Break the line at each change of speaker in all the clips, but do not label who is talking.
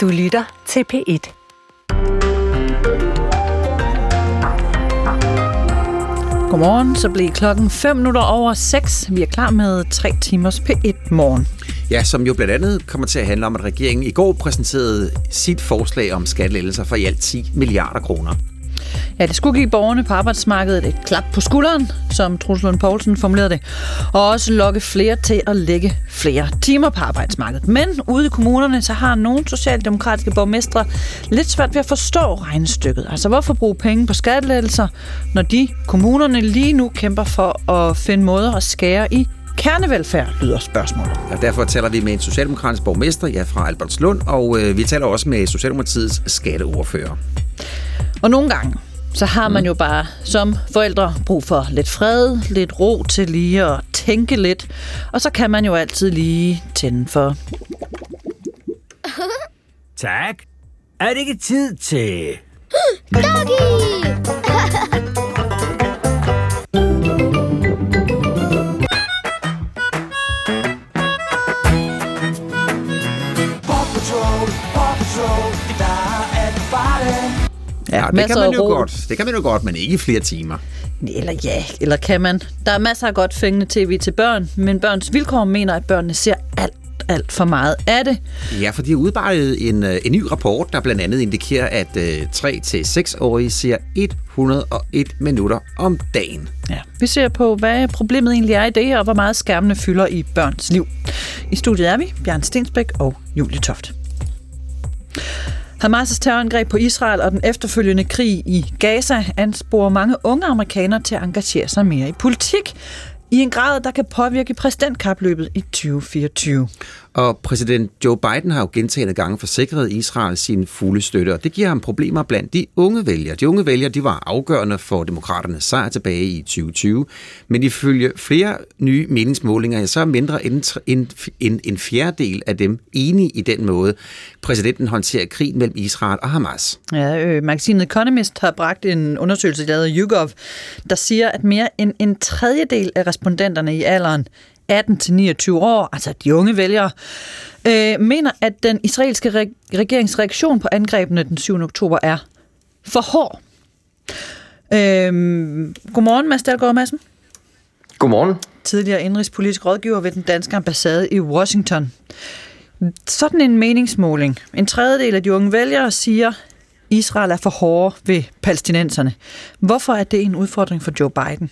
Du lytter til P1.
Godmorgen, så bliver klokken 5 minutter over 6. Vi er klar med 3 timers P1 morgen.
Ja, som jo blandt andet kommer til at handle om, at regeringen i går præsenterede sit forslag om skattelettelser for i alt 10 milliarder kroner.
Ja, det skulle give borgerne på arbejdsmarkedet et klap på skulderen, som Truls Lund Poulsen formulerede det, og også lokke flere til at lægge flere timer på arbejdsmarkedet. Men ude i kommunerne, så har nogle socialdemokratiske borgmestre lidt svært ved at forstå regnestykket. Altså, hvorfor bruge penge på skattelettelser, når de kommunerne lige nu kæmper for at finde måder at skære i kernevelfærd, lyder spørgsmålet.
Og derfor taler vi med en socialdemokratisk borgmester, ja, fra Albertslund, og øh, vi taler også med Socialdemokratiets skatteordfører.
Og nogle gange, så har man jo bare som forældre brug for lidt fred, lidt ro til lige at tænke lidt. Og så kan man jo altid lige tænde for...
Tak. Er det ikke tid til...
Doggy!
Ja, det
masser
kan man jo
ro.
godt. Det kan man jo godt, men ikke i flere timer.
Eller ja, eller kan man. Der er masser af godt fængende tv til børn, men børns vilkår mener, at børnene ser alt, alt for meget af det.
Ja, for de har udarbejdet en, øh, en ny rapport, der blandt andet indikerer, at øh, 3-6-årige ser 101 minutter om dagen.
Ja, vi ser på, hvad problemet egentlig er i det, og hvor meget skærmene fylder i børns liv. I studiet er vi, Bjørn Stensbæk og Julie Toft. Hamas' terrorangreb på Israel og den efterfølgende krig i Gaza ansporer mange unge amerikanere til at engagere sig mere i politik, i en grad, der kan påvirke præsidentkapløbet i 2024.
Og præsident Joe Biden har jo gentagende gange forsikret Israel sin fulde støtte, og det giver ham problemer blandt de unge vælgere. De unge vælgere de var afgørende for demokraternes sejr tilbage i 2020, men ifølge flere nye meningsmålinger, så er mindre end en, en, en fjerdedel af dem enige i den måde, præsidenten håndterer krigen mellem Israel og Hamas.
Ja, øh, magasinet Economist har bragt en undersøgelse lavet af YouGov, der siger, at mere end en tredjedel af respondenterne i alderen 18-29 år, altså de unge vælgere, øh, mener, at den israelske re- regerings reaktion på angrebene den 7. oktober er for hård. Øh, godmorgen, Mads Dahlgaard Madsen.
Godmorgen.
Tidligere indrigspolitisk rådgiver ved den danske ambassade i Washington. Sådan en meningsmåling. En tredjedel af de unge vælgere siger, Israel er for hårde ved palæstinenserne. Hvorfor er det en udfordring for Joe Biden?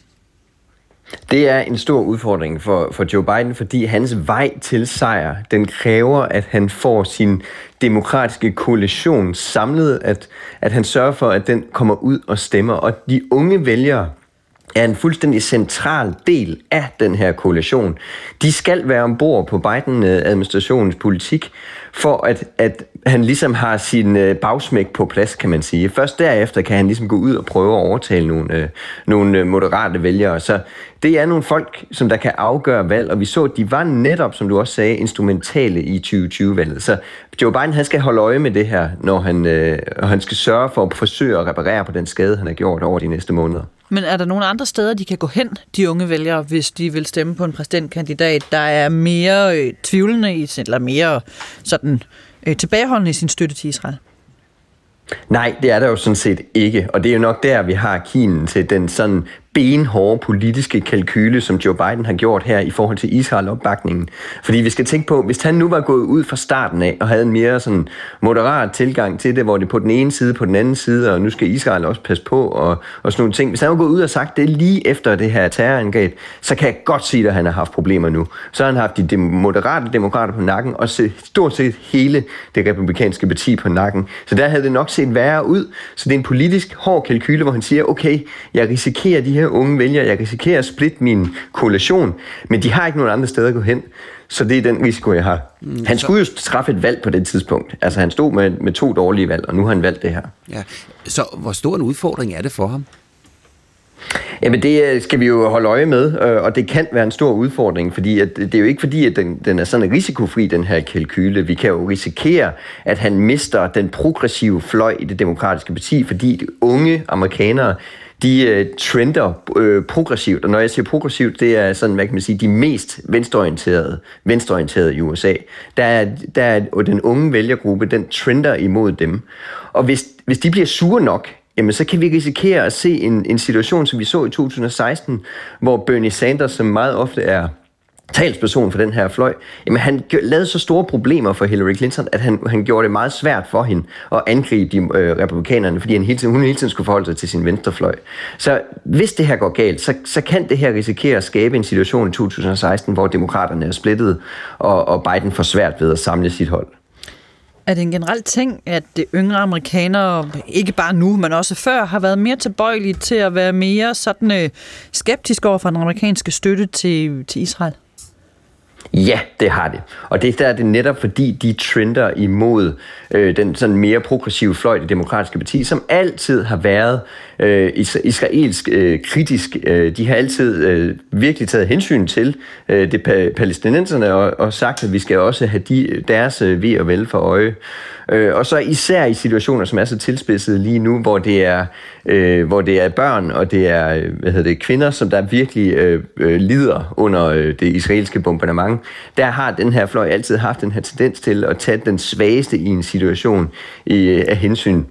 Det er en stor udfordring for, for Joe Biden, fordi hans vej til sejr, den kræver, at han får sin demokratiske koalition samlet, at, at han sørger for, at den kommer ud og stemmer. Og de unge vælgere er en fuldstændig central del af den her koalition. De skal være ombord på Biden-administrationens politik, for at, at han ligesom har sin øh, bagsmæk på plads, kan man sige. Først derefter kan han ligesom gå ud og prøve at overtale nogle, øh, nogle øh, moderate vælgere. Så det er nogle folk, som der kan afgøre valg, og vi så, at de var netop, som du også sagde, instrumentale i 2020-valget. Så Joe Biden, han skal holde øje med det her, når han, øh, han skal sørge for at forsøge at reparere på den skade, han har gjort over de næste måneder.
Men er der nogle andre steder, de kan gå hen, de unge vælgere, hvis de vil stemme på en præsidentkandidat, der er mere øh, tvivlende i sin, eller mere sådan, øh, tilbageholdende i sin støtte til Israel?
Nej, det er der jo sådan set ikke, og det er jo nok der, vi har kinen til den sådan benhårde politiske kalkyle, som Joe Biden har gjort her i forhold til Israel-opbakningen. Fordi vi skal tænke på, hvis han nu var gået ud fra starten af og havde en mere sådan moderat tilgang til det, hvor det på den ene side, på den anden side, og nu skal Israel også passe på, og, og sådan nogle ting. Hvis han var gået ud og sagt det lige efter det her terrorangreb, så kan jeg godt sige, at han har haft problemer nu. Så har han haft de dem- moderate demokrater på nakken, og se, stort set hele det republikanske parti på nakken. Så der havde det nok set værre ud. Så det er en politisk hård kalkyle, hvor han siger, okay, jeg risikerer de her unge vælgere, jeg risikerer at splitte min koalition, men de har ikke nogen andre steder at gå hen. Så det er den risiko, jeg har. Mm, han skulle jo træffe et valg på det tidspunkt. Altså han stod med, med to dårlige valg, og nu har han valgt det her.
Ja. Så hvor stor en udfordring er det for ham?
Jamen det øh, skal vi jo holde øje med, øh, og det kan være en stor udfordring, fordi at det er jo ikke fordi, at den, den er sådan risikofri, den her kalkyle. Vi kan jo risikere, at han mister den progressive fløj i det demokratiske parti, fordi de unge amerikanere, de øh, trender øh, progressivt. Og når jeg siger progressivt, det er sådan, hvad kan man sige, de mest venstreorienterede, venstreorienterede i USA. Der er, der er og den unge vælgergruppe, den trender imod dem. Og hvis, hvis de bliver sure nok, jamen så kan vi risikere at se en, en situation, som vi så i 2016, hvor Bernie Sanders, som meget ofte er talsperson for den her fløj, jamen han lavede så store problemer for Hillary Clinton, at han, han gjorde det meget svært for hende at angribe de øh, republikanerne, fordi han hele tiden, hun hele tiden skulle forholde sig til sin venstrefløj. Så hvis det her går galt, så, så kan det her risikere at skabe en situation i 2016, hvor demokraterne er splittet, og, og Biden får svært ved at samle sit hold.
Er det en generel ting, at det yngre amerikanere, ikke bare nu, men også før, har været mere tilbøjelige til at være mere sådan øh, skeptiske over for den amerikanske støtte til, til Israel?
Ja, det har det. Og det der er det netop fordi, de trender imod øh, den sådan mere progressive fløj, det demokratiske parti, som altid har været øh, israelsk øh, kritisk. Øh, de har altid øh, virkelig taget hensyn til øh, det pa- palæstinenserne og, og sagt, at vi skal også have de, deres øh, ved og vel for øje. Øh, og så især i situationer, som er så tilspidsede lige nu, hvor det er, øh, hvor det er børn og det er øh, hvad hedder det, kvinder, som der virkelig øh, øh, lider under øh, det israelske bombardement, der har den her fløj altid haft den her tendens til at tage den svageste i en situation i, øh, af hensyn.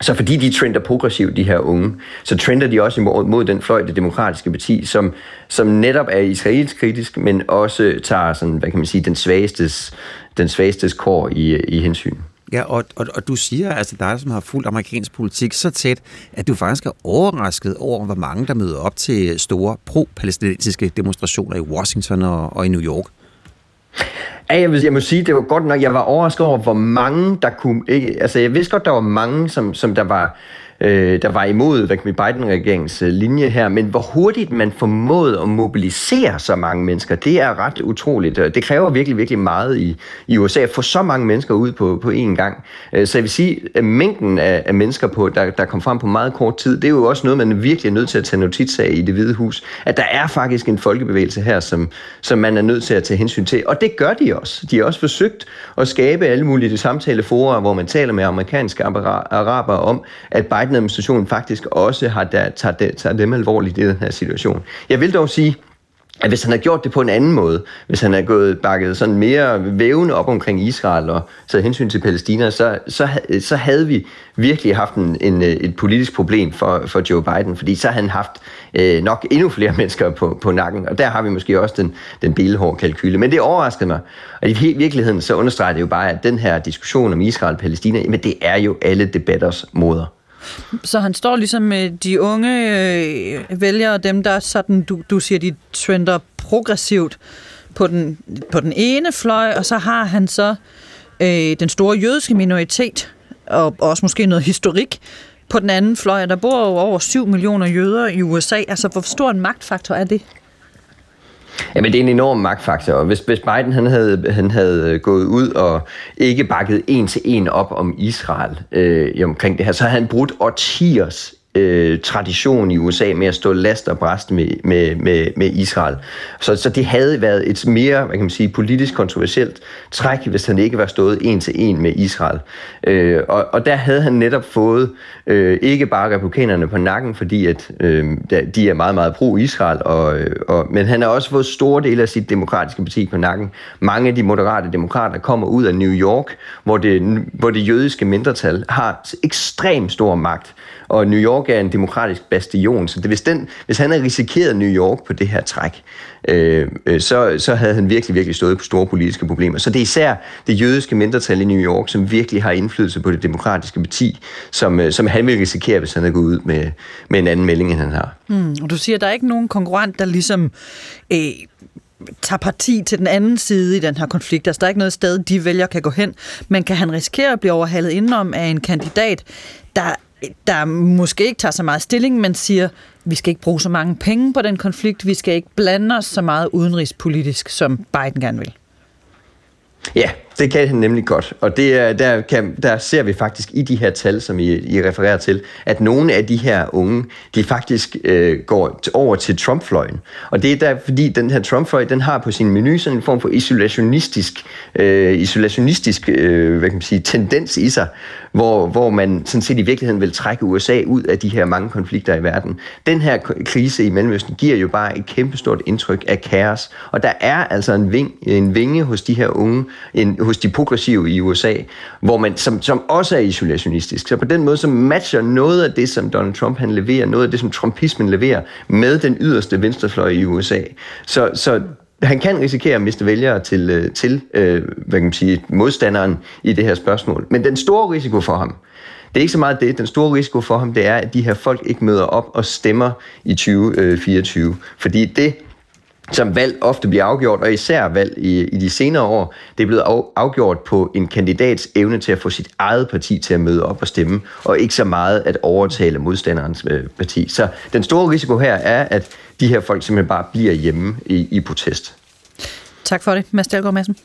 Så fordi de trender progressivt, de her unge, så trender de også imod mod den fløj, det demokratiske parti, som, som netop er israelsk kritisk, men også tager sådan, hvad kan man sige, den svagestes, den svagestes kår i, i hensyn.
Ja, og, og, og du siger, altså dig, som har fulgt amerikansk politik så tæt, at du faktisk er overrasket over, hvor mange der møder op til store pro-palæstinensiske demonstrationer i Washington og, og i New York.
Ja, jeg, vil, jeg må sige, det var godt nok, jeg var overrasket over, hvor mange der kunne... Ikke, altså, jeg vidste godt, der var mange, som, som der var øh, der var imod hvad kan Biden-regeringens øh, linje her, men hvor hurtigt man formåede at mobilisere så mange mennesker, det er ret utroligt. Øh, det kræver virkelig, virkelig meget i, i USA at få så mange mennesker ud på, på én gang. Øh, så jeg vil sige, at mængden af, af mennesker, på, der, der kom frem på meget kort tid, det er jo også noget, man virkelig er nødt til at tage notits af i det hvide hus, at der er faktisk en folkebevægelse her, som, som man er nødt til at tage hensyn til. Og det gør de også. De har også forsøgt at skabe alle mulige samtaleforer, hvor man taler med amerikanske araber om, at Biden Biden-administrationen faktisk også har der, tager, tager dem alvorligt i den her situation. Jeg vil dog sige, at hvis han havde gjort det på en anden måde, hvis han havde gået bakket sådan mere vævende op omkring Israel og taget hensyn til Palæstina, så, så, så havde vi virkelig haft en, en, et politisk problem for, for Joe Biden, fordi så havde han haft øh, nok endnu flere mennesker på, på nakken, og der har vi måske også den, den bilhårde kalkyle. Men det overraskede mig, og i virkeligheden så understreger det jo bare, at den her diskussion om Israel og Palæstina, men det er jo alle debatters moder.
Så han står ligesom med de unge øh, vælgere, dem der sådan, du, du siger, de trender progressivt på den, på den ene fløj, og så har han så øh, den store jødiske minoritet, og også måske noget historik, på den anden fløj. Der bor jo over 7 millioner jøder i USA. Altså, hvor stor en magtfaktor er det?
Jamen, det er en enorm magtfaktor. Hvis, hvis Biden han havde, han havde gået ud og ikke bakket en til en op om Israel øh, omkring det her, så havde han brudt årtiers øh, tradition i USA med at stå last og bræst med, med, med, med Israel. Så, så det havde været et mere hvad kan man sige, politisk kontroversielt træk, hvis han ikke var stået en til en med Israel. Øh, og, og der havde han netop fået øh, ikke bare republikanerne på nakken, fordi at øh, de er meget, meget pro-Israel, og, øh, og, men han har også fået store dele af sit demokratiske parti på nakken. Mange af de moderate demokrater kommer ud af New York, hvor det, hvor det jødiske mindretal har ekstremt stor magt og New York er en demokratisk bastion, så det, hvis, den, hvis han havde risikeret New York på det her træk, øh, øh, så, så havde han virkelig, virkelig stået på store politiske problemer. Så det er især det jødiske mindretal i New York, som virkelig har indflydelse på det demokratiske parti, som, øh, som han ville risikere, hvis han havde gået ud med, med en anden melding, end han har.
Mm, og du siger, at der er ikke nogen konkurrent, der ligesom... Øh tager parti til den anden side i den her konflikt. Altså, der er ikke noget sted, de vælger kan gå hen. Men kan han risikere at blive overhalet indenom af en kandidat, der der måske ikke tager så meget stilling, men siger, vi skal ikke bruge så mange penge på den konflikt, vi skal ikke blande os så meget udenrigspolitisk, som Biden gerne vil.
Ja, Det kan han nemlig godt, og det er, der, kan, der ser vi faktisk i de her tal, som I, I refererer til, at nogle af de her unge, de faktisk øh, går over til Trump-fløjen. Og det er der, fordi den her Trump-fløj, den har på sin menu sådan en form for isolationistisk, øh, isolationistisk øh, hvad kan man sige, tendens i sig, hvor, hvor man sådan set i virkeligheden vil trække USA ud af de her mange konflikter i verden. Den her krise i Mellemøsten giver jo bare et kæmpestort indtryk af kaos, og der er altså en, ving, en vinge hos de her unge, en, hos de progressive i USA, hvor man, som, som også er isolationistisk. Så på den måde så matcher noget af det, som Donald Trump han leverer, noget af det, som Trumpismen leverer, med den yderste venstrefløj i USA. Så, så han kan risikere at miste vælgere til, øh, til øh, hvad kan man sige, modstanderen i det her spørgsmål. Men den store risiko for ham, det er ikke så meget det. Den store risiko for ham, det er, at de her folk ikke møder op og stemmer i 2024. Øh, Fordi det, som valg ofte bliver afgjort, og især valg i, i de senere år, det er blevet afgjort på en kandidats evne til at få sit eget parti til at møde op og stemme, og ikke så meget at overtale modstanderens øh, parti. Så den store risiko her er, at de her folk simpelthen bare bliver hjemme i, i protest.
Tak for det, Mads Dahlgaard Madsen.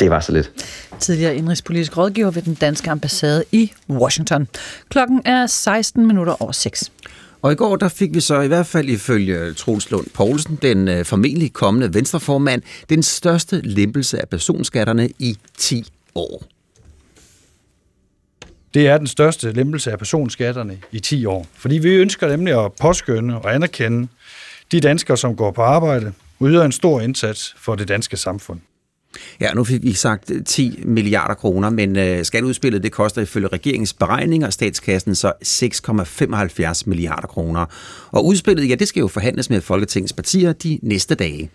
Det var så lidt.
Tidligere indrigspolitisk rådgiver ved den danske ambassade i Washington. Klokken er 16 minutter over 6.
Og i går der fik vi så i hvert fald ifølge Troels Lund Poulsen, den øh, formentlig kommende venstreformand, den største lempelse af personskatterne i 10 år.
Det er den største lempelse af personskatterne i 10 år. Fordi vi ønsker nemlig at påskynde og anerkende de danskere, som går på arbejde, og yder en stor indsats for det danske samfund.
Ja, nu fik vi sagt øh, 10 milliarder kroner, men øh, skatteudspillet det koster ifølge regeringens beregninger statskassen så 6,75 milliarder kroner. Og udspillet, ja, det skal jo forhandles med Folketingets partier de næste dage.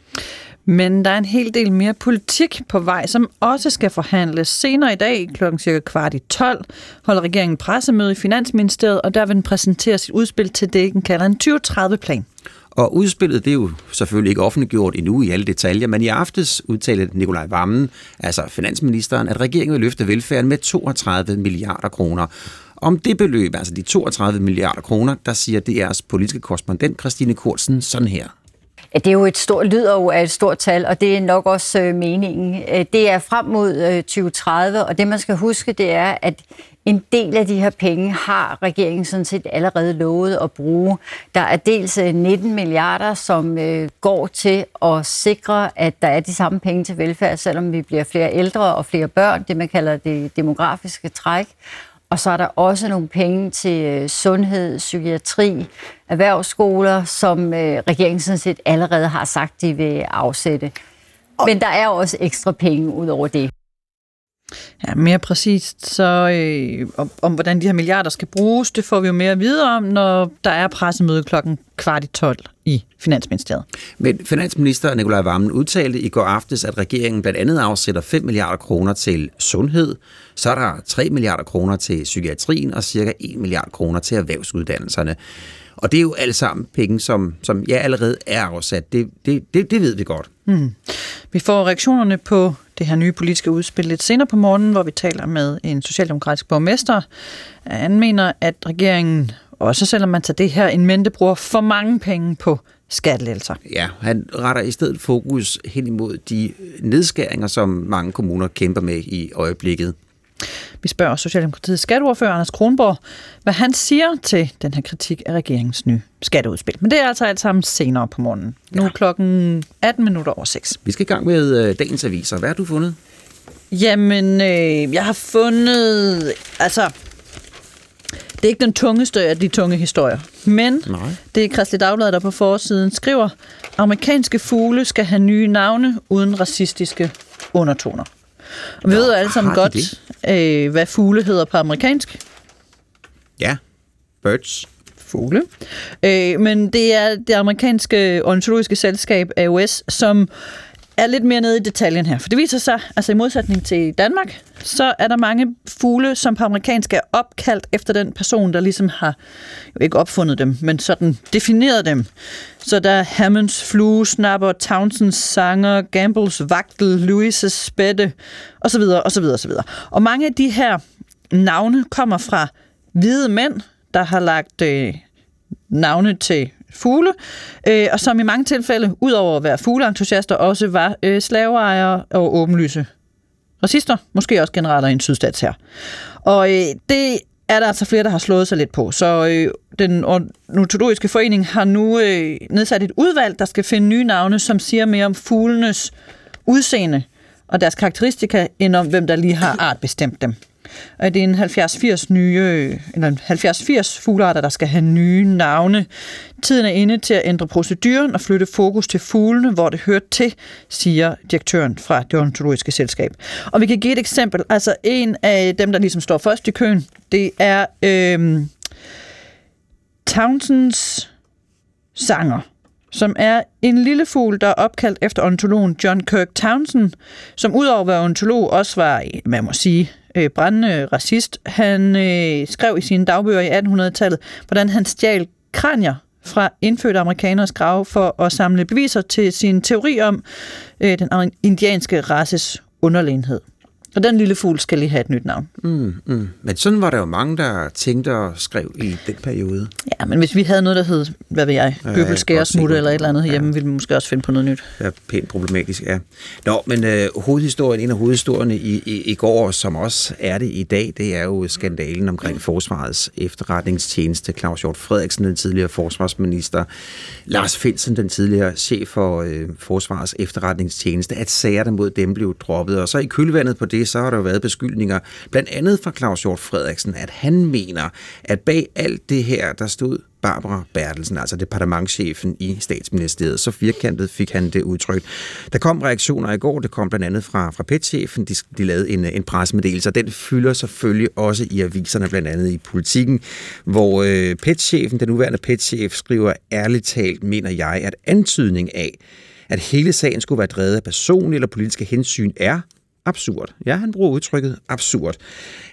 Men der er en hel del mere politik på vej, som også skal forhandles. Senere i dag, klokken cirka kvart i 12, holder regeringen pressemøde i Finansministeriet, og der vil den præsentere sit udspil til det, den kalder en 2030-plan.
Og udspillet det er jo selvfølgelig ikke offentliggjort endnu i alle detaljer, men i aftes udtalte Nikolaj Vammen, altså finansministeren, at regeringen vil løfte velfærden med 32 milliarder kroner. Om det beløb, altså de 32 milliarder kroner, der siger DR's politiske korrespondent Christine Kortsen sådan her.
Det er jo et stort, lyder jo af et stort tal, og det er nok også øh, meningen. Øh, det er frem mod øh, 2030, og det man skal huske, det er, at en del af de her penge har regeringen sådan set allerede lovet at bruge. Der er dels øh, 19 milliarder, som øh, går til at sikre, at der er de samme penge til velfærd, selvom vi bliver flere ældre og flere børn, det man kalder det demografiske træk. Og så er der også nogle penge til øh, sundhed, psykiatri, erhvervsskoler, som øh, regeringen sådan set allerede har sagt, de vil afsætte. Men der er også ekstra penge ud over det.
Ja, mere præcist så øh, om, om, hvordan de her milliarder skal bruges, det får vi jo mere at vide om, når der er pressemøde klokken kvart i 12 i Finansministeriet.
Men finansminister Nikolaj Vammen udtalte i går aftes, at regeringen blandt andet afsætter 5 milliarder kroner til sundhed, så er der 3 milliarder kroner til psykiatrien og cirka 1 milliard kroner til erhvervsuddannelserne. Og det er jo alle sammen penge, som, som ja, allerede er afsat. Det, det, det, det ved vi godt.
Mm. Vi får reaktionerne på det her nye politiske udspil lidt senere på morgenen, hvor vi taler med en socialdemokratisk borgmester. Han mener, at regeringen, også selvom man tager det her en mente, bruger for mange penge på skattelettelser.
Ja, han retter i stedet fokus hen imod de nedskæringer, som mange kommuner kæmper med i øjeblikket.
Vi spørger Socialdemokratiets skatteordfører Anders Kronborg, hvad han siger til den her kritik af regeringens nye skatteudspil. Men det er altså alt sammen senere på morgenen. Nu er klokken 18 minutter over 6.
Vi skal i gang med øh, dagens aviser. Hvad har du fundet?
Jamen, øh, jeg har fundet... Altså, det er ikke den tungeste af de tunge historier, men Nej. det er Kristelig Dagblad, der på forsiden skriver, amerikanske fugle skal have nye navne uden racistiske undertoner. Og vi Nå, ved jo alle sammen godt, øh, hvad fugle hedder på amerikansk.
Ja, birds.
Fugle. Øh, men det er det amerikanske ornitologiske selskab AOS, som er lidt mere nede i detaljen her. For det viser sig, altså i modsætning til Danmark, så er der mange fugle, som på amerikansk er opkaldt efter den person, der ligesom har, jo ikke opfundet dem, men sådan defineret dem. Så der er Hammonds flue, Snapper, Townsends sanger, Gambles vagtel, Louises spætte, osv., osv., osv. Og mange af de her navne kommer fra hvide mænd, der har lagt øh, navne til fugle, øh, og som i mange tilfælde, udover at være fugleentusiaster, også var øh, slaveejere og åbenlyse racister, måske også generaler i en sydstats her. Og øh, det er der altså flere, der har slået sig lidt på. Så øh, den ornitologiske forening har nu øh, nedsat et udvalg, der skal finde nye navne, som siger mere om fuglenes udseende og deres karakteristika, end om hvem der lige har artbestemt dem. Og det er en 70-80 nye, eller 70-80 fuglearter, der skal have nye navne. Tiden er inde til at ændre proceduren og flytte fokus til fuglene, hvor det hører til, siger direktøren fra det ornitologiske selskab. Og vi kan give et eksempel. Altså en af dem, der ligesom står først i køen, det er øh, Townsends sanger som er en lille fugl, der er opkaldt efter ornitologen John Kirk Townsend, som udover at være ontolog også var, man må sige, øh, brændende racist. Han øh, skrev i sine dagbøger i 1800-tallet, hvordan han stjal kranier fra indfødte amerikaners grave for at samle beviser til sin teori om øh, den indianske races underlegenhed. Og den lille fugl skal lige have et nyt navn.
Mm, mm. Men sådan var der jo mange, der tænkte og skrev i den periode.
Ja, men hvis vi havde noget, der hed, hvad ved jeg, Gøbel Skæresmutte eller et eller andet ja. hjemme, ville vi måske også finde på noget nyt.
Ja, pænt problematisk, ja. Nå, men øh, hovedhistorien, en af hovedhistorierne i, i, i går, som også er det i dag, det er jo skandalen omkring Forsvarets efterretningstjeneste. Claus Hjort Frederiksen, den tidligere forsvarsminister, Lars Finsen, den tidligere chef for øh, Forsvarets efterretningstjeneste, at sagerne mod dem blev droppet. Og så i kølvandet på det, så har der jo været beskyldninger, blandt andet fra Claus Hjort Frederiksen, at han mener, at bag alt det her, der stod Barbara Bertelsen, altså departementchefen i statsministeriet. Så firkantet fik han det udtrykt. Der kom reaktioner i går, det kom blandt andet fra, fra PET-chefen, de, de lavede en, en pressemeddelelse, og den fylder selvfølgelig også i aviserne, blandt andet i politikken, hvor øh, PET-chefen, den nuværende PET-chef, skriver ærligt talt, mener jeg, at antydning af, at hele sagen skulle være drevet af personlige eller politiske hensyn, er absurd. Ja, han bruger udtrykket absurd.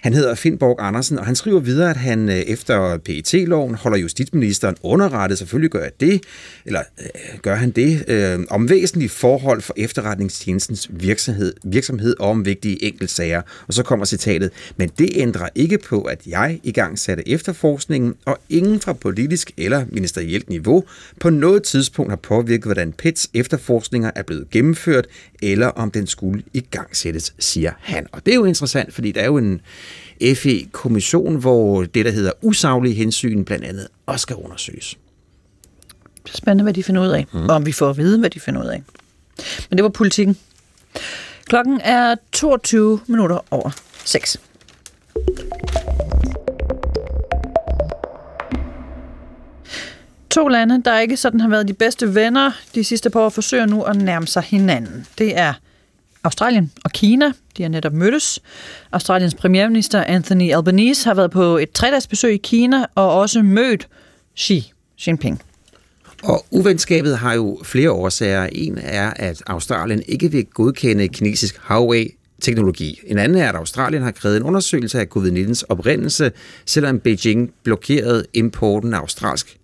Han hedder Findborg Andersen, og han skriver videre, at han øh, efter PET-loven holder justitsministeren underrettet, selvfølgelig gør det, eller øh, gør han det, øh, om væsentlige forhold for efterretningstjenestens virksomhed, virksomhed og om vigtige enkeltsager. Og så kommer citatet, men det ændrer ikke på, at jeg i gang satte efterforskningen, og ingen fra politisk eller ministerielt niveau på noget tidspunkt har påvirket, hvordan PETs efterforskninger er blevet gennemført, eller om den skulle i gang sættes anderledes, siger han. Og det er jo interessant, fordi der er jo en FE-kommission, hvor det, der hedder usaglige hensyn, blandt andet også skal undersøges.
Spændende, hvad de finder ud af, mm. og om vi får at vide, hvad de finder ud af. Men det var politikken. Klokken er 22 minutter over 6. To lande, der ikke sådan har været de bedste venner de sidste par år, forsøger nu at nærme sig hinanden. Det er Australien og Kina. De har netop mødtes. Australiens premierminister Anthony Albanese har været på et tredagsbesøg i Kina og også mødt Xi Jinping.
Og uvenskabet har jo flere årsager. En er, at Australien ikke vil godkende kinesisk Huawei teknologi. En anden er, at Australien har krævet en undersøgelse af covid-19's oprindelse, selvom Beijing blokerede importen af australsk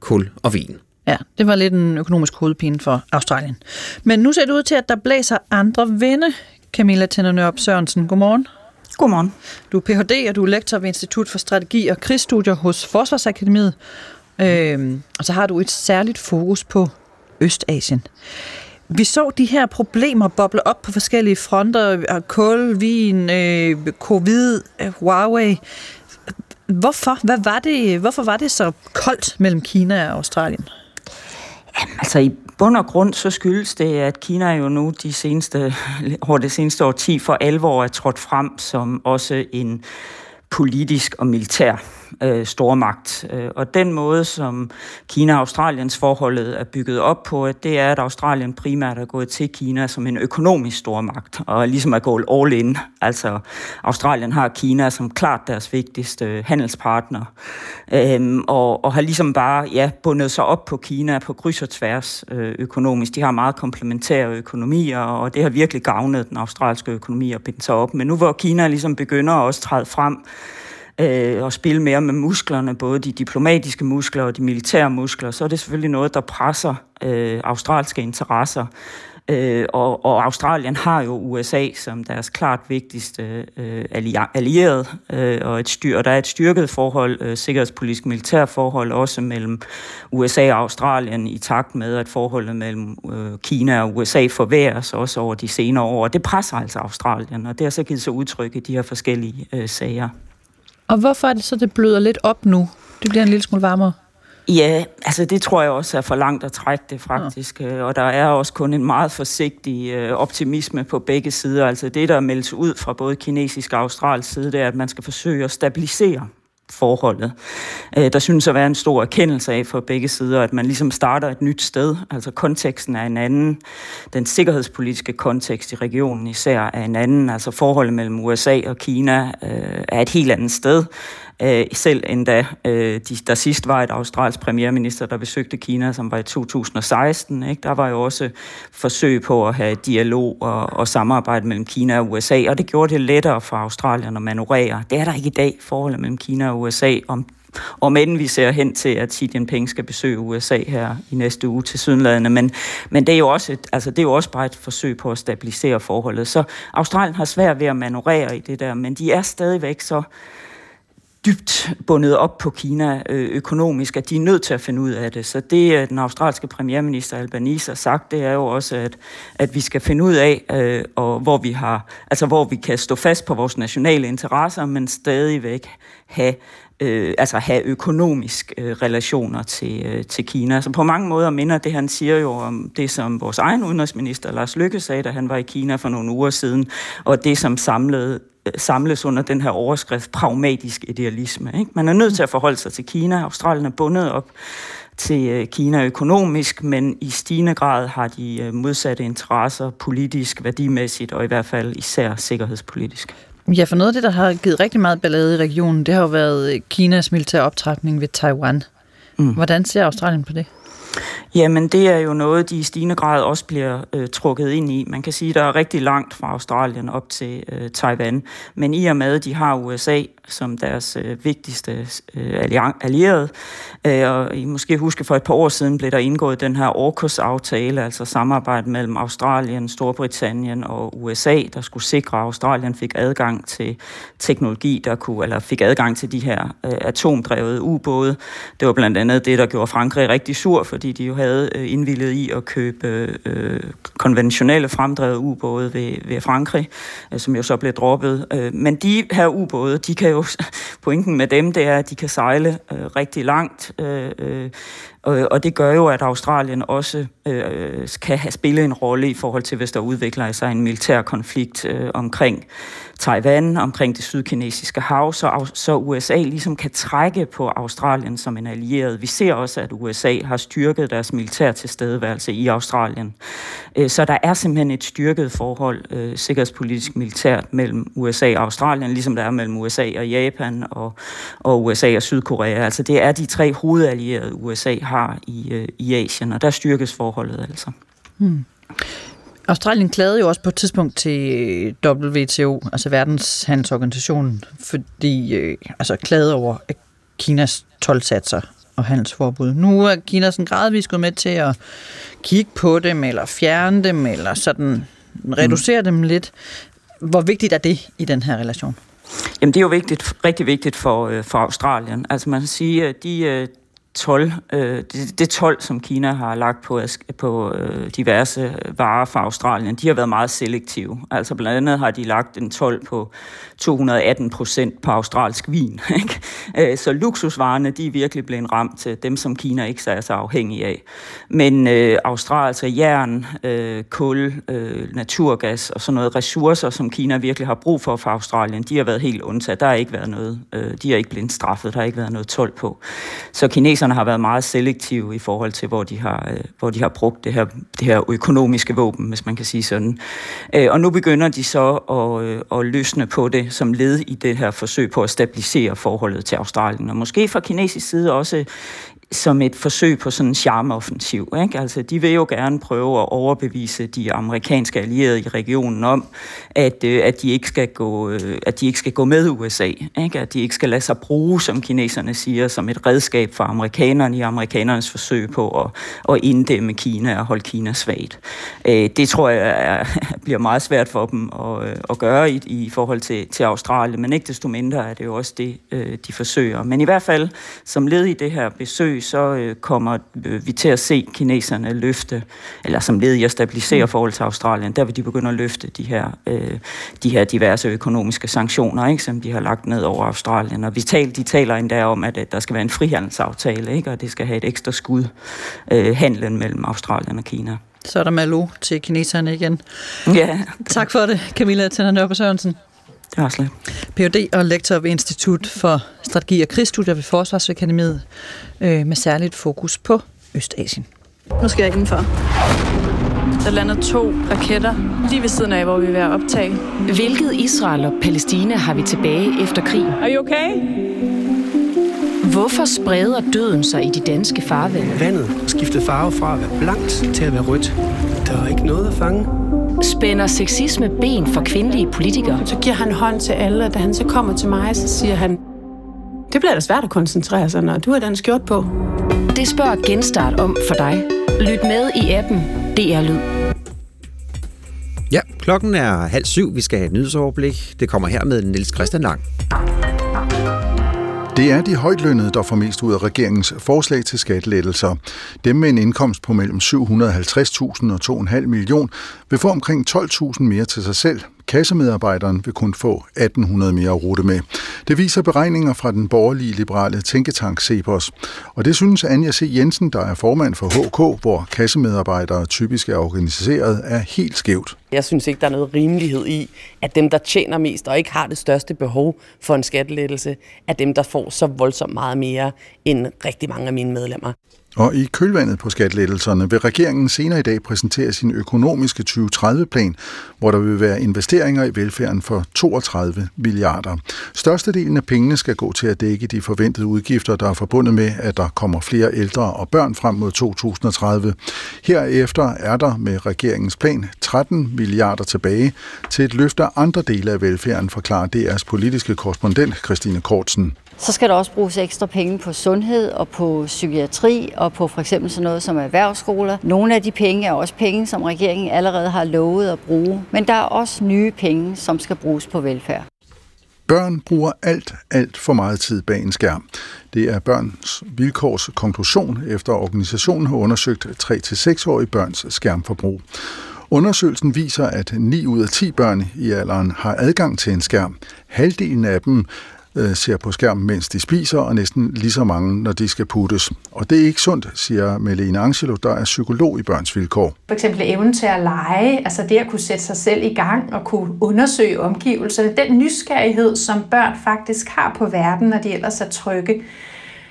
kul og vin.
Ja, det var lidt en økonomisk hovedpine for Australien. Men nu ser det ud til, at der blæser andre vinde. Camilla Tændernørp Sørensen, godmorgen.
Godmorgen.
Du er Ph.D. og du er lektor ved Institut for Strategi og Krigsstudier hos Forsvarsakademiet. Øhm, og så har du et særligt fokus på Østasien. Vi så de her problemer boble op på forskellige fronter. Kul, vin, øh, covid, øh, Huawei. Hvorfor? Hvad var det, hvorfor var det så koldt mellem Kina og Australien?
Jamen, altså i bund og grund så skyldes det, at Kina jo nu de seneste, over det seneste årti for alvor er trådt frem som også en politisk og militær øh, stormagt. Øh, og den måde, som Kina-Australiens forholdet er bygget op på, det er, at Australien primært er gået til Kina som en økonomisk stormagt, og ligesom er gået all in. Altså, Australien har Kina som klart deres vigtigste øh, handelspartner, øhm, og, og har ligesom bare ja, bundet sig op på Kina på kryds og tværs øh, økonomisk. De har meget komplementære økonomier, og det har virkelig gavnet den australske økonomi at binde sig op. Men nu hvor Kina ligesom begynder at også træde frem, øh, og spille mere med musklerne, både de diplomatiske muskler og de militære muskler, så er det selvfølgelig noget, der presser øh, australske interesser. Øh, og, og Australien har jo USA som deres klart vigtigste øh, allierede, øh, og, et styr, og der er et styrket forhold, øh, sikkerhedspolitisk militærforhold også mellem USA og Australien i takt med, at forholdet mellem øh, Kina og USA forværres også over de senere år. Og det presser altså Australien, og det har så givet sig udtryk i de her forskellige øh, sager.
Og hvorfor er det så, det bløder lidt op nu? Det bliver en lille smule varmere.
Ja, altså det tror jeg også er for langt at trække det faktisk, ja. og der er også kun en meget forsigtig øh, optimisme på begge sider. Altså det, der meldes ud fra både kinesisk og australsk side, det er, at man skal forsøge at stabilisere forholdet. Øh, der synes at være en stor erkendelse af for begge sider, at man ligesom starter et nyt sted. Altså konteksten er en anden. Den sikkerhedspolitiske kontekst i regionen især er en anden. Altså forholdet mellem USA og Kina øh, er et helt andet sted. Øh, selv endda, øh, de, der sidst var et australsk premierminister, der besøgte Kina, som var i 2016. Ikke? Der var jo også forsøg på at have dialog og, og samarbejde mellem Kina og USA, og det gjorde det lettere for Australien at manøvrere. Det er der ikke i dag, forholdet mellem Kina og USA, om om end vi ser hen til, at Xi Jinping skal besøge USA her i næste uge til Sydlandene. Men, men det, er jo også et, altså det er jo også bare et forsøg på at stabilisere forholdet. Så Australien har svært ved at manøvrere i det der, men de er stadigvæk så dybt bundet op på Kina øh, økonomisk, at de er nødt til at finde ud af det. Så det, øh, den australske premierminister Albanese har sagt, det er jo også, at, at vi skal finde ud af, øh, og hvor vi har, altså hvor vi kan stå fast på vores nationale interesser, men stadigvæk have øh, altså have økonomisk øh, relationer til, øh, til Kina. Så på mange måder minder det, han siger jo om det, som vores egen udenrigsminister Lars Lykke sagde, da han var i Kina for nogle uger siden, og det, som samlede samles under den her overskrift pragmatisk idealisme. Ikke? Man er nødt til at forholde sig til Kina. Australien er bundet op til øh, Kina økonomisk, men i stigende grad har de øh, modsatte interesser politisk, værdimæssigt og i hvert fald især sikkerhedspolitisk.
Ja, for noget af det, der har givet rigtig meget ballade i regionen, det har jo været øh, Kinas militære optrækning ved Taiwan. Mm. Hvordan ser Australien på det?
Jamen, det er jo noget, de i stigende grad også bliver øh, trukket ind i. Man kan sige, at der er rigtig langt fra Australien op til øh, Taiwan. Men i og med, at de har USA som deres øh, vigtigste øh, allierede, øh, og I måske huske, for et par år siden blev der indgået den her AUKUS-aftale, altså samarbejde mellem Australien, Storbritannien og USA, der skulle sikre, at Australien fik adgang til teknologi, der kunne, eller fik adgang til de her øh, atomdrevede ubåde. Det var blandt andet det, der gjorde Frankrig rigtig sur, fordi de jo havde øh, indvillet i at købe øh, konventionelle fremdrevede ubåde ved, ved Frankrig, øh, som jo så blev droppet. Øh, men de her ubåde, de kan jo, pointen med dem, det er, at de kan sejle øh, rigtig langt, øh, øh, og det gør jo, at Australien også øh, kan have spillet en rolle i forhold til, hvis der udvikler sig en militær konflikt øh, omkring Taiwan, omkring det sydkinesiske hav, så, så USA ligesom kan trække på Australien som en allieret. Vi ser også, at USA har styrket deres militær tilstedeværelse i Australien. Øh, så der er simpelthen et styrket forhold, øh, sikkerhedspolitisk militært, mellem USA og Australien, ligesom der er mellem USA og Japan og, og USA og Sydkorea. Altså det er de tre hovedallierede, USA har i, øh, i Asien, og der styrkes forholdet altså. Hmm.
Australien klagede jo også på et tidspunkt til WTO, altså verdenshandelsorganisationen, fordi øh, altså klagede over Kinas tolvsatser og handelsforbud. Nu er Kina sådan gradvist gået med til at kigge på dem, eller fjerne dem, eller sådan reducere mm. dem lidt. Hvor vigtigt er det i den her relation?
Jamen det er jo vigtigt, rigtig vigtigt for, øh, for Australien. Altså man kan sige, at de, tol, øh, det, det 12, som Kina har lagt på, på øh, diverse øh, varer fra Australien, de har været meget selektive. Altså blandt andet har de lagt en 12 på 218 procent på australsk vin. Ikke? Øh, så luksusvarerne, de er virkelig blevet ramt til dem, som Kina ikke er så afhængig af. Men øh, Australien, altså jern, øh, kul, øh, naturgas og sådan noget ressourcer, som Kina virkelig har brug for fra Australien, de har været helt undtaget. Der har ikke været noget, øh, de har ikke blevet straffet, der har ikke været noget 12 på. Så kineserne russerne har været meget selektive i forhold til, hvor de har, øh, hvor de har brugt det her, det her økonomiske våben, hvis man kan sige sådan. Øh, og nu begynder de så at, øh, at løsne på det som led i det her forsøg på at stabilisere forholdet til Australien. Og måske fra kinesisk side også som et forsøg på sådan en charmeoffensiv. Ikke? Altså, de vil jo gerne prøve at overbevise de amerikanske allierede i regionen om, at, øh, at, de, ikke skal gå, øh, at de ikke skal gå med USA. Ikke? At de ikke skal lade sig bruge, som kineserne siger, som et redskab for amerikanerne i amerikanernes forsøg på at, at inddæmme Kina og holde Kina svagt. Øh, det tror jeg er, bliver meget svært for dem at, øh, at gøre i, i forhold til, til Australien, men ikke desto mindre er det jo også det, øh, de forsøger. Men i hvert fald, som led i det her besøg, så øh, kommer øh, vi til at se kineserne løfte, eller som led i at stabilisere mm. forhold til Australien, der vil de begynde at løfte de her, øh, de her diverse økonomiske sanktioner, ikke, som de har lagt ned over Australien. Og vi taler, de taler endda om, at, at der skal være en frihandelsaftale, ikke, og det skal have et ekstra skud, øh, handlen mellem Australien og Kina.
Så er der Malo til kineserne igen.
Ja.
Tak for det, Camilla Tænder Nørbe Sørensen.
Slet.
Ph.D. og lektor ved Institut for Strategi og Krigsstudier ved Forsvarsakademiet øh, med særligt fokus på Østasien.
Nu skal jeg indenfor. Der lander to raketter lige ved siden af, hvor vi er ved at optage.
Hvilket Israel og Palæstina har vi tilbage efter krigen?
Er you okay?
Hvorfor spreder døden sig i de danske farvande?
Vandet skiftede farve fra at være blankt til at være rødt. Der er ikke noget at fange.
Spænder sexisme ben for kvindelige politikere?
Så giver han hånd til alle, og da han så kommer til mig, så siger han, det bliver da svært at koncentrere sig, når du har den skjort på.
Det spørger Genstart om for dig. Lyt med i appen DR Lyd.
Ja, klokken er halv syv. Vi skal have et nyhedsoverblik. Det kommer her med Niels Christian Lang.
Det er de højtlønnede, der får mest ud af regeringens forslag til skattelettelser. Dem med en indkomst på mellem 750.000 og 2,5 million vil få omkring 12.000 mere til sig selv. Kassemedarbejderen vil kun få 1800 mere at rute med. Det viser beregninger fra den borgerlige liberale tænketank Cepos. Og det synes Anja C. Jensen, der er formand for HK, hvor kassemedarbejdere typisk er organiseret, er helt skævt.
Jeg synes ikke, der er noget rimelighed i, at dem, der tjener mest og ikke har det største behov for en skattelettelse, er dem, der får så voldsomt meget mere end rigtig mange af mine medlemmer.
Og i kølvandet på skattelettelserne vil regeringen senere i dag præsentere sin økonomiske 2030-plan, hvor der vil være investeringer i velfærden for 32 milliarder. Størstedelen af pengene skal gå til at dække de forventede udgifter, der er forbundet med, at der kommer flere ældre og børn frem mod 2030. Herefter er der med regeringens plan 13 milliarder tilbage til et løft af andre dele af velfærden, forklarer DR's politiske korrespondent Christine Kortsen.
Så skal der også bruges ekstra penge på sundhed og på psykiatri og på for eksempel sådan noget som erhvervsskoler. Nogle af de penge er også penge, som regeringen allerede har lovet at bruge, men der er også nye penge, som skal bruges på velfærd.
Børn bruger alt, alt for meget tid bag en skærm. Det er børns vilkårs konklusion, efter organisationen har undersøgt 3-6-årige børns skærmforbrug. Undersøgelsen viser, at 9 ud af 10 børn i alderen har adgang til en skærm. Halvdelen af dem øh, ser på skærmen, mens de spiser, og næsten lige så mange, når de skal puttes. Og det er ikke sundt, siger Melene Angelo, der er psykolog i Børns Vilkår.
For eksempel evnen til at lege, altså det at kunne sætte sig selv i gang og kunne undersøge omgivelserne, den nysgerrighed, som børn faktisk har på verden, når de ellers er trygge,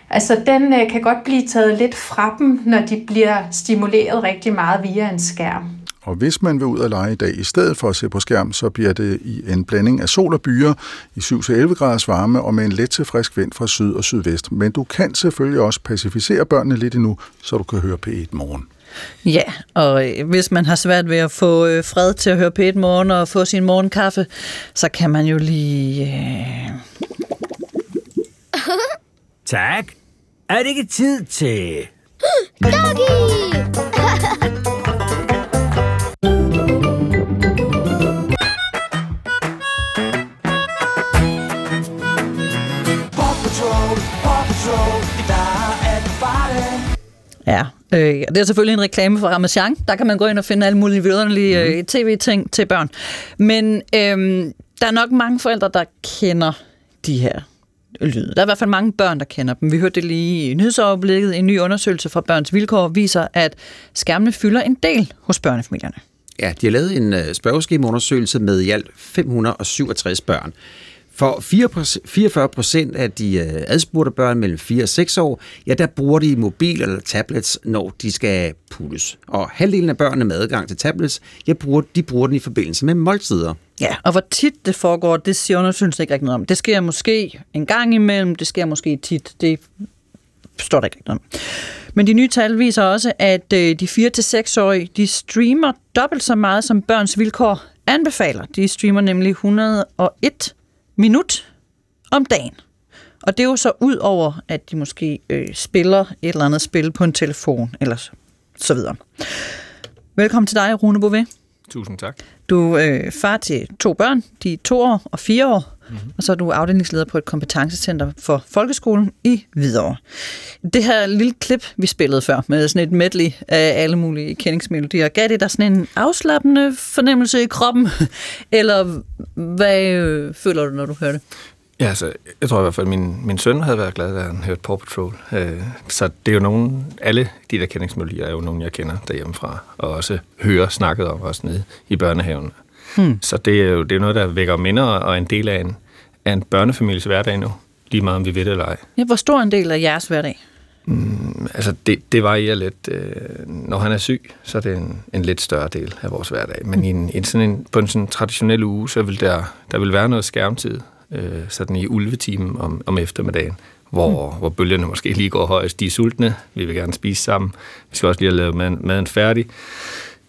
Altså, den øh, kan godt blive taget lidt fra dem, når de bliver stimuleret rigtig meget via en skærm.
Og hvis man vil ud og lege i dag, i stedet for at se på skærm, så bliver det i en blanding af sol og byer i 7-11 graders varme og med en let til frisk vind fra syd og sydvest. Men du kan selvfølgelig også pacificere børnene lidt endnu, så du kan høre P1 morgen.
Ja, og øh, hvis man har svært ved at få øh, fred til at høre P1 morgen og få sin morgenkaffe, så kan man jo lige... Øh...
tak. Er det ikke tid til...
Doggy!
Ja, øh, det er selvfølgelig en reklame for Ramazan. Der kan man gå ind og finde alle mulige vidunderlige øh, tv-ting til børn. Men øh, der er nok mange forældre, der kender de her lyde. Der er i hvert fald mange børn, der kender dem. Vi hørte det lige i nyhedsoverblikket. En ny undersøgelse fra Børns Vilkår viser, at skærmene fylder en del hos børnefamilierne.
Ja, de har lavet en spørgeskemaundersøgelse med i alt 567 børn. For 44 procent af de øh, adspurgte børn mellem 4 og 6 år, ja, der bruger de mobil eller tablets, når de skal puttes. Og halvdelen af børnene med adgang til tablets, ja, bruger, de bruger den i forbindelse med måltider.
Ja, og hvor tit det foregår, det siger undersøgelsen ikke rigtig noget om. Det sker måske en gang imellem, det sker måske tit. Det står der ikke noget om. Men de nye tal viser også, at øh, de 4-6-årige, de streamer dobbelt så meget, som børns vilkår anbefaler. De streamer nemlig 101 minut om dagen. Og det er jo så ud over, at de måske øh, spiller et eller andet spil på en telefon, eller så, så videre. Velkommen til dig, Rune Bové.
Tusind tak.
Du er øh, far til to børn, de er to år og fire år, mm-hmm. og så er du afdelingsleder på et kompetencecenter for folkeskolen i Hvidovre. Det her lille klip, vi spillede før, med sådan et medley af alle mulige kendingsmelodier, gav det dig sådan en afslappende fornemmelse i kroppen? Eller hvad øh, føler du, når du hører det?
Ja, altså, jeg tror i hvert fald, at min, min søn havde været glad, da han hørte Paw Patrol. Øh, så det er jo nogen, alle de der kendingsmelodier er jo nogen, jeg kender derhjemmefra, og også hører snakket om også nede i børnehaven. Hmm. Så det er jo det er noget, der vækker minder og en del af en, af en børnefamilies hverdag nu, lige meget om vi ved det eller ej.
Ja, hvor stor en del af jeres hverdag?
Mm, altså, det, det varierer lidt. Øh, når han er syg, så er det en, en lidt større del af vores hverdag. Men mm. i en, en sådan en, på en sådan traditionel uge, så vil der, der vil være noget skærmtid, øh, sådan i ulvetimen om, om eftermiddagen, hvor, mm. hvor bølgerne måske lige går højst. De er sultne, vi vil gerne spise sammen. Vi skal også lige have lavet maden, maden færdig.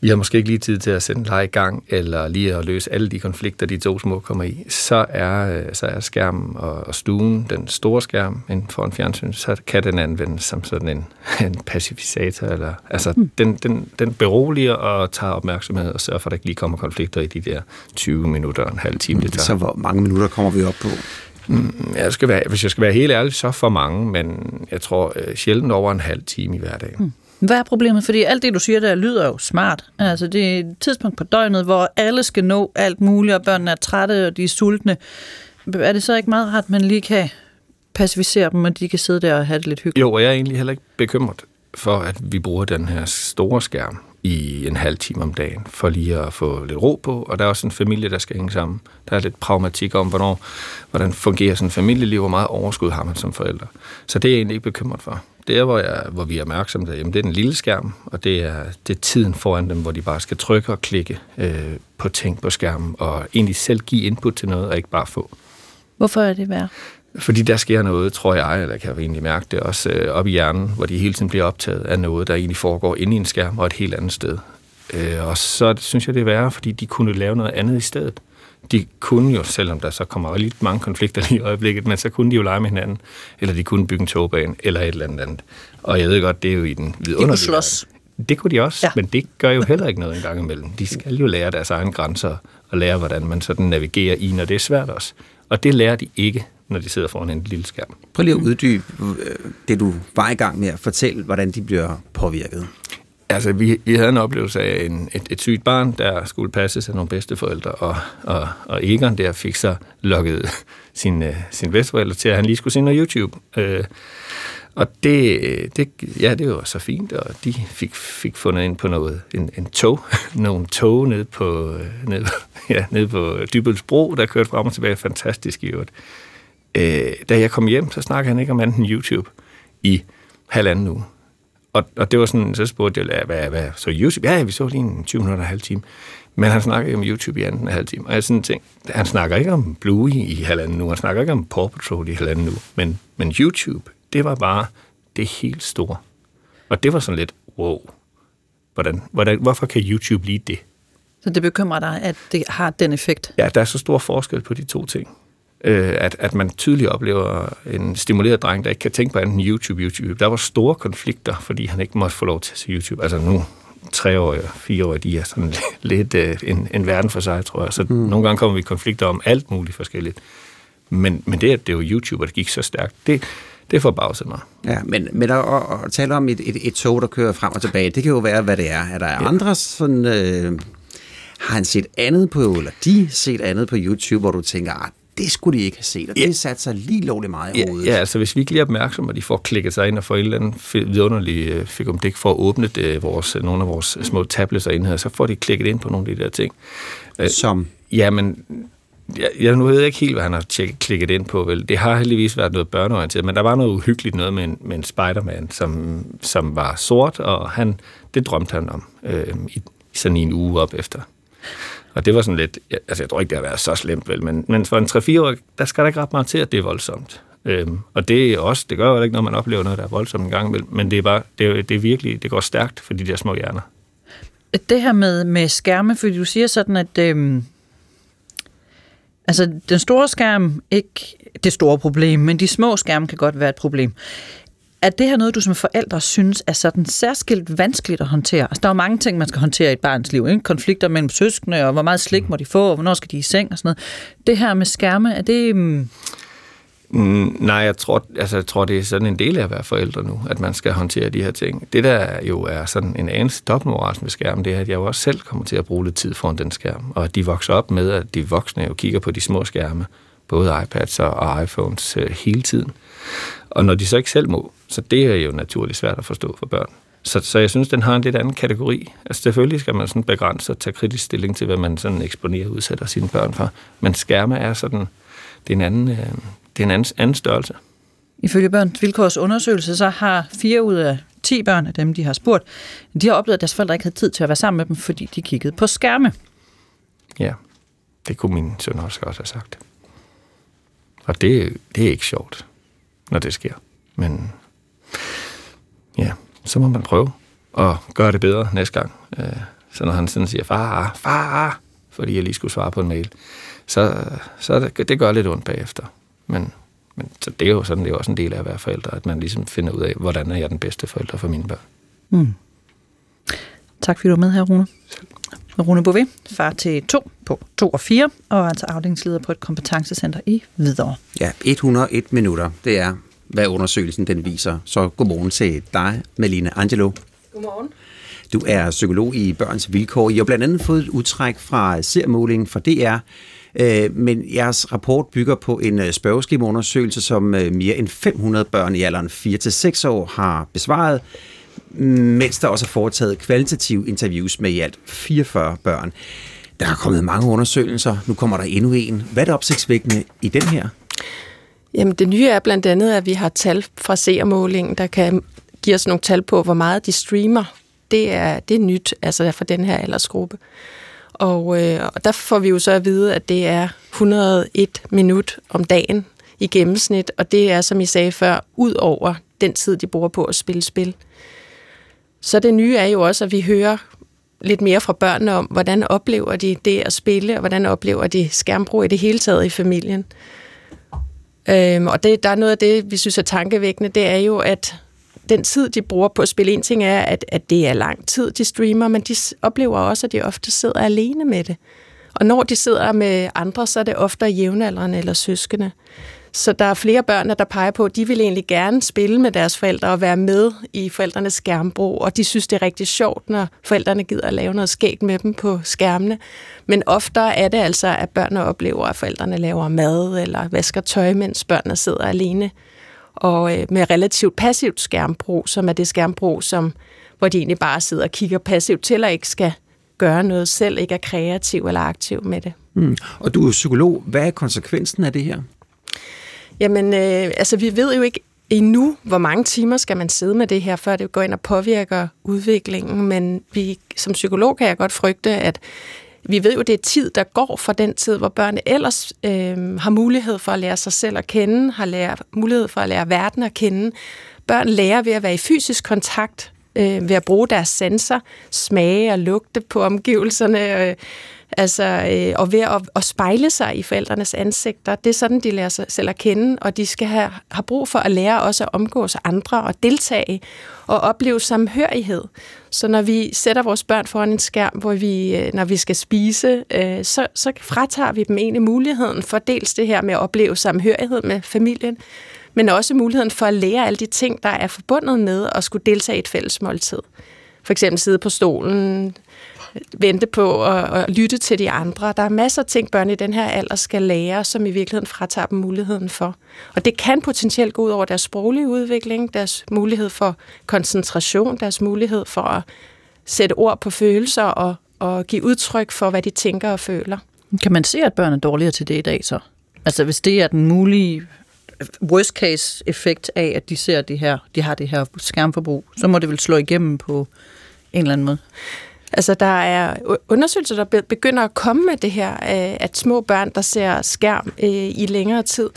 Vi har måske ikke lige tid til at sætte en leg i gang, eller lige at løse alle de konflikter, de to små kommer i. Så er, så er skærmen og, og stuen, den store skærm inden for en fjernsyn, så kan den anvendes som sådan en, en pacificator. Eller, altså, mm. den, den, den beroliger og tager opmærksomhed og sørger for, at der ikke lige kommer konflikter i de der 20 minutter og en halv time, det tager.
Så hvor mange minutter kommer vi op på?
Mm, jeg skal være, hvis jeg skal være helt ærlig, så for mange, men jeg tror øh, sjældent over en halv time i hverdagen. Mm.
Hvad er problemet? Fordi alt det, du siger der, lyder jo smart. Altså, det er et tidspunkt på døgnet, hvor alle skal nå alt muligt, og børnene er trætte, og de er sultne. Er det så ikke meget rart, at man lige kan pacificere dem, og de kan sidde der og have det lidt hyggeligt?
Jo, og jeg er egentlig heller ikke bekymret for, at vi bruger den her store skærm i en halv time om dagen, for lige at få lidt ro på, og der er også en familie, der skal hænge sammen. Der er lidt pragmatik om, hvornår, hvordan fungerer sådan en familieliv, hvor meget overskud har man som forældre. Så det er jeg egentlig ikke bekymret for. Det er, hvor, jeg, hvor vi er opmærksomme, jamen, det er den lille skærm, og det er, det er tiden foran dem, hvor de bare skal trykke og klikke øh, på ting på skærmen, og egentlig selv give input til noget, og ikke bare få.
Hvorfor er det værd?
Fordi der sker noget, tror jeg, eller kan jeg egentlig mærke det også øh, op i hjernen, hvor de hele tiden bliver optaget af noget, der egentlig foregår inde i en skærm og et helt andet sted. Øh, og så synes jeg, det er værre, fordi de kunne lave noget andet i stedet. De kunne jo, selvom der så kommer lidt mange konflikter lige i øjeblikket, men så kunne de jo lege med hinanden, eller de kunne bygge en togbane, eller et eller andet andet. Og jeg ved godt, det er jo i den vidunderlige... De
kunne slås.
Det kunne de også, ja. men det gør jo heller ikke noget en gang imellem. De skal jo lære deres egne grænser, og lære, hvordan man sådan navigerer i, når det er svært også. Og det lærer de ikke, når de sidder foran en lille skærm.
Prøv lige at uddybe øh, det, du var i gang med at fortælle, hvordan de bliver påvirket.
Altså, vi, vi havde en oplevelse af en, et, et sygt barn, der skulle passes af nogle bedsteforældre, og, og, og Egon der fik så lukket sin, øh, sin bedsteforældre til, at han lige skulle se noget YouTube. Øh, og det, øh, det, ja, det var så fint, og de fik, fik fundet ind på noget, en, en tog, nogle tog ned på, øh, ned, ja, ned på Dybølsbro, der kørte frem og tilbage fantastisk i øvrigt. Øh, da jeg kom hjem, så snakkede han ikke om anden YouTube i halvanden uge. Og, og det var sådan, så spurgte jeg, hvad, hvad, så YouTube? Ja, vi så lige en 20 minutter og halv time. Men han snakker ikke om YouTube i anden en halv time. Og jeg sådan tænkte, han snakker ikke om Bluey i halvanden uge, han snakker ikke om Paw Patrol i halvanden uge. Men, men YouTube, det var bare det helt store. Og det var sådan lidt, wow, hvordan, hvordan, hvorfor kan YouTube lige det?
Så det bekymrer dig, at det har den effekt?
Ja, der er så stor forskel på de to ting øh, at, at man tydeligt oplever en stimuleret dreng, der ikke kan tænke på andet end YouTube, YouTube. Der var store konflikter, fordi han ikke måtte få lov til at se YouTube. Altså nu, treårige og fireårige, de er sådan lidt øh, en, en verden for sig, tror jeg. Så mm. nogle gange kommer vi i konflikter om alt muligt forskelligt. Men, men det, at det var YouTube, og det gik så stærkt, det, det forbavser mig.
Ja, men, men at, at, at tale om et, et, et tog, der kører frem og tilbage, det kan jo være, hvad det er. Er der ja. andre sådan... Øh, har han set andet på, eller de set andet på YouTube, hvor du tænker, ah, det skulle de ikke have set, og ja. det satte sig lige lovligt meget i hovedet.
Ja, altså hvis vi ikke lige er opmærksomme, og de får klikket sig ind og får et eller andet vidunderligt øh, fik om det for at åbne det, vores, nogle af vores små tablets og enheder, så får de klikket ind på nogle af de der ting.
Øh, Som?
Ja, men jeg, jeg nu ved ikke helt, hvad han har tjekket, klikket ind på. Vel. Det har heldigvis været noget børneorienteret, men der var noget uhyggeligt noget med en, med en Spider-Man, som, som var sort, og han, det drømte han om øh, i, sådan i en uge op efter. Og det var sådan lidt, altså jeg tror ikke, det har været så slemt vel, men, men for en 3-4 år, der skal der ikke ret meget til, at det er voldsomt. Øhm, og det er også, det gør jo ikke, når man oplever noget, der er voldsomt en gang imellem, men det er bare, det er, det er virkelig, det går stærkt for de der små hjerner.
Det her med, med skærme, fordi du siger sådan, at øhm, altså, den store skærm ikke det store problem, men de små skærme kan godt være et problem. Er det her noget, du som forældre synes er sådan særskilt vanskeligt at håndtere? Altså, der er jo mange ting, man skal håndtere i et barns liv. Ikke? Konflikter mellem søskende, og hvor meget slik må de få, og hvornår skal de i seng og sådan noget. Det her med skærme, er det... Um...
Mm, nej, jeg tror, altså, jeg tror, det er sådan en del af at være forældre nu, at man skal håndtere de her ting. Det, der jo er sådan en anelse dobbeltmoral med skærmen, det er, at jeg jo også selv kommer til at bruge lidt tid foran den skærm, og at de vokser op med, at de voksne jo kigger på de små skærme, både iPads og iPhones øh, hele tiden. Og når de så ikke selv må, så det er jo naturligt svært at forstå for børn. Så, så jeg synes, den har en lidt anden kategori. Altså selvfølgelig skal man sådan begrænse og tage kritisk stilling til, hvad man sådan eksponerer og udsætter sine børn for. Men skærme er sådan, det er en anden, øh, det er en anden, anden størrelse.
Ifølge Børns Vilkårs undersøgelse, så har fire ud af 10 børn af dem, de har spurgt, de har oplevet, at deres forældre ikke havde tid til at være sammen med dem, fordi de kiggede på skærme.
Ja, det kunne min søn også godt have sagt. Og det, det er ikke sjovt, når det sker. Men ja, så må man prøve at gøre det bedre næste gang. Øh, så når han sådan siger, far, far, fordi jeg lige skulle svare på en mail, så, så det, det gør lidt ondt bagefter. Men, men så det er jo sådan, det er også en del af at være forældre, at man ligesom finder ud af, hvordan er jeg den bedste forælder for mine børn.
Mm. Tak fordi du var med her, Rune. Rune Bové, far til to på to og fire, og altså afdelingsleder på et kompetencecenter i Hvidovre.
Ja, 101 minutter, det er, hvad undersøgelsen den viser. Så godmorgen til dig, Malene Angelo.
Godmorgen.
Du er psykolog i Børns Vilkår. I har blandt andet fået et udtræk fra sermålingen fra DR, øh, men jeres rapport bygger på en øh, spørgeskemaundersøgelse, som øh, mere end 500 børn i alderen 4-6 år har besvaret mens der også er foretaget kvalitative interviews med i alt 44 børn. Der er kommet mange undersøgelser, nu kommer der endnu en. Hvad er det opsigtsvækkende i den her?
Jamen det nye er blandt andet, at vi har tal fra seermålingen, der kan give os nogle tal på, hvor meget de streamer. Det er, det er nyt, altså for den her aldersgruppe. Og, øh, og der får vi jo så at vide, at det er 101 minut om dagen i gennemsnit, og det er, som I sagde før, ud over den tid, de bruger på at spille spil. Så det nye er jo også, at vi hører lidt mere fra børnene om, hvordan oplever de det at spille, og hvordan oplever de skærmbrug i det hele taget i familien. Øhm, og det, der er noget af det, vi synes er tankevækkende, det er jo, at den tid, de bruger på at spille, en ting er, at, at det er lang tid, de streamer, men de oplever også, at de ofte sidder alene med det. Og når de sidder med andre, så er det ofte jævnaldrende eller søskende. Så der er flere børn, der peger på, at de vil egentlig gerne spille med deres forældre og være med i forældrenes skærmbrug, og de synes, det er rigtig sjovt, når forældrene gider at lave noget skægt med dem på skærmene. Men oftere er det altså, at børnene oplever, at forældrene laver mad eller vasker tøj, mens børnene sidder alene. Og øh, med relativt passivt skærmbrug, som er det skærmbrug, som, hvor de egentlig bare sidder og kigger passivt til og ikke skal gøre noget selv, ikke er kreativ eller aktiv med det.
Mm. Og du er psykolog. Hvad er konsekvensen af det her?
Jamen, øh, altså vi ved jo ikke endnu, hvor mange timer skal man sidde med det her, før det går ind og påvirker udviklingen, men vi, som psykolog kan jeg godt frygte, at vi ved jo, det er tid, der går fra den tid, hvor børnene ellers øh, har mulighed for at lære sig selv at kende, har lære, mulighed for at lære verden at kende. Børn lærer ved at være i fysisk kontakt, øh, ved at bruge deres sanser, smage og lugte på omgivelserne, øh, Altså, øh, og ved at, at spejle sig i forældrenes ansigter. Det er sådan, de lærer sig selv at kende, og de skal have, have brug for at lære også at omgås andre og deltage og opleve samhørighed. Så når vi sætter vores børn foran en skærm, hvor vi, øh, når vi skal spise, øh, så, så fratager vi dem egentlig muligheden for dels det her med at opleve samhørighed med familien, men også muligheden for at lære alle de ting, der er forbundet med at skulle deltage i et fælles måltid. For eksempel sidde på stolen, vente på at, at lytte til de andre. Der er masser af ting, børn i den her alder skal lære, som i virkeligheden fratager dem muligheden for. Og det kan potentielt gå ud over deres sproglige udvikling, deres mulighed for koncentration, deres mulighed for at sætte ord på følelser og, og give udtryk for, hvad de tænker og føler.
Kan man se, at børn er dårligere til det i dag så? Altså hvis det er den mulige worst case effekt af, at de ser det her, de har det her skærmforbrug, så må det vel slå igennem på en eller anden måde?
Altså, der er undersøgelser, der begynder at komme med det her, øh, at små børn, der ser skærm øh, i længere tid,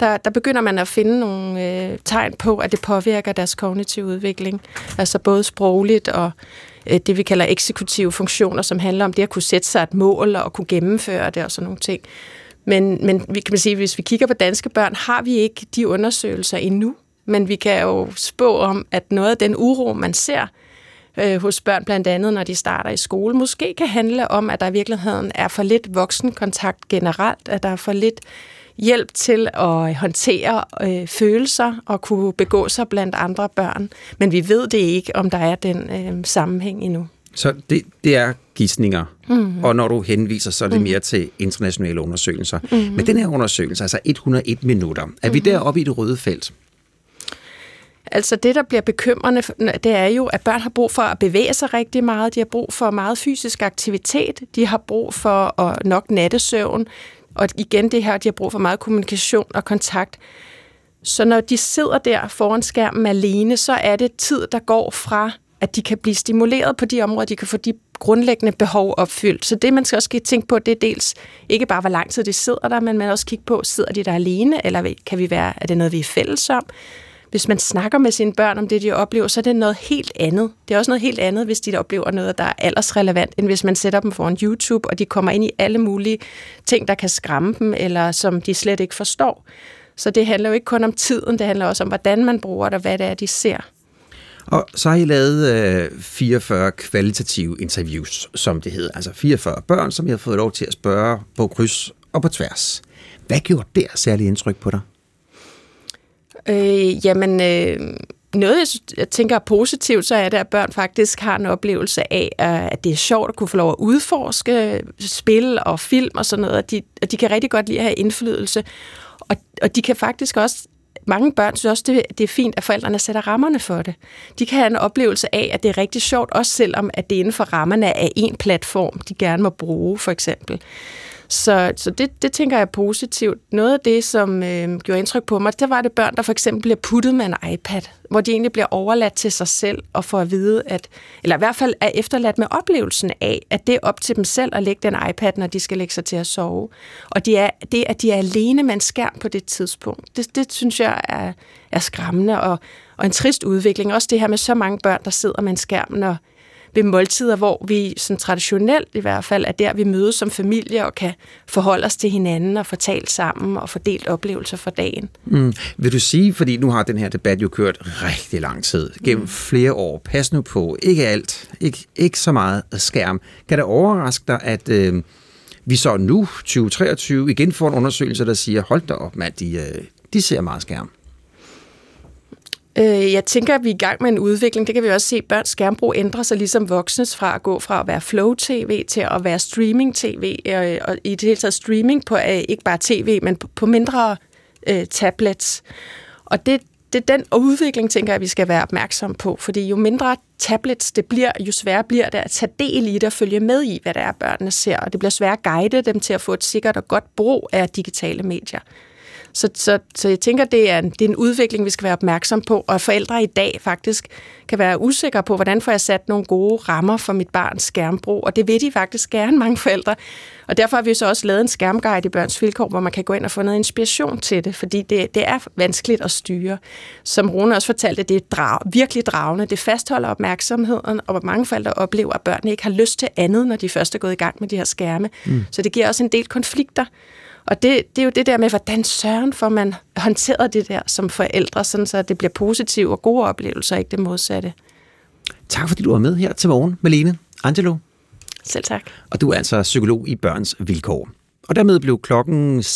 der, der begynder man at finde nogle øh, tegn på, at det påvirker deres kognitive udvikling. Altså både sprogligt og øh, det, vi kalder eksekutive funktioner, som handler om det at kunne sætte sig et mål og kunne gennemføre det og sådan nogle ting. Men, men vi kan sige, hvis vi kigger på danske børn, har vi ikke de undersøgelser endnu. Men vi kan jo spå om, at noget af den uro, man ser øh, hos børn, blandt andet når de starter i skole, måske kan handle om, at der i virkeligheden er for lidt voksenkontakt generelt, at der er for lidt hjælp til at håndtere øh, følelser og kunne begå sig blandt andre børn. Men vi ved det ikke, om der er den øh, sammenhæng endnu.
Så det, det er gissninger,
Mhm.
og når du henviser, så er det
Mhm.
mere til internationale undersøgelser.
Mhm.
Men den her undersøgelse, altså 101 minutter, er vi
Mhm.
deroppe i det røde felt?
Altså det, der bliver bekymrende, det er jo, at børn har brug for at bevæge sig rigtig meget. De har brug for meget fysisk aktivitet. De har brug for at nok nattesøvn. Og igen det her, de har brug for meget kommunikation og kontakt. Så når de sidder der foran skærmen alene, så er det tid, der går fra, at de kan blive stimuleret på de områder, de kan få de grundlæggende behov opfyldt. Så det, man skal også tænke på, det er dels ikke bare, hvor lang tid de sidder der, men man også kigge på, sidder de der alene, eller kan vi være, er det noget, vi er fælles om? Hvis man snakker med sine børn om det, de oplever, så er det noget helt andet. Det er også noget helt andet, hvis de oplever noget, der er aldersrelevant, end hvis man sætter dem foran YouTube, og de kommer ind i alle mulige ting, der kan skræmme dem, eller som de slet ikke forstår. Så det handler jo ikke kun om tiden, det handler også om, hvordan man bruger det, og hvad det er, de ser.
Og så har I lavet øh, 44 kvalitative interviews, som det hedder. Altså 44 børn, som jeg har fået lov til at spørge på kryds og på tværs. Hvad gjorde der særlig indtryk på dig?
Øh, jamen, øh, noget jeg, synes, jeg tænker er positivt, så er det, at børn faktisk har en oplevelse af, øh, at det er sjovt at kunne få lov at udforske spil og film og sådan noget, og de, og de kan rigtig godt lide at have indflydelse. Og, og de kan faktisk også mange børn synes også, det, det er fint, at forældrene sætter rammerne for det. De kan have en oplevelse af, at det er rigtig sjovt, også selvom at det er inden for rammerne af en platform, de gerne må bruge, for eksempel. Så, så det, det tænker jeg er positivt. Noget af det, som øh, gjorde indtryk på mig, det var det børn, der for eksempel bliver puttet med en iPad, hvor de egentlig bliver overladt til sig selv og får at vide, at, eller i hvert fald er efterladt med oplevelsen af, at det er op til dem selv at lægge den iPad, når de skal lægge sig til at sove. Og det er, det, at de er alene med en skærm på det tidspunkt, det, det synes jeg er, er skræmmende og, og en trist udvikling. Også det her med så mange børn, der sidder med en skærm, når, ved måltider, hvor vi sådan traditionelt i hvert fald er der, vi mødes som familie og kan forholde os til hinanden og fortælle sammen og fordelt oplevelser for dagen.
Mm. Vil du sige, fordi nu har den her debat jo kørt rigtig lang tid, gennem flere år, pas nu på, ikke alt, ikke, ikke så meget skærm. Kan det overraske dig, at øh, vi så nu, 2023, igen får en undersøgelse, der siger, hold da op, mand, de, øh, de ser meget skærm.
Øh, jeg tænker, at vi er i gang med en udvikling. Det kan vi også se, at børns skærmbrug ændrer sig ligesom voksnes fra at gå fra at være flow-tv til at være streaming-tv, og, øh, og i det hele taget streaming på øh, ikke bare tv, men på, på mindre øh, tablets. Og det, det den udvikling, tænker jeg, vi skal være opmærksom på, fordi jo mindre tablets det bliver, jo sværere bliver det at tage del i det og følge med i, hvad det er, børnene ser, og det bliver sværere at guide dem til at få et sikkert og godt brug af digitale medier. Så, så, så jeg tænker, det er, en, det er en udvikling, vi skal være opmærksom på, og forældre i dag faktisk kan være usikre på, hvordan får jeg sat nogle gode rammer for mit barns skærmbrug, og det vil de faktisk gerne, mange forældre. Og derfor har vi så også lavet en skærmguide i børns vilkår, hvor man kan gå ind og få noget inspiration til det, fordi det, det er vanskeligt at styre. Som Rune også fortalte, det er drag, virkelig dragende. Det fastholder opmærksomheden, og mange forældre oplever, at børnene ikke har lyst til andet, når de først er gået i gang med de her skærme. Mm. Så det giver også en del konflikter. Og det, det er jo det der med, hvordan søren får man håndteret det der som forældre, sådan så det bliver positive og gode oplevelser, ikke det modsatte.
Tak fordi du var med her til morgen, Malene Angelo.
Selv tak.
Og du er altså psykolog i Børns Vilkår. Og dermed blev klokken 6.48.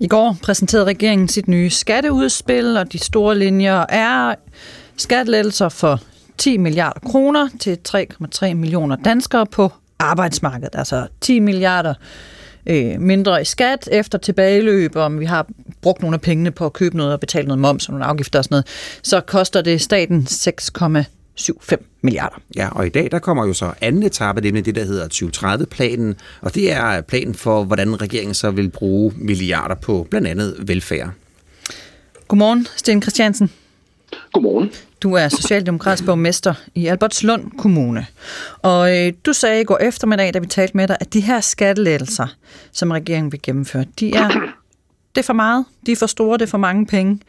I går præsenterede regeringen sit nye skatteudspil, og de store linjer er skattelettelser for 10 milliarder kroner til 3,3 millioner danskere på arbejdsmarkedet. Altså 10 milliarder øh, mindre i skat efter tilbageløb, om vi har brugt nogle af pengene på at købe noget og betale noget moms og nogle afgifter og sådan noget, så koster det staten 6,75 milliarder.
Ja, og i dag der kommer jo så anden etape, det er det, der hedder 2030-planen, og det er planen for, hvordan regeringen så vil bruge milliarder på blandt andet velfærd.
Godmorgen, Sten Christiansen.
Godmorgen.
Du er socialdemokratisk borgmester i Albertslund Kommune. Og øh, du sagde i går eftermiddag, da vi talte med dig, at de her skattelettelser, som regeringen vil gennemføre, de er, det er for meget, de er for store, det er for mange penge.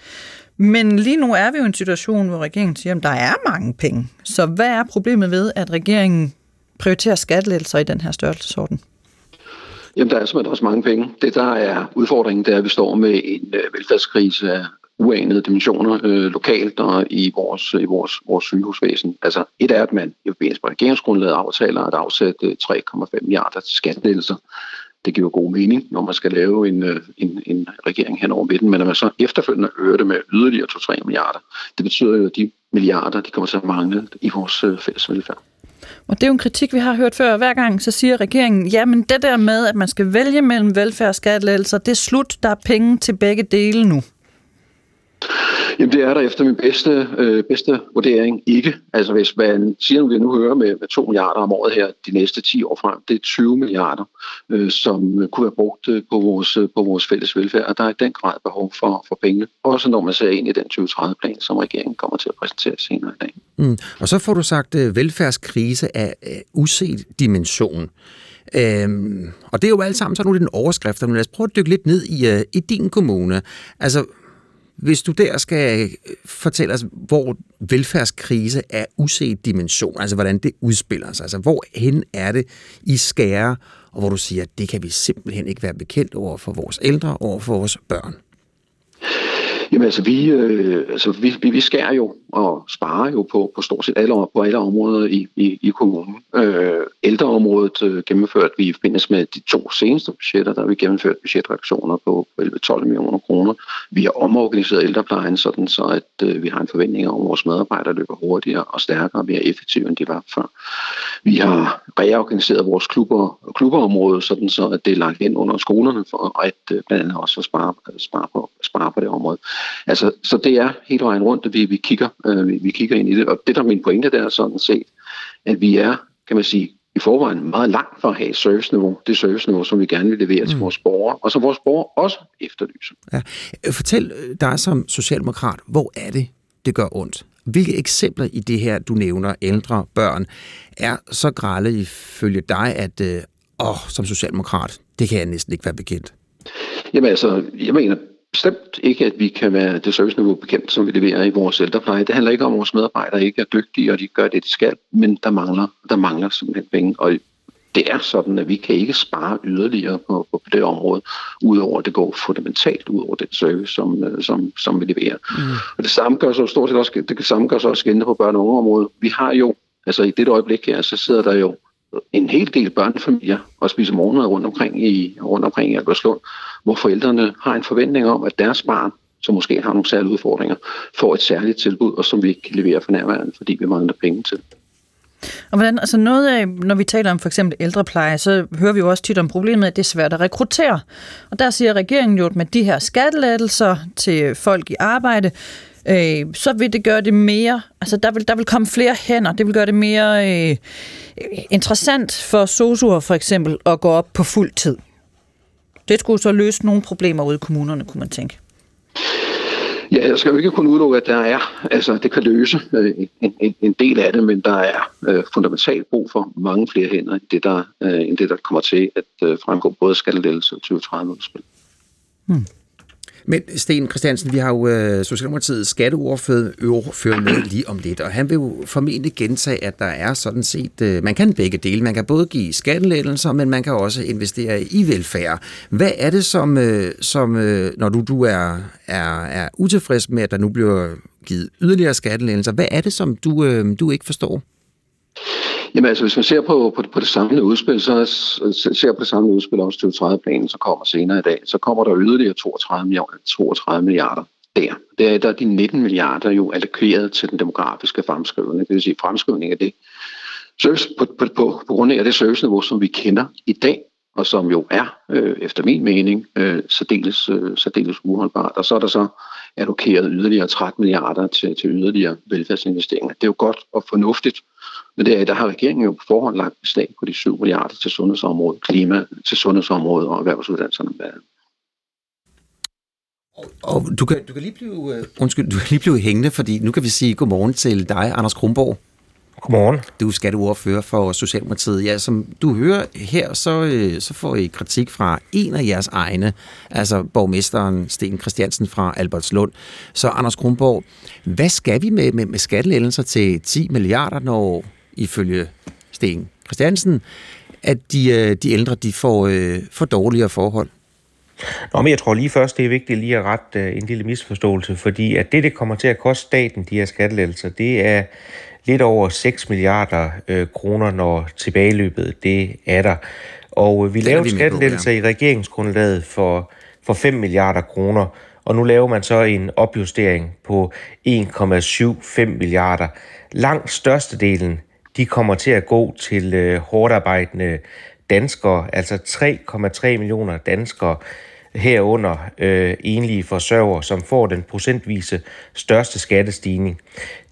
Men lige nu er vi jo i en situation, hvor regeringen siger, at der er mange penge. Så hvad er problemet ved, at regeringen prioriterer skattelettelser i den her størrelsesorden?
Jamen, der er simpelthen også mange penge. Det, der er udfordringen, det er, at vi står med en øh, velfærdskrise af uanede dimensioner øh, lokalt og i vores, i vores, vores sygehusvæsen. Altså, et er, at man i forbindelse med regeringsgrundlaget aftaler at afsætte øh, 3,5 milliarder til skattelettelser. Det giver god mening, når man skal lave en, øh, en, en regering hen over midten, men når man så efterfølgende øger det med yderligere 2-3 milliarder, det betyder jo, at de milliarder de kommer til at mangle i vores øh, fælles velfærd.
Og det er jo en kritik, vi har hørt før. Hver gang så siger regeringen, jamen det der med, at man skal vælge mellem velfærd og skattelettelser, det er slut. Der er penge til begge dele nu.
Jamen det er der efter min bedste, øh, bedste vurdering ikke. Altså hvis man siger, at vi nu hører med, med 2 milliarder om året her de næste 10 år frem, det er 20 milliarder, øh, som øh, kunne være brugt øh, på vores, øh, på vores fælles velfærd, og der er i den grad behov for, for penge. Også når man ser ind i den 2030-plan, som regeringen kommer til at præsentere senere i dag.
Mm. Og så får du sagt, at velfærdskrise af uset dimension. Øhm, og det er jo alt sammen sådan nogle den overskrifter, men lad os prøve at dykke lidt ned i, uh, i din kommune. Altså, hvis du der skal øh, fortælle os, hvor velfærdskrise er uset dimension, altså hvordan det udspiller sig, altså hvor hen er det i skære, og hvor du siger, at det kan vi simpelthen ikke være bekendt over for vores ældre, over for vores børn?
Jamen altså, vi, øh, altså, vi, vi, vi skærer jo og sparer jo på, på stort set alle, på alle områder i, i, i kommunen. Øh, ældreområdet øh, gennemført vi i forbindelse med de to seneste budgetter, der har vi gennemført budgetreduktioner på 11-12 millioner kroner. Vi har omorganiseret ældreplejen sådan, så at øh, vi har en forventning om, at vores medarbejdere løber hurtigere og stærkere og mere effektive, end de var før. Vi har reorganiseret vores klubber, klubberområde, sådan så at det er lagt ind under skolerne for at øh, blandt andet også at spare, spare, på, spare på det område. Altså, så det er helt vejen rundt, at vi, vi, kigger, øh, vi, vi kigger ind i det. Og det, der er min pointe, der er sådan set, at vi er, kan man sige, i forvejen meget langt for at have serviceniveau. Det serviceniveau, som vi gerne vil levere mm. til vores borgere, og som vores borgere også efterlyser.
Ja. Fortæl dig som socialdemokrat, hvor er det, det gør ondt? Hvilke eksempler i det her, du nævner, ældre, børn, er så grælde ifølge dig, at øh, åh, som socialdemokrat, det kan jeg næsten ikke være bekendt?
Jamen altså, jeg mener bestemt ikke, at vi kan være det serviceniveau bekendt, som vi leverer i vores ældrepleje. Det handler ikke om, at vores medarbejdere ikke er dygtige, og de gør det, de skal, men der mangler, der mangler simpelthen penge. Og det er sådan, at vi kan ikke spare yderligere på, på det område, udover at det går fundamentalt ud over den service, som, øh, som, som vi leverer. Mm. Og det samme gør så stort set også, det samme gør så også gældende på børne- og ungeområdet. Vi har jo, altså i det øjeblik her, så sidder der jo en hel del børnefamilier og spiser morgenmad rundt omkring i, rundt omkring i Albertslund, hvor forældrene har en forventning om, at deres barn, som måske har nogle særlige udfordringer, får et særligt tilbud, og som vi ikke kan levere for nærværende, fordi vi mangler penge til.
Og hvordan, altså noget af, når vi taler om for eksempel ældrepleje, så hører vi jo også tit om problemet, at det er svært at rekruttere. Og der siger regeringen jo, at med de her skattelettelser til folk i arbejde, øh, så vil det gøre det mere, altså der vil, der vil komme flere hænder, det vil gøre det mere øh, interessant for sosuer for eksempel at gå op på fuld tid. Det skulle så løse nogle problemer ude i kommunerne, kunne man tænke.
Ja, jeg skal jo ikke kun udelukke, at der er, altså det kan løse øh, en, en, en del af det, men der er øh, fundamentalt brug for mange flere hænder, end det, der, øh, end det, der kommer til at øh, fremgå både skattelettelse og 2030-udspil. Hmm.
Men Sten Christiansen, vi har jo øh, Socialdemokratiets skatteordfører med lige om lidt, og han vil jo formentlig gentage, at der er sådan set, øh, man kan begge dele. Man kan både give skattelettelser, men man kan også investere i velfærd. Hvad er det, som, øh, som øh, når du, du er, er, er utilfreds med, at der nu bliver givet yderligere skattelettelser, hvad er det, som du, øh, du ikke forstår?
Jamen altså, hvis man ser på, på, på det samlede udspil, så ser på det samlede udspil også 2030-planen, så kommer senere i dag, så kommer der yderligere 32 milliarder, 32 milliarder der. Der er, der er de 19 milliarder jo allokeret til den demografiske fremskrivning, det vil sige fremskrivning af det service, på, på, på, på grund af det serviceniveau, som vi kender i dag, og som jo er, øh, efter min mening, øh, særdeles, øh, særdeles uholdbart. Og så er der så allokeret yderligere 13 milliarder til, til yderligere velfærdsinvesteringer. Det er jo godt og fornuftigt, men det er, der har regeringen jo på forhånd lagt beslag på de 7 milliarder til sundhedsområdet, klima til sundhedsområdet og erhvervsuddannelserne.
Og du kan, du kan lige blive, uh, undskyld, du kan lige blive hængende, fordi nu kan vi sige godmorgen til dig, Anders Kronborg.
Godmorgen.
Du er skatteordfører for Socialdemokratiet. Ja, som du hører her, så, øh, så får I kritik fra en af jeres egne, altså borgmesteren Sten Christiansen fra Albertslund. Så Anders Kronborg, hvad skal vi med, med, med skattelettelser til 10 milliarder, når ifølge Sten Christiansen, at de, øh, de ældre de får, øh, får dårligere forhold?
Nå, men jeg tror lige først, det er vigtigt lige at rette en lille misforståelse, fordi at det, det kommer til at koste staten, de her skattelettelser, det er lidt over 6 milliarder øh, kroner, når tilbageløbet det er der. Og øh, vi lavede skattelettelser ja. i regeringsgrundlaget for, for 5 milliarder kroner, og nu laver man så en opjustering på 1,75 milliarder. Langt størstedelen, de kommer til at gå til øh, hårdt arbejdende danskere, altså 3,3 millioner danskere, herunder øh, enlige forsørgere, som får den procentvise største skattestigning.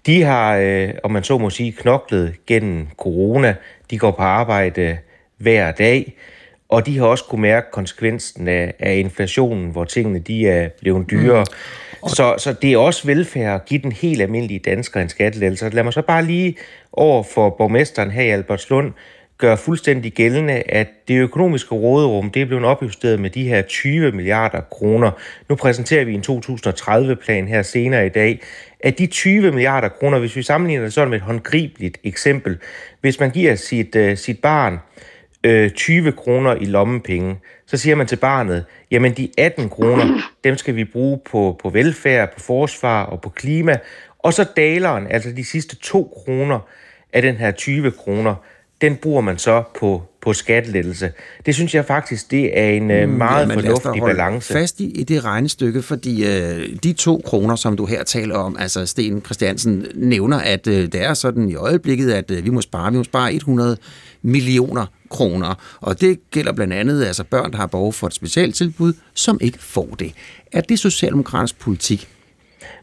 De har, øh, om man så må sige, knoklet gennem corona. De går på arbejde hver dag, og de har også kunne mærke konsekvensen af, af inflationen, hvor tingene de er blevet dyrere. Mm. Så, så det er også velfærd at give den helt almindelige dansker en skattelettelse. Lad mig så bare lige over for borgmesteren her i Albertslund gør fuldstændig gældende, at det økonomiske råderum det er blevet opjusteret med de her 20 milliarder kroner. Nu præsenterer vi en 2030-plan her senere i dag. At de 20 milliarder kroner, hvis vi sammenligner det sådan med et håndgribeligt eksempel, hvis man giver sit, uh, sit barn øh, 20 kroner i lommepenge, så siger man til barnet, jamen de 18 kroner, dem skal vi bruge på, på velfærd, på forsvar og på klima, og så daleren, altså de sidste 2 kroner af den her 20 kroner, den bruger man så på, på skattelettelse. Det synes jeg faktisk, det er en mm, meget ja, fornuftig balance.
fast i, i det regnestykke, fordi øh, de to kroner, som du her taler om, altså Sten Christiansen nævner, at øh, det er sådan i øjeblikket, at øh, vi må spare, vi må spare 100 millioner kroner. Og det gælder blandt andet altså børn, der har behov for et specialtilbud, som ikke får det. Er det socialdemokratisk politik?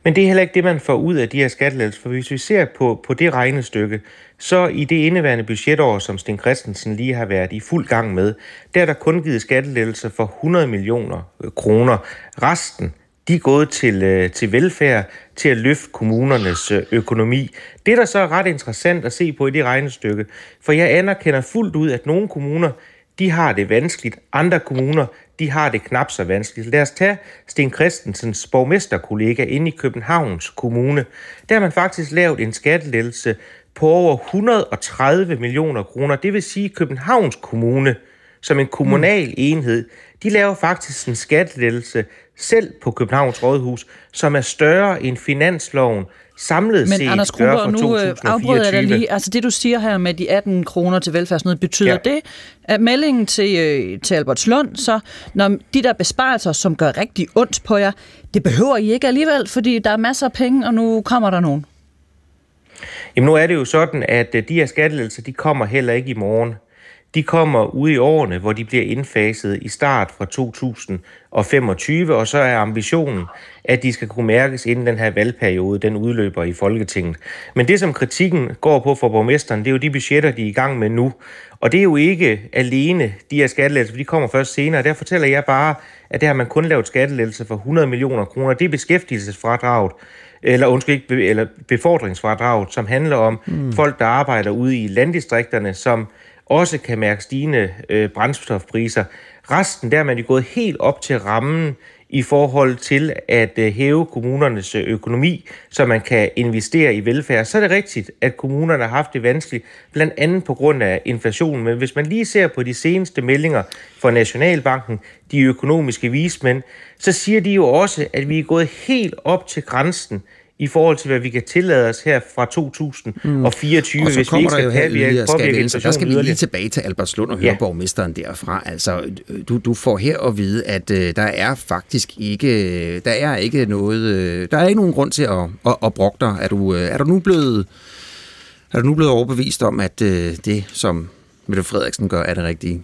Men det er heller ikke det, man får ud af de her skattelettelser. For hvis vi ser på, på det regnestykke, så i det indeværende budgetår, som Sten Christensen lige har været i fuld gang med, der er der kun givet skattelettelser for 100 millioner øh, kroner. Resten, de er gået til, øh, til velfærd, til at løfte kommunernes øh, økonomi. Det, der så er ret interessant at se på i det regnestykke, for jeg anerkender fuldt ud, at nogle kommuner, de har det vanskeligt. Andre kommuner, de har det knap så vanskeligt. Lad os tage Sten Christensens borgmesterkollega inde i Københavns Kommune. Der har man faktisk lavet en skattelettelse på over 130 millioner kroner. Det vil sige, at Københavns Kommune, som en kommunal mm. enhed, de laver faktisk en skattelettelse selv på Københavns Rådhus, som er større end finansloven samlet
Men
set
Anders
gør for
nu
2024.
øh, afbryder jeg dig lige. Altså det, du siger her med de 18 kroner til velfærdsnød, betyder
Ja.
ja. det, at meldingen til, øh, til Albertslund, så når de der besparelser, som gør rigtig ondt på jer, det behøver I ikke alligevel, fordi der er masser af penge, og nu kommer der nogen.
Jamen nu er det jo sådan, at øh, de her skattelettelser, de kommer heller ikke i morgen. De kommer ude i årene, hvor de bliver indfaset i start fra 2025, og så er ambitionen, at de skal kunne mærkes inden den her valgperiode, den udløber i Folketinget. Men det, som kritikken går på for borgmesteren, det er jo de budgetter, de er i gang med nu. Og det er jo ikke alene de her skattelettelser, for de kommer først senere. Der fortæller jeg bare, at der har man kun lavet skattelettelser for 100 millioner kroner. Det er beskæftigelsesfradraget, eller undskyld ikke, eller befordringsfradraget, som handler om mm. folk, der arbejder ude i landdistrikterne, som også kan mærke stigende øh, brændstofpriser. Resten, der er man jo gået helt op til rammen i forhold til at øh, hæve kommunernes øh, økonomi, så man kan investere i velfærd. Så er det rigtigt, at kommunerne har haft det vanskeligt, blandt andet på grund af inflationen. Men hvis man lige ser på de seneste meldinger fra Nationalbanken, de økonomiske vismænd, så siger de jo også, at vi er gået helt op til grænsen i forhold til, hvad vi kan tillade os her fra 2024,
Og så
hvis vi ikke skal
her
påvirke, påvirke
skattelettelser. Der skal
inflationen
vi lige tilbage til Albertslund og høre
Ja.
ja. borgmesteren derfra. Altså, du, du får her at vide, at øh, der er faktisk ikke, der er ikke noget, øh, der er ikke nogen grund til at, at, at brokke dig. Er du, øh, er du nu blevet, er du nu blevet overbevist om, at øh, det, som Mette Frederiksen gør, er det rigtige?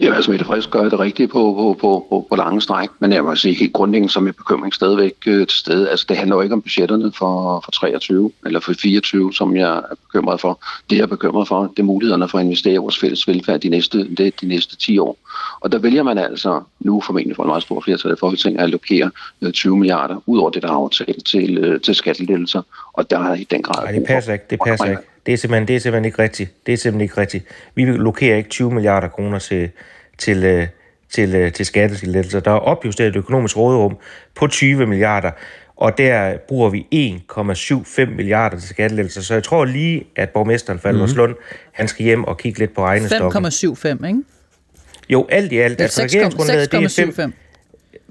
Ja, altså Mette Frisk gør det rigtigt på, på, på, på, på lange stræk, men jeg må sige helt grundlæggende som er bekymring stadigvæk øh, til stede. Altså det handler jo ikke om budgetterne for, for 23 eller for 24, som jeg er bekymret for. Det jeg er bekymret for, det er mulighederne for at investere i vores fælles velfærd de næste, de, de næste 10 år. Og der vælger man altså nu formentlig for en meget stor flertal i Folketinget at allokere 20 øh, milliarder ud over det, der er aftalt til, øh, til skattelettelser. Og der er i den grad...
Nej, det passer ikke. Det passer ikke. Det er, simpelthen, det er simpelthen ikke rigtigt. Det er simpelthen ikke rigtigt. Vi lokerer ikke 20 milliarder kroner til, til, øh, til, til, til skattelettelser. Der er opjusteret et økonomisk råderum på 20 milliarder, og der bruger vi 1,75 milliarder til skattelettelser. Så jeg tror lige, at borgmesteren for Alvarslund, mm. han skal hjem og kigge lidt på regnestokken.
5,75, ikke?
Jo, alt i alt. Altså, det er 5,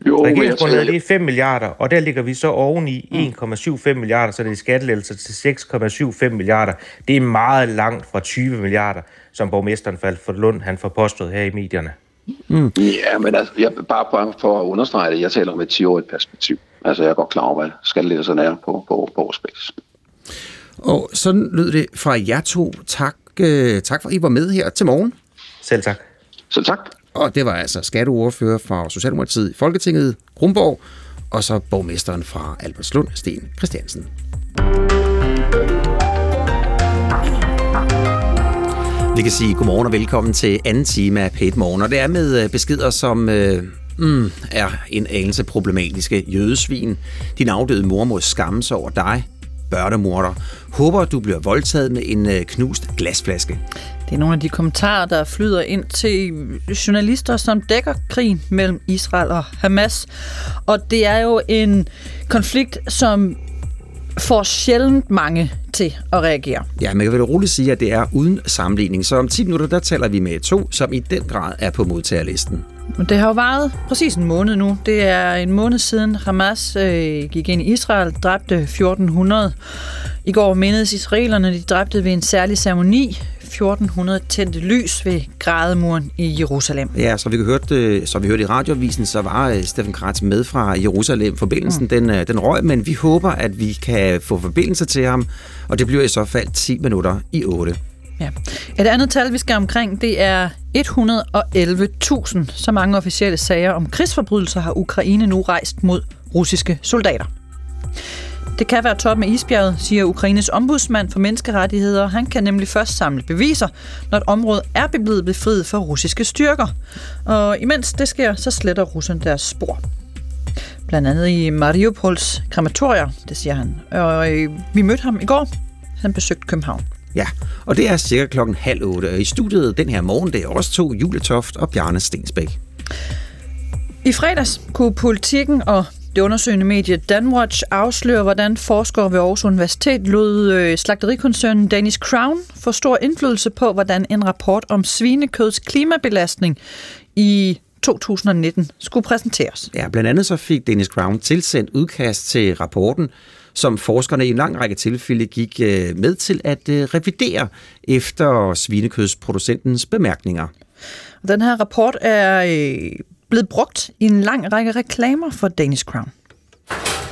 jo, regeringsgrundlaget det er 5 milliarder, og der ligger vi så oven i 1,75 milliarder, så det er skattelettelser til 6,75 milliarder. Det er meget langt fra 20 milliarder, som borgmesteren for Lund han får påstået her i medierne.
Mm. Ja, men altså, jeg, bare, bare for at understrege det, jeg taler om et 10-årigt perspektiv. Altså, jeg er godt klar over, hvad skattelettelserne er på, på, på årsbasis.
Og sådan lød det fra jer to. Tak, øh, tak for, at I var med her til morgen.
Selv tak.
Selv tak.
Og det var altså skatteordfører fra Socialdemokratiet i Folketinget, Grumborg, og så borgmesteren fra Albertslund, Sten Christiansen. Vi kan sige godmorgen og velkommen til anden time af Pæt Morgen, og det er med øh, beskeder, som øh, mm, er en anelse problematiske. Jødesvin, din afdøde mor må skamme sig over dig, børnemorder. Håber, du bliver voldtaget med en øh, knust glasflaske.
Det er nogle af de kommentarer, der flyder ind til journalister, som dækker krigen mellem Israel og Hamas. Og det er jo en konflikt, som får sjældent mange til at reagere.
Ja, man kan vel roligt sige, at det er uden sammenligning. Så om 10 minutter, der taler vi med to, som i den grad er på modtagerlisten.
Det har jo varet præcis en måned nu. Det er en måned siden Hamas øh, gik ind i Israel, dræbte 1400. I går mindedes israelerne, de dræbte ved en særlig ceremoni 1400 tændte lys ved grædemuren i Jerusalem.
Ja, så vi hørte, øh, så vi hørte i radioavisen, så var øh, Steffen Kratz med fra Jerusalem. Forbindelsen, mm. den, øh, den røg, men vi håber, at vi kan få forbindelse til ham, og det bliver i så fald 10 minutter i 8.
Ja. Et andet tal, vi skal omkring, det er 111.000. Så mange officielle sager om krigsforbrydelser har Ukraine nu rejst mod russiske soldater. Det kan være top med isbjerget, siger Ukraines ombudsmand for menneskerettigheder. Han kan nemlig først samle beviser, når et område er blevet befriet for russiske styrker. Og imens det sker, så sletter russerne deres spor. Blandt andet i Mariupols krematorier, det siger han. Og øh, vi mødte ham i går. Han besøgte København.
Ja, og det er cirka klokken halv otte. Og i studiet den her morgen, det er også to Juletoft og Bjarne Stensbæk.
I fredags kunne politikken og det undersøgende medie Danwatch afslører, hvordan forskere ved Aarhus Universitet lod øh, slagterikoncernen Danish Crown få stor indflydelse på, hvordan en rapport om svinekøds klimabelastning i 2019 skulle præsenteres.
Ja, blandt andet så fik Danish Crown tilsendt udkast til rapporten, som forskerne i en lang række tilfælde gik øh, med til at øh, revidere efter svinekødsproducentens bemærkninger.
Den her rapport er blevet brugt i en lang række reklamer for Danish Crown.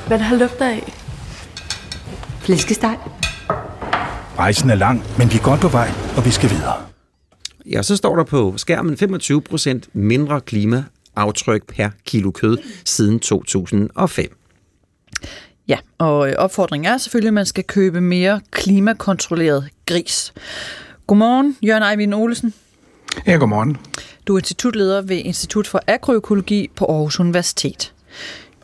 Hvad der har lugter af? Flæskesteg.
Rejsen er lang, men vi er godt på vej, og vi skal videre.
Ja, så står der på skærmen 25% mindre klimaaftryk per kilo kød siden 2005.
Ja, og opfordringen er selvfølgelig, at man skal købe mere klimakontrolleret gris. Godmorgen, Jørgen Eivind Olesen.
Ja, godmorgen.
Du er institutleder ved Institut for Agroøkologi på Aarhus Universitet.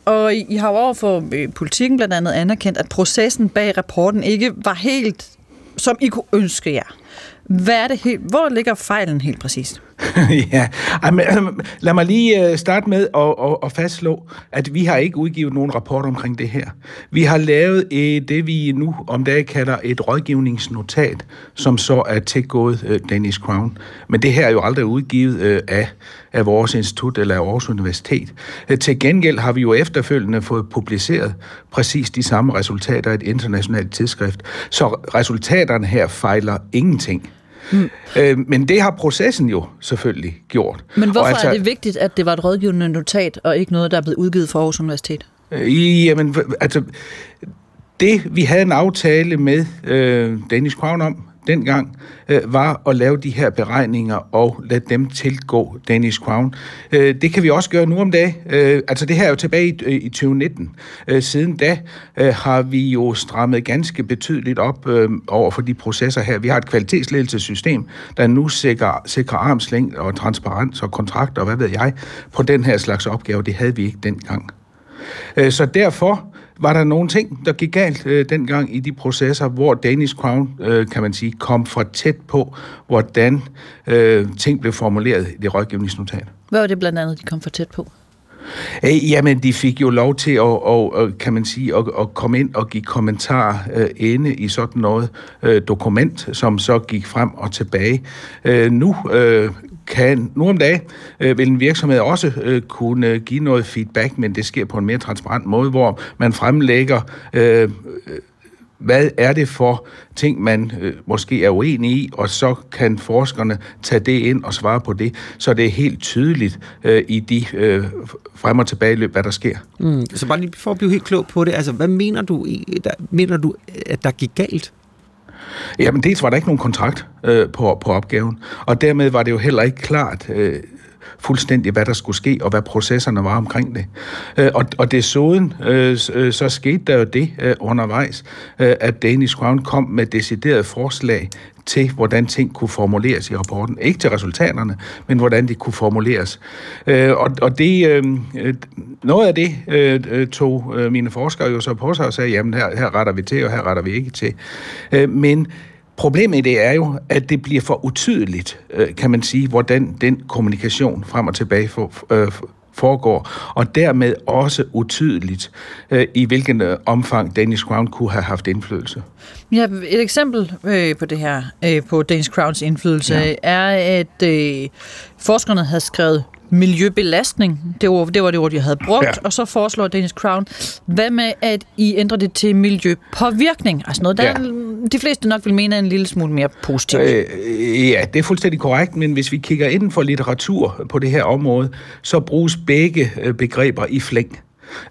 Og I har jo over for øh, politikken blandt andet anerkendt, at processen bag rapporten ikke var helt, som I kunne ønske jer. Hvad er det helt, hvor ligger fejlen helt præcist?
ja, men, altså, lad mig lige øh, starte med at, at, at fastslå, at vi har ikke udgivet nogen rapport omkring det her. Vi har lavet et, det, vi nu om dagen kalder et rådgivningsnotat, som så er tilgået øh, Danish Crown. Men det her er jo aldrig udgivet af, af vores institut eller af vores universitet. Til gengæld har vi jo efterfølgende fået publiceret præcis de samme resultater i et internationalt tidsskrift. Så resultaterne her fejler ingenting. Mm. Øh, men det har processen jo selvfølgelig gjort.
Men hvorfor altså, er det vigtigt, at det var et rådgivende notat, og ikke noget, der er blevet udgivet for Aarhus Universitet?
Øh, jamen, altså, det vi havde en aftale med øh, Danish Crown om, dengang, øh, var at lave de her beregninger og lade dem tilgå Danish Crown. Øh, det kan vi også gøre nu om dagen. Øh, altså det her er jo tilbage i, øh, i 2019. Øh, siden da øh, har vi jo strammet ganske betydeligt op øh, over for de processer her. Vi har et kvalitetsledelsessystem, der nu sikrer, sikrer armslængde og transparens og kontrakter og hvad ved jeg på den her slags opgave. Det havde vi ikke dengang. Øh, så derfor var der nogle ting, der gik galt øh, dengang i de processer, hvor Danish Crown, øh, kan man sige, kom for tæt på, hvordan øh, ting blev formuleret i det rådgivningsnotat.
Hvad var det blandt andet, de kom for tæt på?
Øh, jamen, de fik jo lov til at, og, og, kan man sige, at, at komme ind og give kommentarer øh, inde i sådan noget øh, dokument, som så gik frem og tilbage. Øh, nu øh, kan nu om dagen øh, vil en virksomhed også øh, kunne øh, give noget feedback, men det sker på en mere transparent måde, hvor man fremlægger øh, øh, hvad er det for ting, man øh, måske er uenig i, og så kan forskerne tage det ind og svare på det, så det er helt tydeligt øh, i de øh, frem- og tilbageløb, hvad der sker.
Mm. Så bare lige for at blive helt klog på det, altså hvad mener du, der, mener du at der gik galt?
Jamen dels var der ikke nogen kontrakt øh, på, på opgaven, og dermed var det jo heller ikke klart øh, fuldstændig, hvad der skulle ske, og hvad processerne var omkring det. Øh, og, og desuden øh, øh, så skete der jo det øh, undervejs, øh, at Danish Crown kom med decideret forslag til, hvordan ting kunne formuleres i rapporten. Ikke til resultaterne, men hvordan de kunne formuleres. Øh, og, og det, øh, øh noget af det øh, øh tog mine forskere jo så på sig og sagde, jamen her, her retter vi til, og her retter vi ikke til. Øh, men Problemet i det er jo, at det bliver for utydeligt, øh, kan man sige, hvordan den kommunikation frem og tilbage øh, foregår, og dermed også utydeligt, øh, i hvilken omfang Danish Crown kunne have haft indflydelse.
Ja, et eksempel på det her, på Danish Crowns indflydelse, ja. er, at forskerne havde skrevet miljøbelastning. Det var det, var det ord, jeg havde brugt. Ja. Og så foreslår Danish Crown, hvad med, at I ændrer det til miljøpåvirkning? Altså noget, der ja. de fleste nok vil mene er en lille smule mere positivt.
Øh, ja, det er fuldstændig korrekt, men hvis vi kigger inden for litteratur på det her område, så bruges begge øh, begreber i flæng.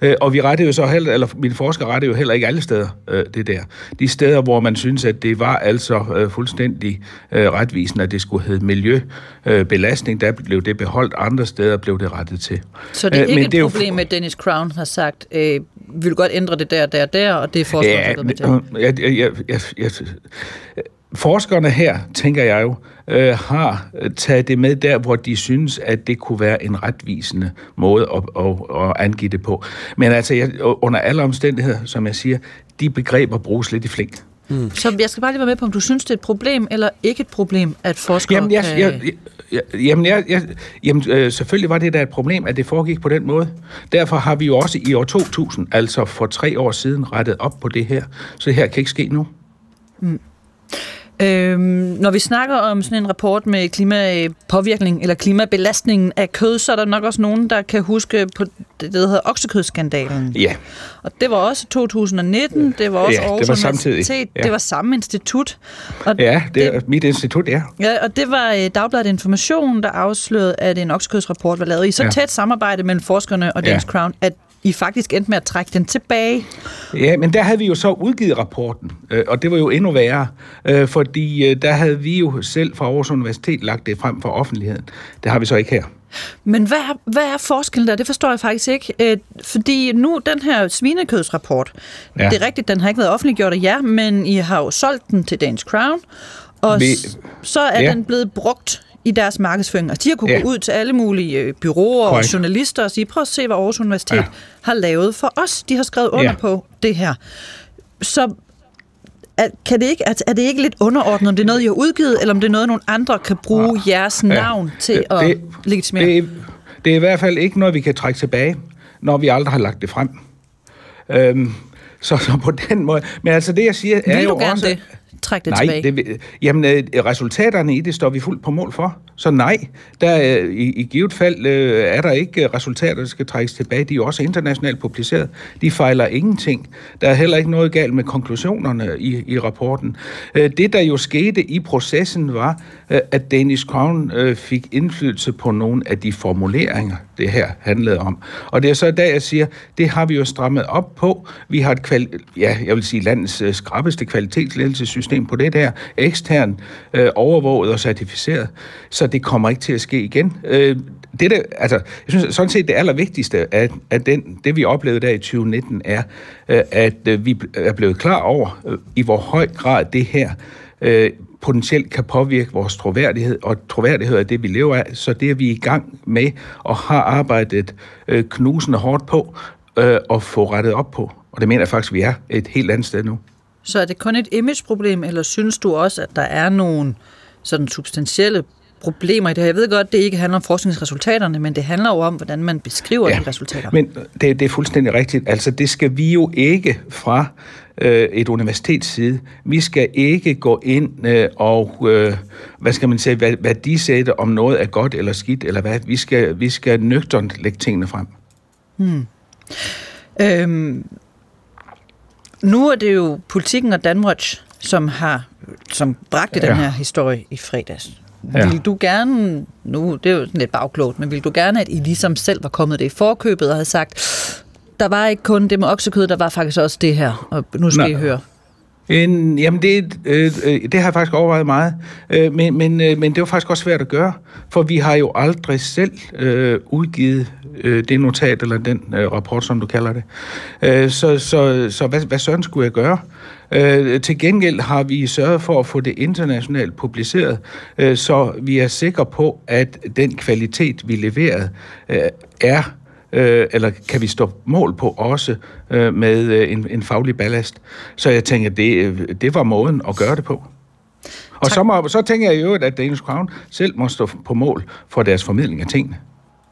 Øh, og vi rettede jo så heller, eller mine forskere rettede jo heller ikke alle steder øh, det der. De steder, hvor man synes, at det var altså øh, fuldstændig øh, retvisende, at det skulle hedde miljøbelastning, der blev det beholdt, andre steder blev det rettet til.
Så det er ikke Men et problem, at Dennis Crown har sagt, øh, vi vil godt ændre det der, der, der, og det er forskerne,
ja, med Jeg, jeg, jeg, jeg, forskerne her, tænker jeg jo, øh, har taget det med der, hvor de synes, at det kunne være en retvisende måde at, at, at angive det på. Men altså, jeg, under alle omstændigheder, som jeg siger, de begreber bruges lidt i flink.
Mm. Så jeg skal bare lige være med på, om du synes, det er et problem eller ikke et problem, at forskere
jamen, jeg, kan... Jeg, jeg, jamen, jeg, jeg, jamen øh, selvfølgelig var det da et problem, at det foregik på den måde. Derfor har vi jo også i år 2000, altså for tre år siden, rettet op på det her. Så det her kan ikke ske nu. Mm.
Øhm, når vi snakker om sådan en rapport med klimapåvirkning eller klimabelastningen af kød, så er der nok også nogen, der kan huske på det, der hedder oksekødskandalen.
Ja.
Og det var også 2019, det var også
ja,
Aarhus
det var Universitet,
ja. det var samme institut.
Og ja, det er mit institut, ja.
Ja, og det var øh, Dagbladet Information, der afslørede, at en oksekødsrapport var lavet i så ja. tæt samarbejde mellem forskerne og Danish ja. Crown, at i faktisk endte med at trække den tilbage.
Ja, men der havde vi jo så udgivet rapporten, øh, og det var jo endnu værre, øh, fordi øh, der havde vi jo selv fra Aarhus Universitet lagt det frem for offentligheden. Det har vi så ikke her.
Men hvad er, hvad er forskellen der? Det forstår jeg faktisk ikke. fordi nu, den her svinekødsrapport, ja. det er rigtigt, den har ikke været offentliggjort af jer, men I har jo solgt den til Danish Crown, og vi, så er ja. den blevet brugt i deres markedsføring. Og de har kunne ja. gå ud til alle mulige øh, byråer Correct. og journalister og sige, prøv at se, hvad Aarhus Universitet ja. har lavet for os. De har skrevet under ja. på det her. Så er, kan det ikke, er, er det ikke lidt underordnet, om det er noget, I har udgivet, eller om det er noget, nogle andre kan bruge ja. jeres navn ja. til at det, legitimere?
Det, det er i hvert fald ikke noget, vi kan trække tilbage, når vi aldrig har lagt det frem. Øhm, så, så på den måde. Men altså det, jeg siger,
Vil
er
jo
også...
det? Træk det
nej,
tilbage.
Det, jamen, øh, resultaterne i det står vi fuldt på mål for. Så nej, der, i, i givet fald øh, er der ikke resultater, der skal trækkes tilbage. De er også internationalt publiceret. De fejler ingenting. Der er heller ikke noget galt med konklusionerne i, i rapporten. Øh, det, der jo skete i processen, var, øh, Øh, at Danish Crown øh, fik indflydelse på nogle af de formuleringer, det her handlede om. Og det er så i dag, jeg siger, det har vi jo strammet op på. Vi har et, kval- ja, jeg vil sige, landets øh, skrappeste kvalitetsledelsessystem på det der, ekstern øh, overvåget og certificeret, så det kommer ikke til at ske igen. Øh, det der, altså, jeg synes sådan set det allervigtigste af, af den, det, vi oplevede der i 2019, er, øh, at øh, vi er blevet klar over, øh, i hvor høj grad det her øh, potentielt kan påvirke vores troværdighed, og troværdighed er det, vi lever af, så det er vi i gang med og har arbejdet øh, knusende hårdt på øh, at få rettet op på. Og det mener jeg faktisk, vi er et helt andet sted nu.
Så er det kun et imageproblem, eller synes du også, at der er nogle sådan substantielle problemer i det her? Jeg ved godt, det ikke handler om forskningsresultaterne, men det handler jo om, hvordan man beskriver ja, de resultater.
Men det, det er fuldstændig rigtigt. Altså, det skal vi jo ikke fra øh, et universitets side. Vi skal ikke gå ind øh, og, øh, hvad skal man sige, hvad, hvad de sætter om noget er godt eller skidt, eller hvad. Vi skal, vi skal nøgternt lægge tingene frem.
Hmm. Øhm, nu er det jo politikken og Danwatch, som har som bragte ja. den her historie i fredags. Ja. Vil du gerne, nu det er jo lidt bagklogt, men vil du gerne, at I ligesom selv var kommet det i forkøbet og havde sagt, der var ikke kun det med oksekød, der var faktisk også det her, og nu skal Nej. I høre.
En, jamen, det, øh, øh, det har jeg faktisk overvejet meget, øh, men, men, øh, men det var faktisk også svært at gøre, for vi har jo aldrig selv øh, udgivet øh, det notat, eller den øh, rapport, som du kalder det. Øh, så så, så hvad, hvad sådan skulle jeg gøre? Øh, til gengæld har vi sørget for at få det internationalt publiceret, øh, så vi er sikre på, at den kvalitet, vi leverede, øh, er øh, eller kan vi stå mål på også øh, med øh, en, en faglig ballast. Så jeg tænker, det, øh, det var måden at gøre det på. Og så, må, så tænker jeg jo, at Danish Crown selv må stå på mål for deres formidling af tingene.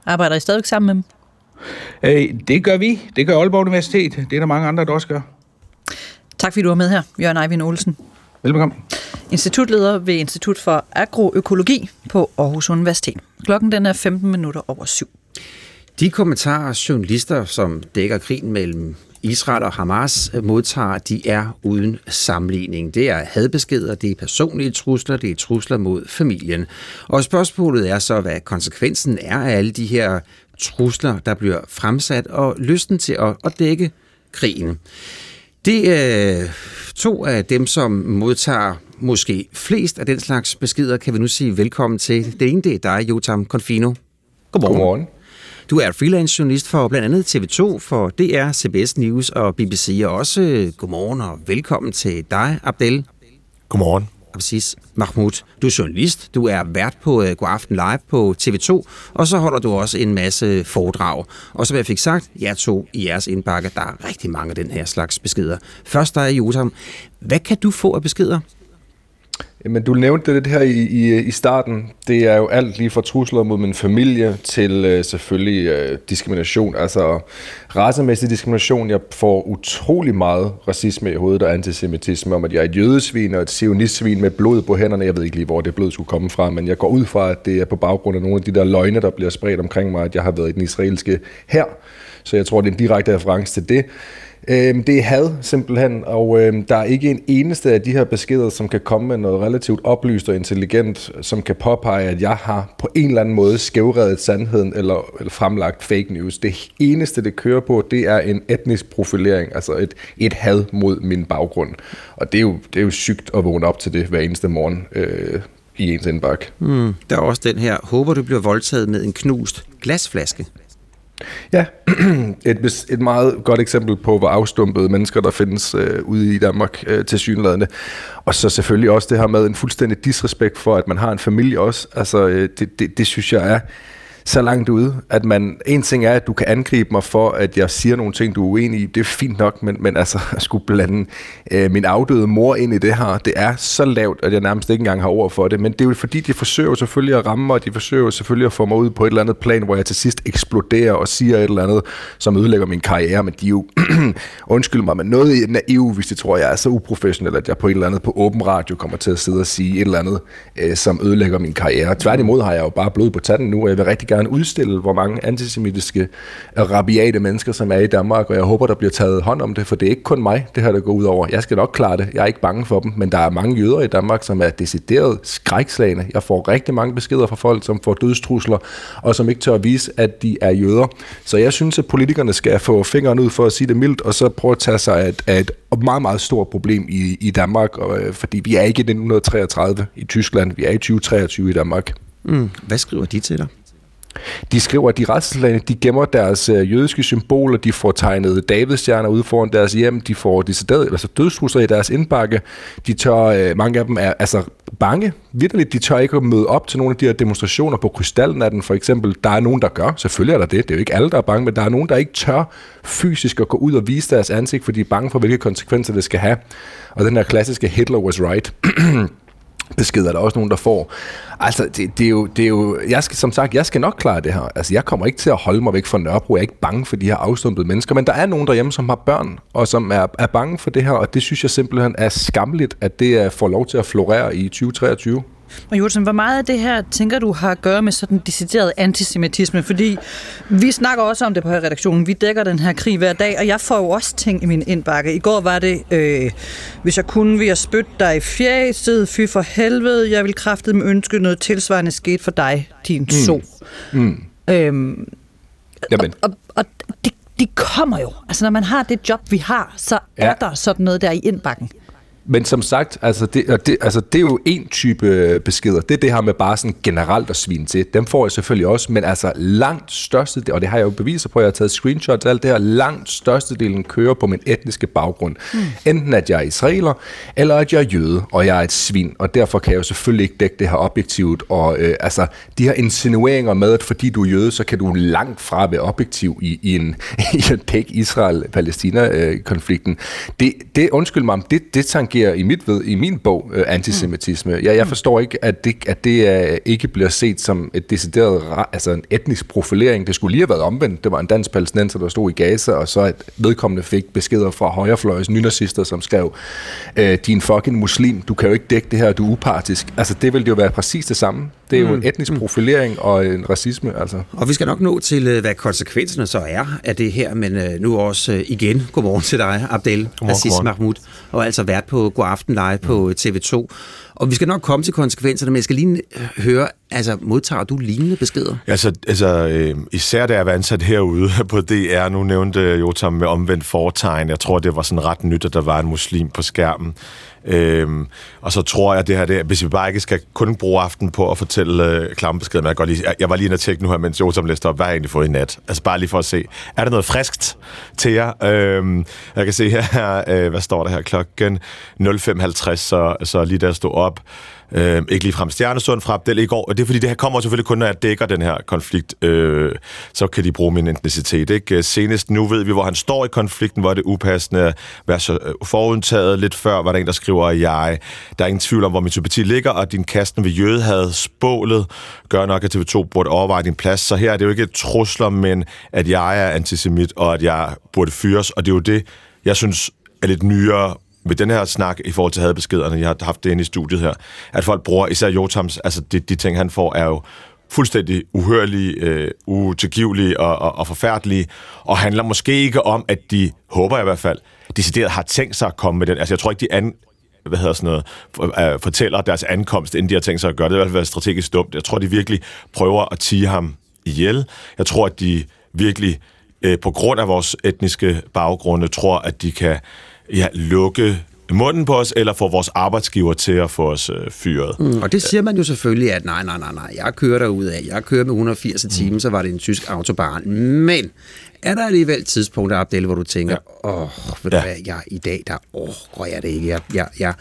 Arbejder I stadig sammen med dem?
Øh, det gør vi. Det gør Aalborg Universitet. Det er der mange andre, der også gør.
Tak fordi du var med her, Jørgen Eivind Olsen.
Velkommen.
Institutleder ved Institut for Agroøkologi på Aarhus Universitet. Klokken den er 15 minutter over syv.
De kommentarer, journalister, som dækker krigen mellem Israel og Hamas modtager, de er uden sammenligning. Det er hadbeskeder, det er personlige trusler, det er trusler mod familien. Og spørgsmålet er så, hvad konsekvensen er af alle de her trusler, der bliver fremsat, og lysten til at, at dække krigen. Det er to af dem, som modtager måske flest af den slags beskeder, kan vi nu sige velkommen til. Det ene, det er dig, Jotam Confino. Godmorgen.
Godmorgen.
Du er freelance journalist for blandt andet TV2, for DR, CBS News og BBC. Og også øh, godmorgen og velkommen til dig, Abdel.
Godmorgen.
Præcis. Mahmoud, du er journalist, du er vært på uh, Godaften Live på TV2, og så holder du også en masse foredrag. Og som jeg fik sagt, jeg tog i jeres indbakke, der er rigtig mange af den her slags beskeder. Først dig, Jotam. Hvad kan du få af beskeder?
Men du nævnte det her i, i, i starten. Det er jo alt lige fra trusler mod min familie til øh, selvfølgelig øh, diskrimination. Altså racemæssig diskrimination. Jeg får utrolig meget racisme i hovedet og antisemitisme om, at jeg er et jødesvin og et sionistsvin med blod på hænderne. Jeg ved ikke lige, hvor det blod skulle komme fra, men jeg går ud fra, at det er på baggrund af nogle af de der løgne, der bliver spredt omkring mig, at jeg har været i den israelske her. Så jeg tror, det er en direkte reference til det. Øhm, det er had simpelthen, og øhm, der er ikke en eneste af de her beskeder, som kan komme med noget relativt oplyst og intelligent, som kan påpege, at jeg har på en eller anden måde skævredet sandheden eller, eller fremlagt fake news. Det eneste, det kører på, det er en etnisk profilering, altså et, et had mod min baggrund. Og det er, jo, det er jo sygt at vågne op til det hver eneste morgen øh, i ens indbakke.
Mm, der er også den her, håber du bliver voldtaget med en knust glasflaske.
Ja, et, et meget godt eksempel på, hvor afstumpede mennesker der findes øh, ude i Danmark øh, til synlædende. Og så selvfølgelig også det her med en fuldstændig disrespekt for, at man har en familie også. Altså, øh, det, det, det synes jeg er så langt ude, at man, en ting er, at du kan angribe mig for, at jeg siger nogle ting, du er uenig i, det er fint nok, men, men altså, at skulle blande øh, min afdøde mor ind i det her, det er så lavt, at jeg nærmest ikke engang har ord for det, men det er jo fordi, de forsøger selvfølgelig at ramme mig, og de forsøger selvfølgelig at få mig ud på et eller andet plan, hvor jeg til sidst eksploderer og siger et eller andet, som ødelægger min karriere, men de er jo, undskyld mig, men noget naiv, hvis de tror, jeg er så uprofessionel, at jeg på et eller andet på åben radio kommer til at sidde og sige et eller andet, øh, som ødelægger min karriere. Tværtimod har jeg jo bare blod på tanden nu, og jeg vil rigtig gerne gerne udstille, hvor mange antisemitiske, øh, rabiate mennesker, som er i Danmark, og jeg håber, der bliver taget hånd om det, for det er ikke kun mig, det her, der går ud over. Jeg skal nok klare det, jeg er ikke bange for dem, men der er mange jøder i Danmark, som er decideret skrækslagende. Jeg får rigtig mange beskeder fra folk, som får dødstrusler, og som ikke tør at vise, at de er jøder. Så jeg synes, at politikerne skal få fingeren ud for at sige det mildt, og så prøve at tage sig af et, af et meget, meget stort problem i, i Danmark, og, øh, fordi vi er ikke i 1933 i Tyskland, vi er i 2023 i Danmark.
Mm. Hvad skriver de til dig?
De skriver, at de retslande, de gemmer deres øh, jødiske symboler, de får tegnet Davidstjerner ude foran deres hjem, de får decideret, altså dødstrusler i deres indbakke, de tør, øh, mange af dem er altså bange, vidderligt, de tør ikke at møde op til nogle af de her demonstrationer på Krystalnatten for eksempel. Der er nogen, der gør, selvfølgelig er der det, det er jo ikke alle, der er bange, men der er nogen, der ikke tør fysisk at gå ud og vise deres ansigt, fordi de er bange for, hvilke konsekvenser det skal have. Og den her klassiske Hitler was right. besked er også nogen, der får. Altså, det, det, er jo, det er jo, jeg skal, som sagt, jeg skal nok klare det her. Altså, jeg kommer ikke til at holde mig væk fra Nørrebro. Jeg er ikke bange for de her afstumpede mennesker, men der er nogen derhjemme, som har børn, og som er, er bange for det her, og det synes jeg simpelthen er skamligt, at det får lov til at florere i 2023.
Og Jursen, hvor meget af det her tænker du har at gøre med sådan decideret antisemitisme? Fordi vi snakker også om det på her redaktionen. Vi dækker den her krig hver dag, og jeg får jo også ting i min indbakke. I går var det, øh, hvis jeg kunne, vil jeg spytte dig i fjæset, fy for helvede, jeg vil kraftigt med ønske noget tilsvarende sket for dig, din mm. so. Mm. Øhm, Jamen. Og, og, og det, de kommer jo. Altså, når man har det job, vi har, så ja. er der sådan noget der i indbakken.
Men som sagt, altså det, det, altså det er jo en type beskeder. Det er det her med bare sådan generelt at svine til. Dem får jeg selvfølgelig også, men altså langt største, og det har jeg jo beviser på, at jeg har taget screenshots af alt det her, langt størstedelen kører på min etniske baggrund. Mm. Enten at jeg er israeler, eller at jeg er jøde, og jeg er et svin, og derfor kan jeg jo selvfølgelig ikke dække det her objektivt. Og øh, altså, de her insinueringer med, at fordi du er jøde, så kan du langt fra være objektiv i, i en, i en dæk Israel-Palæstina-konflikten. Det, det, undskyld mig, det, det tangerer sker i, mit ved, i min bog, øh, antisemitisme. Jeg, jeg forstår ikke, at det, at det ikke bliver set som et decideret, altså en etnisk profilering. Det skulle lige have været omvendt. Det var en dansk palæstinenser, der stod i Gaza, og så et vedkommende fik beskeder fra højrefløjs nynazister, som skrev, øh, din fucking muslim, du kan jo ikke dække det her, du er upartisk. Altså det ville jo være præcis det samme. Det er jo mm. en etnisk mm. profilering og en racisme. Altså.
Og vi skal nok nå til, øh, hvad konsekvenserne så er af det her, men nu også igen, godmorgen til dig, Abdel Aziz Mahmoud, og altså vært på God Aften Live på TV2. Og vi skal nok komme til konsekvenserne, men jeg skal lige høre, altså modtager du lignende beskeder?
Altså, altså øh, især da jeg var ansat herude på DR, nu nævnte Jotam med omvendt foretegn, jeg tror, det var sådan ret nyt, at der var en muslim på skærmen. Øhm, og så tror jeg, at det her, det, hvis vi bare ikke skal kun bruge aften på at fortælle øh, klammebeskeder, men jeg, godt lige, jeg, jeg var lige inde og tjekke nu her, mens Jotam læste op, hvad har jeg egentlig fået i nat? Altså bare lige for at se, er der noget friskt til jer? Øhm, jeg kan se her, øh, hvad står der her, klokken 05.50, så, så lige der stod op, Øh, ikke ligefrem Stjernesund fra Abdel i går. Og det er fordi, det her kommer selvfølgelig kun, når jeg dækker den her konflikt. Øh, så kan de bruge min intensitet. Ikke? Øh, senest nu ved vi, hvor han står i konflikten, hvor det er upassende at være så øh, forudtaget. Lidt før var der en, der skriver, at jeg, der er ingen tvivl om, hvor min sympati ligger, og din kasten ved jøde havde spålet, gør nok, at TV2 burde overveje din plads. Så her er det jo ikke et trusler, men at jeg er antisemit, og at jeg burde fyres. Og det er jo det, jeg synes er lidt nyere ved den her snak i forhold til hadbeskederne, jeg har haft det inde i studiet her, at folk bruger, især Jotams, altså de, de ting, han får, er jo fuldstændig uhørlige, øh, utilgivelige og, og, og forfærdelige, og handler måske ikke om, at de, håber jeg i hvert fald, decideret har tænkt sig at komme med den. Altså jeg tror ikke, de an, hvad hedder sådan noget, øh, fortæller deres ankomst, inden de har tænkt sig at gøre det. Det er i hvert fald strategisk dumt. Jeg tror, de virkelig prøver at tige ham ihjel. Jeg tror, at de virkelig, øh, på grund af vores etniske baggrunde, tror, at de kan ja, lukke munden på os, eller få vores arbejdsgiver til at få os øh, fyret.
Mm. Og det siger man jo selvfølgelig, at nej, nej, nej, nej, jeg kører derud af. Jeg kører med 180 mm. timer, så var det en tysk autobahn. Men er der alligevel tidspunkter, Abdel, hvor du tænker, åh, ja. oh, ved ja. du hvad, jeg, i dag, der orker jeg det ikke. Jeg, jeg, jeg,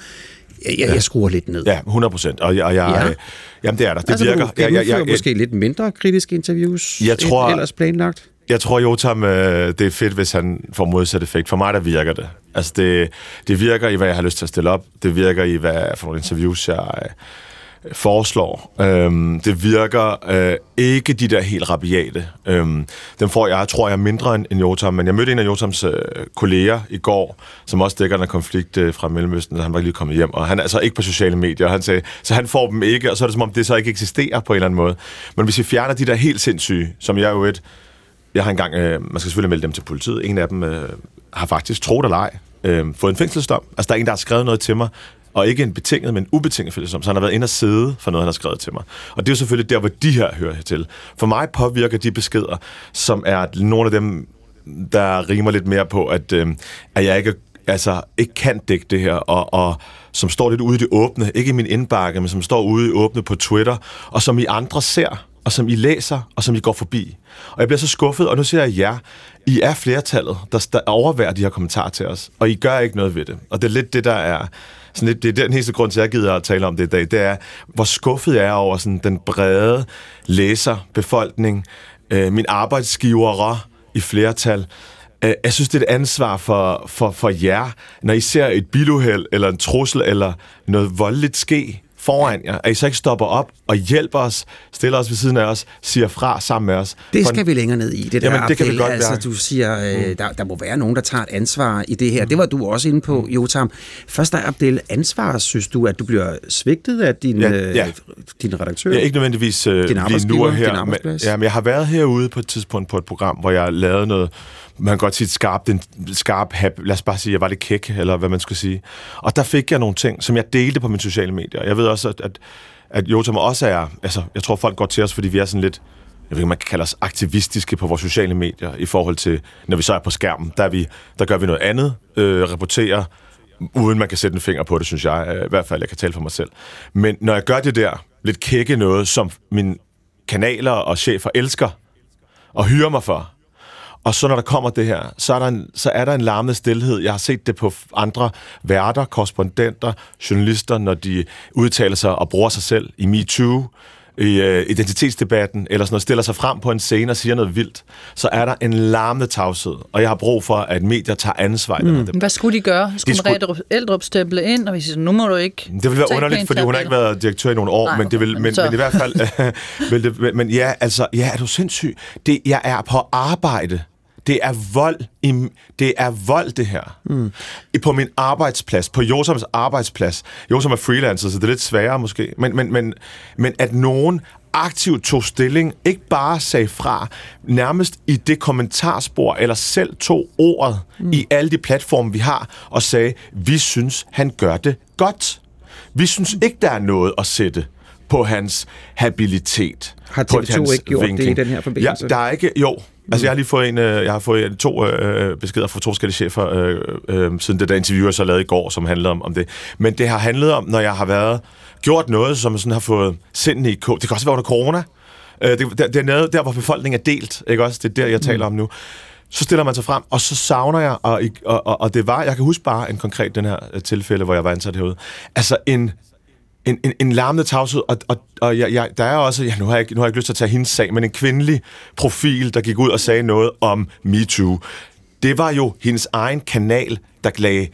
jeg, jeg, jeg skruer lidt ned.
Ja, 100 procent. Og jeg, og jeg, ja. øh, jamen, det er der. Det
altså,
virker.
Du jeg, jeg, jeg, måske lidt mindre kritiske interviews
jeg tror,
end ellers planlagt?
Jeg tror, Jotam, øh, det er fedt, hvis han får modsat effekt. For mig, der virker det. Altså, det, det virker i, hvad jeg har lyst til at stille op. Det virker i, hvad for nogle interviews, jeg, øh, foreslår. Øhm, det virker øh, ikke de der helt rabiate. Øhm, dem får jeg, tror jeg, mindre end, end Jotam, men jeg mødte en af Jotams øh, kolleger i går, som også dækker en konflikt øh, fra Mellemøsten, han var lige kommet hjem, og han er altså ikke på sociale medier, og han sagde, så han får dem ikke, og så er det som om, det så ikke eksisterer på en eller anden måde. Men hvis vi fjerner de der helt sindssyge, som jeg jo et, jeg har engang, øh, man skal selvfølgelig melde dem til politiet, en af dem øh, har faktisk, troet eller ej, øh, fået en fængselsdom. Altså, der er en, der har skrevet noget til mig, og ikke en betinget, men en ubetinget fællesdom. Så han har været inde og sidde for noget, han har skrevet til mig. Og det er jo selvfølgelig der, hvor de her hører til. For mig påvirker de beskeder, som er nogle af dem, der rimer lidt mere på, at, øh, at jeg ikke, altså, ikke kan dække det her, og, og som står lidt ude i det åbne, ikke i min indbakke, men som står ude i åbne på Twitter, og som I andre ser, og som I læser, og som I går forbi. Og jeg bliver så skuffet, og nu siger jeg jer. I er flertallet, der, der overværer de her kommentarer til os, og I gør ikke noget ved det. Og det er lidt det, der er sådan lidt, det er den eneste grund til, at jeg gider at tale om det i dag, det er, hvor skuffet jeg er over sådan, den brede læserbefolkning, øh, min arbejdsgivere i flertal. Øh, jeg synes, det er et ansvar for, for, for jer, når I ser et biluheld, eller en trussel, eller noget voldeligt ske, foran jer, at I så ikke stopper op og hjælper os, stiller os ved siden af os, siger fra sammen med os.
Det skal For, vi længere ned i, det der
jamen, det kan vi godt
altså, du siger, øh, mm. der, der må være nogen, der tager et ansvar i det her. Det var du også inde på, mm. Jotam. Først der Abdel, ansvar, synes du, at du bliver svigtet af din, ja, ja. Øh, din redaktør?
Ja, ikke nødvendigvis øh,
din
lige nu og her. Men, ja, men jeg har været herude på et tidspunkt på et program, hvor jeg lavede noget man kan godt sige, skarp, den skarp hap, lad os bare sige, jeg var lidt kæk, eller hvad man skulle sige. Og der fik jeg nogle ting, som jeg delte på mine sociale medier. Jeg ved også, at, at, at Jotam også er, altså, jeg tror, folk går til os, fordi vi er sådan lidt, jeg ved ikke, man kan kalde os aktivistiske på vores sociale medier, i forhold til, når vi så er på skærmen, der, er vi, der gør vi noget andet, øh, rapporterer, uden man kan sætte en finger på det, synes jeg, øh, i hvert fald, jeg kan tale for mig selv. Men når jeg gør det der, lidt kække noget, som mine kanaler og chefer elsker, og hyrer mig for, og så når der kommer det her, så er der en, så er der en larmende stillhed. Jeg har set det på andre værter, korrespondenter, journalister, når de udtaler sig og bruger sig selv i MeToo, i øh, identitetsdebatten, eller sådan noget, stiller sig frem på en scene og siger noget vildt, så er der en larmende tavshed, og jeg har brug for, at medier tager ansvar mm.
det. Hvad skulle de gøre? Skulle, de skulle... Rette Eldrup stemple ind, og vi siger, nu må du ikke
Det vil være underligt, fordi hun har ikke været direktør i nogle år, Nej, men, det vil, men, men, i hvert fald... men, det, men, men ja, altså, ja, er du sindssyg? Det, jeg er på arbejde det er vold, det er vold, det her. Mm. På min arbejdsplads, på Josams arbejdsplads. Josam er freelancer, så det er lidt sværere måske. Men, men, men, men at nogen aktivt tog stilling, ikke bare sagde fra, nærmest i det kommentarspor, eller selv tog ordet mm. i alle de platforme, vi har, og sagde, vi synes, han gør det godt. Vi synes ikke, der er noget at sætte på hans habilitet.
Har TV2 ikke gjort vinkling. det i den her forbindelse?
Ja, der er ikke, jo, Altså, jeg har lige fået en, øh, jeg har fået to øh, øh, beskeder fra to forskellige chefer øh, øh, siden det der interview, jeg så lavede i går, som handlede om, om det. Men det har handlet om, når jeg har været gjort noget, som sådan har fået sindene i k. Det kan også være under corona. Øh, det, det, det er noget, der, hvor befolkningen er delt, ikke også? Det er der, jeg taler om nu. Så stiller man sig frem, og så savner jeg, og, og, og, og det var, jeg kan huske bare en konkret den her øh, tilfælde, hvor jeg var ansat herude. Altså en en, en, en larmende tavshed, og, og, og jeg, jeg, der er også, ja, nu, har jeg, nu har jeg ikke lyst til at tage hendes sag, men en kvindelig profil, der gik ud og sagde noget om MeToo. Det var jo hendes egen kanal, der lagde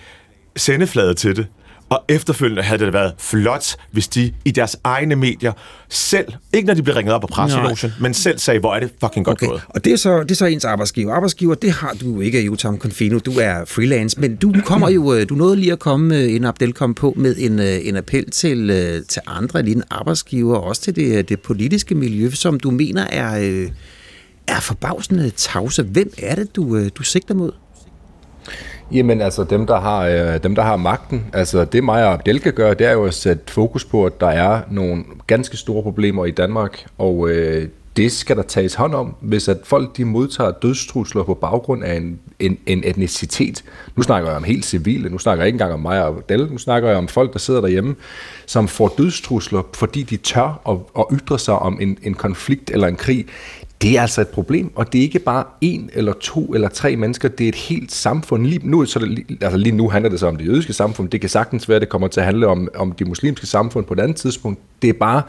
sendeflade til det. Og efterfølgende havde det været flot, hvis de i deres egne medier selv, ikke når de blev ringet op på presselogen, men selv sagde, hvor er det fucking godt okay. gået.
Og det er, så, det er så ens arbejdsgiver. Arbejdsgiver, det har du ikke, Jotam Confino. Du er freelance, men du kommer jo, øh, du nåede lige at komme, øh, en Abdel kom på med en, øh, en appel til, til andre lignende arbejdsgiver, også til det, det politiske miljø, som du mener er, er forbavsende tavse. Hvem er det, du, du sigter mod?
Jamen altså dem der har øh, dem der har magten, altså det mig og Abdel kan gøre, det er jo at sætte fokus på at der er nogle ganske store problemer i Danmark, og øh, det skal der tages hånd om, hvis at folk de modtager dødstrusler på baggrund af en, en, en etnicitet. Nu snakker jeg om helt civile, nu snakker jeg ikke engang om mig og Abdel, nu snakker jeg om folk, der sidder derhjemme, som får dødstrusler, fordi de tør at, at ytre sig om en, en konflikt eller en krig det er altså et problem, og det er ikke bare en eller to eller tre mennesker, det er et helt samfund. Lige nu, så det, altså lige nu handler det så om det jødiske samfund, det kan sagtens være, at det kommer til at handle om, om de muslimske samfund på et andet tidspunkt. Det er bare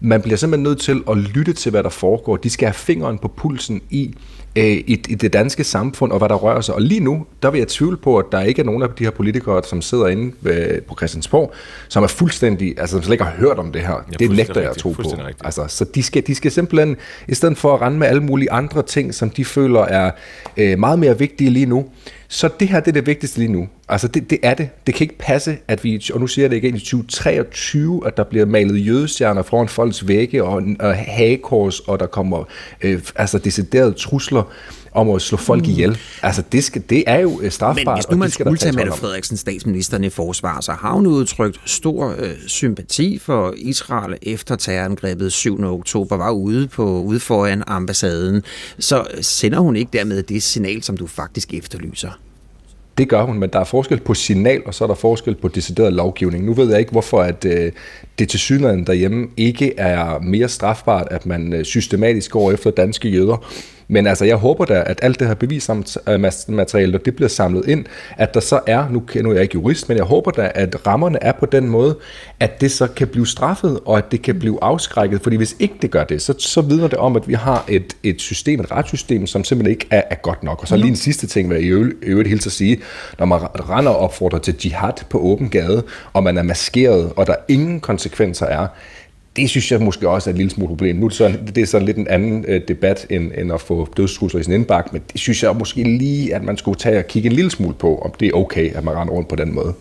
man bliver simpelthen nødt til at lytte til, hvad der foregår. De skal have fingeren på pulsen i, øh, i, i det danske samfund og hvad der rører sig. Og lige nu, der vil jeg tvivle på, at der ikke er nogen af de her politikere, som sidder inde ved, på Christiansborg, som er fuldstændig, altså som slet ikke har hørt om det her. Ja, det nægter jeg at tro på. Altså, så de skal, de skal simpelthen, i stedet for at rende med alle mulige andre ting, som de føler er øh, meget mere vigtige lige nu, så det her det er det vigtigste lige nu. Altså det, det er det. Det kan ikke passe, at vi, og nu siger jeg det igen, i 2023, at der bliver malet jødestjerner foran folks vægge og, og hagekors, og der kommer øh, altså deciderede trusler om at slå folk mm. ihjel. Altså, det, skal, det er jo øh, strafbart.
Men hvis nu man skulle tage Mette Frederiksen, statsministeren, i forsvar, så har hun udtrykt stor øh, sympati for Israel efter terrorangrebet 7. oktober, var ude på ude foran ambassaden. Så sender hun ikke dermed det signal, som du faktisk efterlyser?
Det gør hun, men der er forskel på signal, og så er der forskel på decideret lovgivning. Nu ved jeg ikke, hvorfor at, øh, det til synligheden derhjemme ikke er mere strafbart, at man øh, systematisk går efter danske jøder, men altså, jeg håber da, at alt det her bevismateriale, det bliver samlet ind, at der så er, nu kender jeg ikke jurist, men jeg håber da, at rammerne er på den måde, at det så kan blive straffet, og at det kan blive afskrækket. Fordi hvis ikke det gør det, så, så vidner det om, at vi har et, et system, et retssystem, som simpelthen ikke er, er godt nok. Og så lige en sidste ting, hvad jeg i øvrigt hele at sige, når man render og opfordrer til jihad på åben gade, og man er maskeret, og der ingen konsekvenser er, det synes jeg måske også er et lille smule problem. Nu er det, så, det er så lidt en anden øh, debat, end, end at få dødstrusler i sin indbakke, men det synes jeg måske lige, at man skulle tage og kigge en lille smule på, om det er okay, at man render rundt på den måde.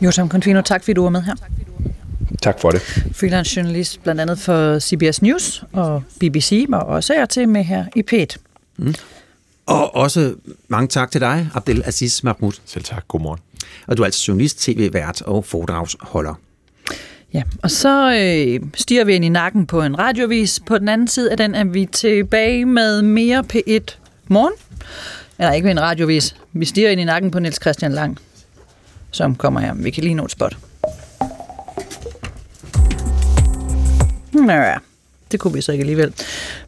Jotam Confino, tak fordi du var med her.
Tak for det.
Freelance journalist blandt andet for CBS News og BBC var også her til med her i PET. Mm.
Og også mange tak til dig, Abdel Aziz Mahmoud.
Selv tak. Godmorgen.
Og du er altså journalist, tv-vært og foredragsholder.
Ja, og så øh, stiger vi ind i nakken på en radiovis. På den anden side af den er vi tilbage med mere P1 morgen. Eller ikke med en radiovis. Vi stiger ind i nakken på Niels Christian Lang, som kommer her. Vi kan lige nå et spot. Nå ja, det kunne vi så ikke alligevel.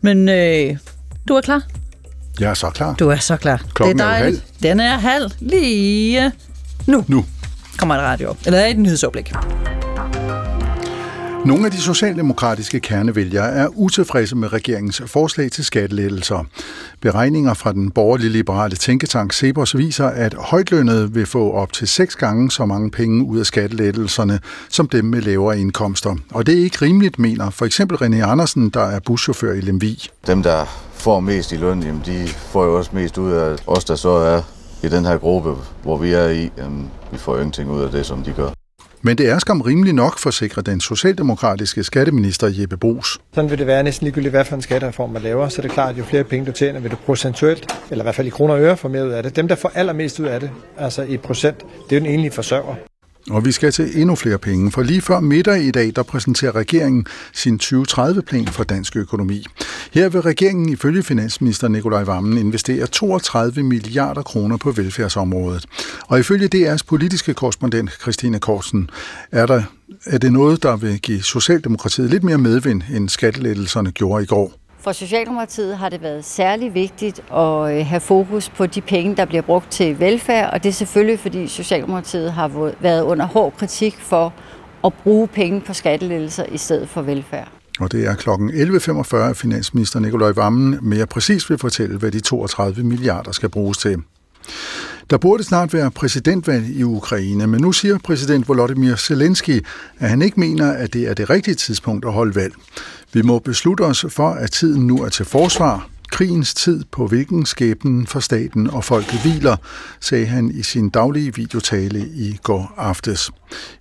Men øh, du er klar?
Jeg er så klar.
Du er så klar.
Klokken
det er,
er halv.
Den er halv lige nu.
Nu.
Kommer et radio. Eller et nyhedsoplæg.
Nogle af de socialdemokratiske kernevælgere er utilfredse med regeringens forslag til skattelettelser. Beregninger fra den borgerlige liberale tænketank Cepos viser, at højtlønnede vil få op til seks gange så mange penge ud af skattelettelserne, som dem med lavere indkomster. Og det er ikke rimeligt, mener for eksempel René Andersen, der er buschauffør i Lemvi.
Dem, der får mest i løn, jamen, de får jo også mest ud af os, der så er i den her gruppe, hvor vi er i. Jamen, vi får ingenting ud af det, som de gør.
Men det er skam rimeligt nok, forsikrer den socialdemokratiske skatteminister Jeppe Brugs.
Sådan vil det være næsten ligegyldigt, hvad for en skattereform man laver. Så det er klart, at jo flere penge du tjener, vil du procentuelt, eller i hvert fald i kroner og øre, få mere ud af det. Dem, der får allermest ud af det, altså i procent, det er jo den enlige forsørger.
Og vi skal til endnu flere penge, for lige før middag i dag, der præsenterer regeringen sin 2030-plan for dansk økonomi. Her vil regeringen ifølge finansminister Nikolaj Vammen investere 32 milliarder kroner på velfærdsområdet. Og ifølge DR's politiske korrespondent Christine Korsen, er, der, er det noget, der vil give Socialdemokratiet lidt mere medvind, end skattelettelserne gjorde i går.
For Socialdemokratiet har det været særlig vigtigt at øh, have fokus på de penge, der bliver brugt til velfærd, og det er selvfølgelig, fordi Socialdemokratiet har været under hård kritik for at bruge penge på skattelettelser i stedet for velfærd.
Og det er klokken 11.45, at finansminister Nikolaj Vammen mere præcis vil fortælle, hvad de 32 milliarder skal bruges til. Der burde snart være præsidentvalg i Ukraine, men nu siger præsident Volodymyr Zelensky, at han ikke mener, at det er det rigtige tidspunkt at holde valg. Vi må beslutte os for, at tiden nu er til forsvar. Krigens tid på hvilken skæbnen for staten og folket hviler, sagde han i sin daglige videotale i går aftes.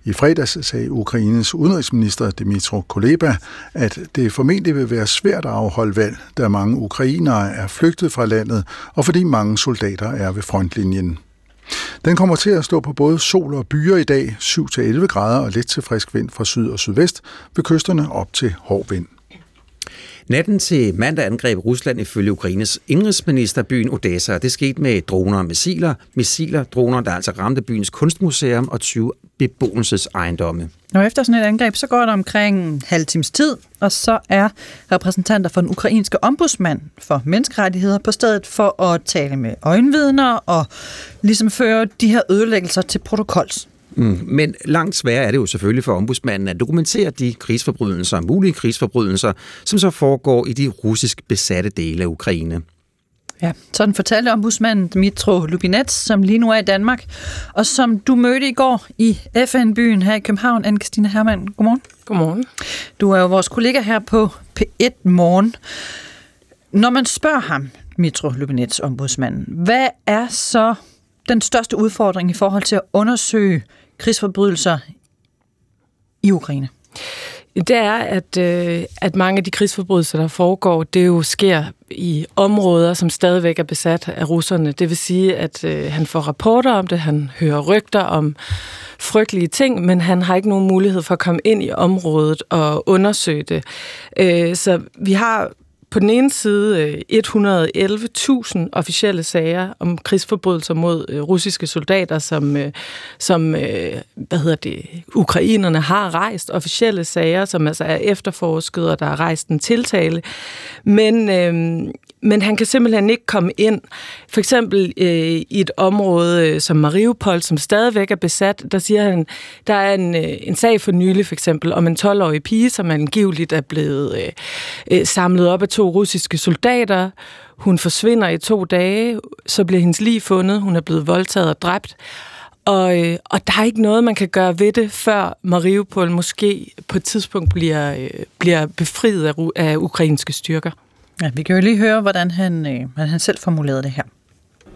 I fredags sagde Ukraines udenrigsminister Dmitro Kuleba, at det formentlig vil være svært at afholde valg, da mange ukrainere er flygtet fra landet, og fordi mange soldater er ved frontlinjen. Den kommer til at stå på både sol og byer i dag, 7-11 grader og let til frisk vind fra syd og sydvest, ved kysterne op til hård vind.
Natten til mandag angreb Rusland ifølge Ukraines indrigsminister byen Odessa. Det skete med droner og missiler. Missiler, droner, der altså ramte byens kunstmuseum og 20 beboelsesejendomme.
Og efter sådan et angreb, så går der omkring en halv times tid, og så er repræsentanter for den ukrainske ombudsmand for menneskerettigheder på stedet for at tale med øjenvidner og ligesom føre de her ødelæggelser til protokols.
Mm, men langt sværere er det jo selvfølgelig for ombudsmanden at dokumentere de krigsforbrydelser, mulige krigsforbrydelser, som så foregår i de russisk besatte dele af Ukraine.
Ja, sådan fortalte ombudsmanden Dmitro Lubinets, som lige nu er i Danmark, og som du mødte i går i FN-byen her i København. Anne-Christine Hermann, godmorgen.
Godmorgen.
Du er jo vores kollega her på P1 Morgen. Når man spørger ham, Dmitro Lubinets ombudsmanden, hvad er så den største udfordring i forhold til at undersøge krigsforbrydelser i Ukraine?
Det er, at, øh, at mange af de krigsforbrydelser, der foregår, det jo sker i områder, som stadigvæk er besat af russerne. Det vil sige, at øh, han får rapporter om det, han hører rygter om frygtelige ting, men han har ikke nogen mulighed for at komme ind i området og undersøge det. Øh, så vi har på den ene side øh, 111.000 officielle sager om krigsforbrydelser mod øh, russiske soldater, som, øh, som hvad hedder det, ukrainerne har rejst. Officielle sager, som altså er efterforsket, og der er rejst en tiltale. Men, men han kan simpelthen ikke komme ind. For eksempel øh, i et område øh, som Mariupol, som stadigvæk er besat, der siger han, der er en, øh, en sag for nylig for eksempel om en 12-årig pige, som angiveligt er blevet øh, øh, samlet op af to russiske soldater. Hun forsvinder i to dage, så bliver hendes liv fundet, hun er blevet voldtaget og dræbt. Og, øh, og der er ikke noget, man kan gøre ved det, før Mariupol måske på et tidspunkt bliver, øh, bliver befriet af, af ukrainske styrker.
Ja, vi kan jo lige høre, hvordan han, øh, hvordan han selv formulerede det her.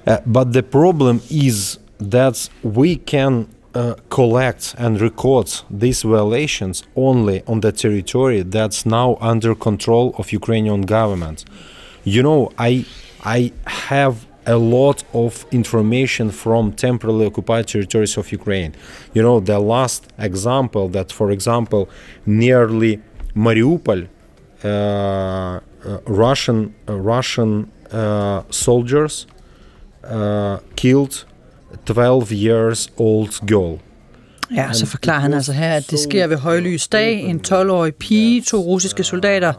Uh, but the problem is that we can uh, collect and record these violations only on the territory that's now under control of Ukrainian government. You know, I I have a lot of information from temporarily occupied territories of Ukraine. You know, the last example that, for example, nearly Mariupol, uh, Russian uh, Russian uh, soldiers killed 12 years old girl.
Ja, så forklarer han altså her, at det sker ved højlys dag. En 12-årig pige, to russiske soldater,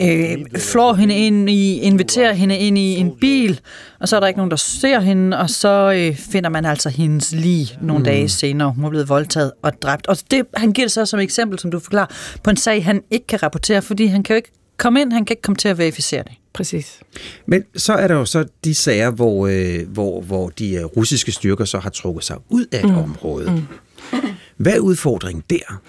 øh, flår hende ind i, inviterer hende ind i en bil, og så er der ikke nogen, der ser hende, og så øh, finder man altså hendes lige nogle mm. dage senere. Hun er blevet voldtaget og dræbt. Og det, han giver det så som eksempel, som du forklarer, på en sag, han ikke kan rapportere, fordi han kan jo ikke komme ind, han kan ikke komme til at verificere det.
Præcis.
Men så er der jo så de sager, hvor, øh, hvor, hvor de øh, russiske styrker så har trukket sig ud af et mm. område. Mm. Hvad er udfordringen der?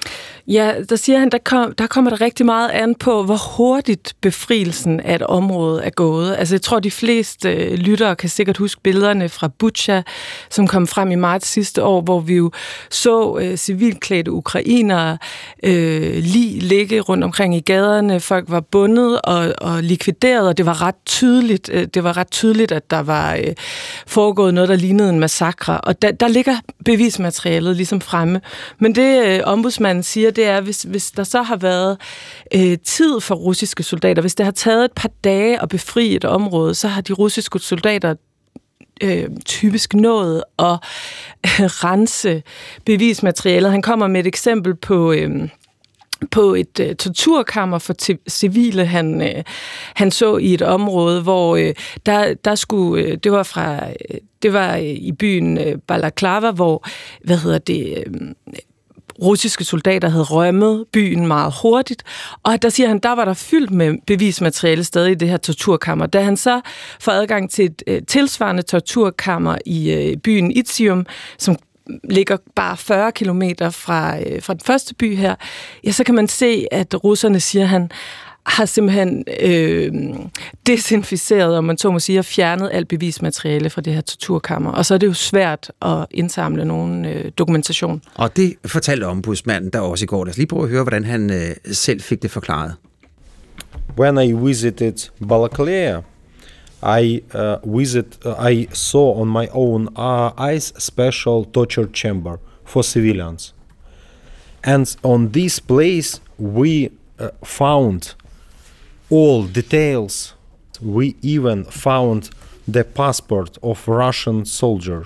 Ja, der siger han, der, kom, der kommer der rigtig meget an på, hvor hurtigt befrielsen af et område er gået. Altså jeg tror, de fleste øh, lyttere kan sikkert huske billederne fra Bucha, som kom frem i marts sidste år, hvor vi jo så øh, civilklædte ukrainere øh, lige ligge rundt omkring i gaderne. Folk var bundet og, og likvideret, og det var ret tydeligt, øh, det var ret tydeligt, at der var øh, foregået noget, der lignede en massakre. Og der, der ligger bevismaterialet ligesom fremme. Men det øh, ombudsmanden siger, det er, hvis, hvis der så har været øh, tid for russiske soldater, hvis det har taget et par dage at befri et område, så har de russiske soldater øh, typisk nået at øh, rense bevismaterialet. Han kommer med et eksempel på... Øh, på et øh, torturkammer for civile, han, øh, han så i et område, hvor øh, der, der skulle, øh, det var fra, øh, det var øh, i byen øh, Balaklava, hvor, hvad hedder det, øh, russiske soldater havde rømmet byen meget hurtigt, og der siger han, der var der fyldt med bevismateriale stadig i det her torturkammer. Da han så får adgang til et øh, tilsvarende torturkammer i øh, byen Itzium, som ligger bare 40 kilometer fra, øh, fra den første by her, ja, så kan man se, at russerne siger, han har simpelthen øh, desinficeret, om man så må sige, og fjernet alt bevismateriale fra det her torturkammer. Og så er det jo svært at indsamle nogen øh, dokumentation.
Og det fortalte ombudsmanden der også i går. Lad os lige prøve at høre, hvordan han øh, selv fik det forklaret.
When I visited Balakleya, I uh, visit, uh, I saw on my own uh, eyes special torture chamber for civilians. And on this place we uh, found all details. We even found the passport of Russian soldier.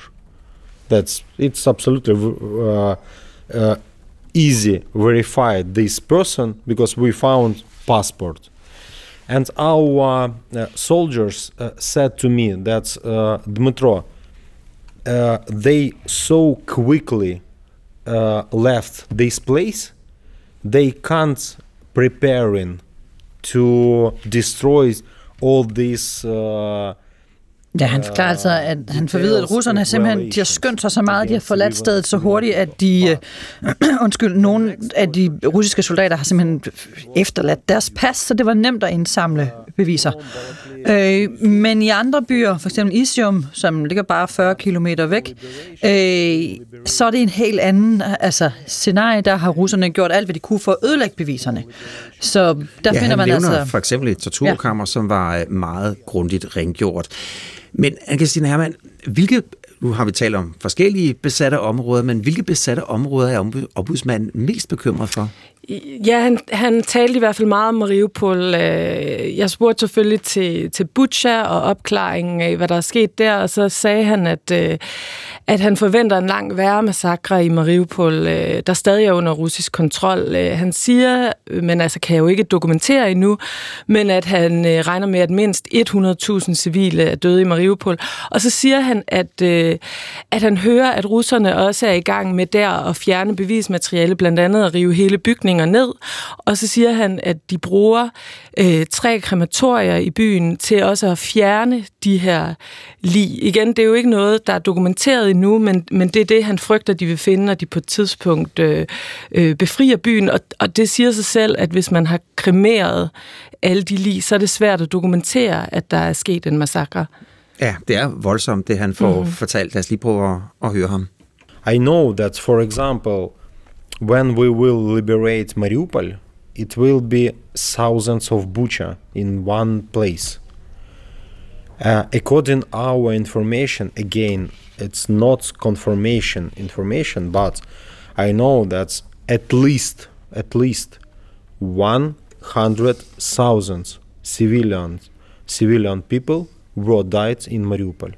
That's it's absolutely uh, uh, easy verified this person because we found passport. And our uh, soldiers uh, said to me that uh, Dmitro, uh, they so quickly left this place, they can't preparing to destroy all these uh,
Ja, han forklarer altså, at han forvider, at russerne simpelthen, de har skyndt sig så meget, de har forladt stedet så hurtigt, at de, øh, undskyld, nogle af de russiske soldater har simpelthen efterladt deres pas, så det var nemt at indsamle beviser. Øh, men i andre byer, for eksempel Isium, som ligger bare 40 km væk, øh, så er det en helt anden altså, scenarie. Der har russerne gjort alt, hvad de kunne for at ødelægge beviserne. Så der
ja,
finder man altså...
for eksempel et torturkammer, ja. som var øh, meget grundigt rengjort. Men Anne-Christine Hermann, hvilke, nu har vi talt om forskellige besatte områder, men hvilke besatte områder er ombudsmanden mest bekymret for?
Ja, han, han talte i hvert fald meget om Mariupol. Øh, jeg spurgte selvfølgelig til, til Butcha og opklaringen af, hvad der er sket der, og så sagde han, at, øh, at han forventer en lang værre massakre i Mariupol, øh, der stadig er under russisk kontrol. Han siger, men altså kan jeg jo ikke dokumentere endnu, men at han regner med, at mindst 100.000 civile er døde i Mariupol. Og så siger han, at, at han hører, at russerne også er i gang med der at fjerne bevismateriale, blandt andet at rive hele bygningen bygninger ned, og så siger han, at de bruger øh, tre krematorier i byen til også at fjerne de her lig. Igen, det er jo ikke noget, der er dokumenteret endnu, men, men det er det, han frygter, de vil finde, når de på et tidspunkt øh, øh, befrier byen, og, og det siger sig selv, at hvis man har kremeret alle de lig, så er det svært at dokumentere, at der er sket en massakre.
Ja, det er voldsomt, det han får mm. fortalt. Lad os lige prøve at, at høre ham.
I know that, for example, when we will liberate Mariupol, it will be thousands of bucha in one place. Uh, according our information, again, it's not confirmation information, but I know that at least at least one hundred thousand civilians civilian people were died in Mariupol.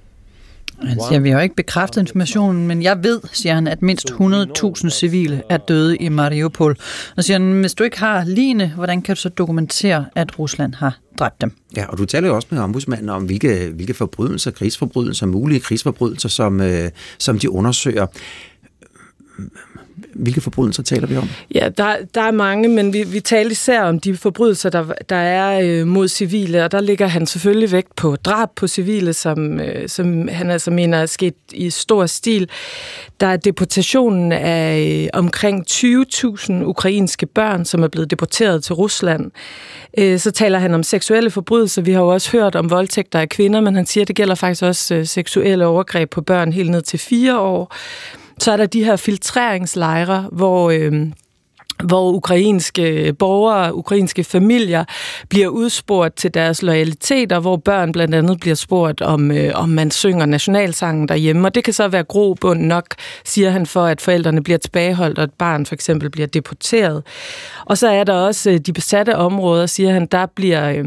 Han siger, vi har ikke bekræftet informationen, men jeg ved, siger han, at mindst 100.000 civile er døde i Mariupol. Og siger han, hvis du ikke har lignende, hvordan kan du så dokumentere, at Rusland har dræbt dem?
Ja, og du taler jo også med ombudsmanden om, hvilke, hvilke forbrydelser, krigsforbrydelser, mulige krigsforbrydelser, som, øh, som de undersøger. Hvilke forbrydelser taler vi om?
Ja, der, der er mange, men vi, vi taler især om de forbrydelser, der, der er øh, mod civile, og der ligger han selvfølgelig vægt på drab på civile, som, øh, som han altså mener er sket i stor stil. Der er deportationen af øh, omkring 20.000 ukrainske børn, som er blevet deporteret til Rusland. Øh, så taler han om seksuelle forbrydelser. Vi har jo også hørt om voldtægter af kvinder, men han siger, at det gælder faktisk også øh, seksuelle overgreb på børn helt ned til fire år. Så er der de her filtreringslejre, hvor... Øh, hvor ukrainske borgere, ukrainske familier bliver udspurgt til deres loyaliteter, hvor børn blandt andet bliver spurgt, om, øh, om man synger nationalsangen derhjemme. Og det kan så være grobund nok, siger han, for at forældrene bliver tilbageholdt, og et barn for eksempel bliver deporteret. Og så er der også øh, de besatte områder, siger han, der bliver øh,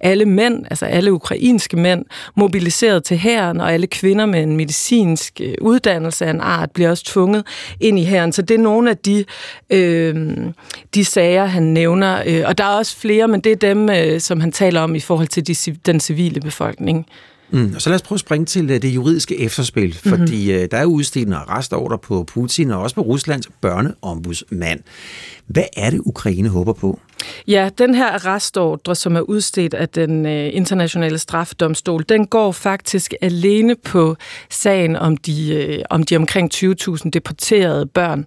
alle mænd, altså alle ukrainske mænd, mobiliseret til hæren, og alle kvinder med en medicinsk øh, uddannelse af en art bliver også tvunget ind i hæren. Så det er nogle af de... Øh, de sager, han nævner. Øh, og der er også flere, men det er dem, øh, som han taler om i forhold til de, den civile befolkning.
Mm. Så lad os prøve at springe til øh, det juridiske efterspil, mhm. fordi mm-hmm. der er udstedt en arrestordre på Putin og også på Ruslands børneombudsmand. Hvad er det, Ukraine håber på?
Ja, den her arrestordre, som er udstedt af den øh, internationale strafdomstol, den går faktisk alene på sagen om de, øh, om de omkring 20.000 deporterede børn.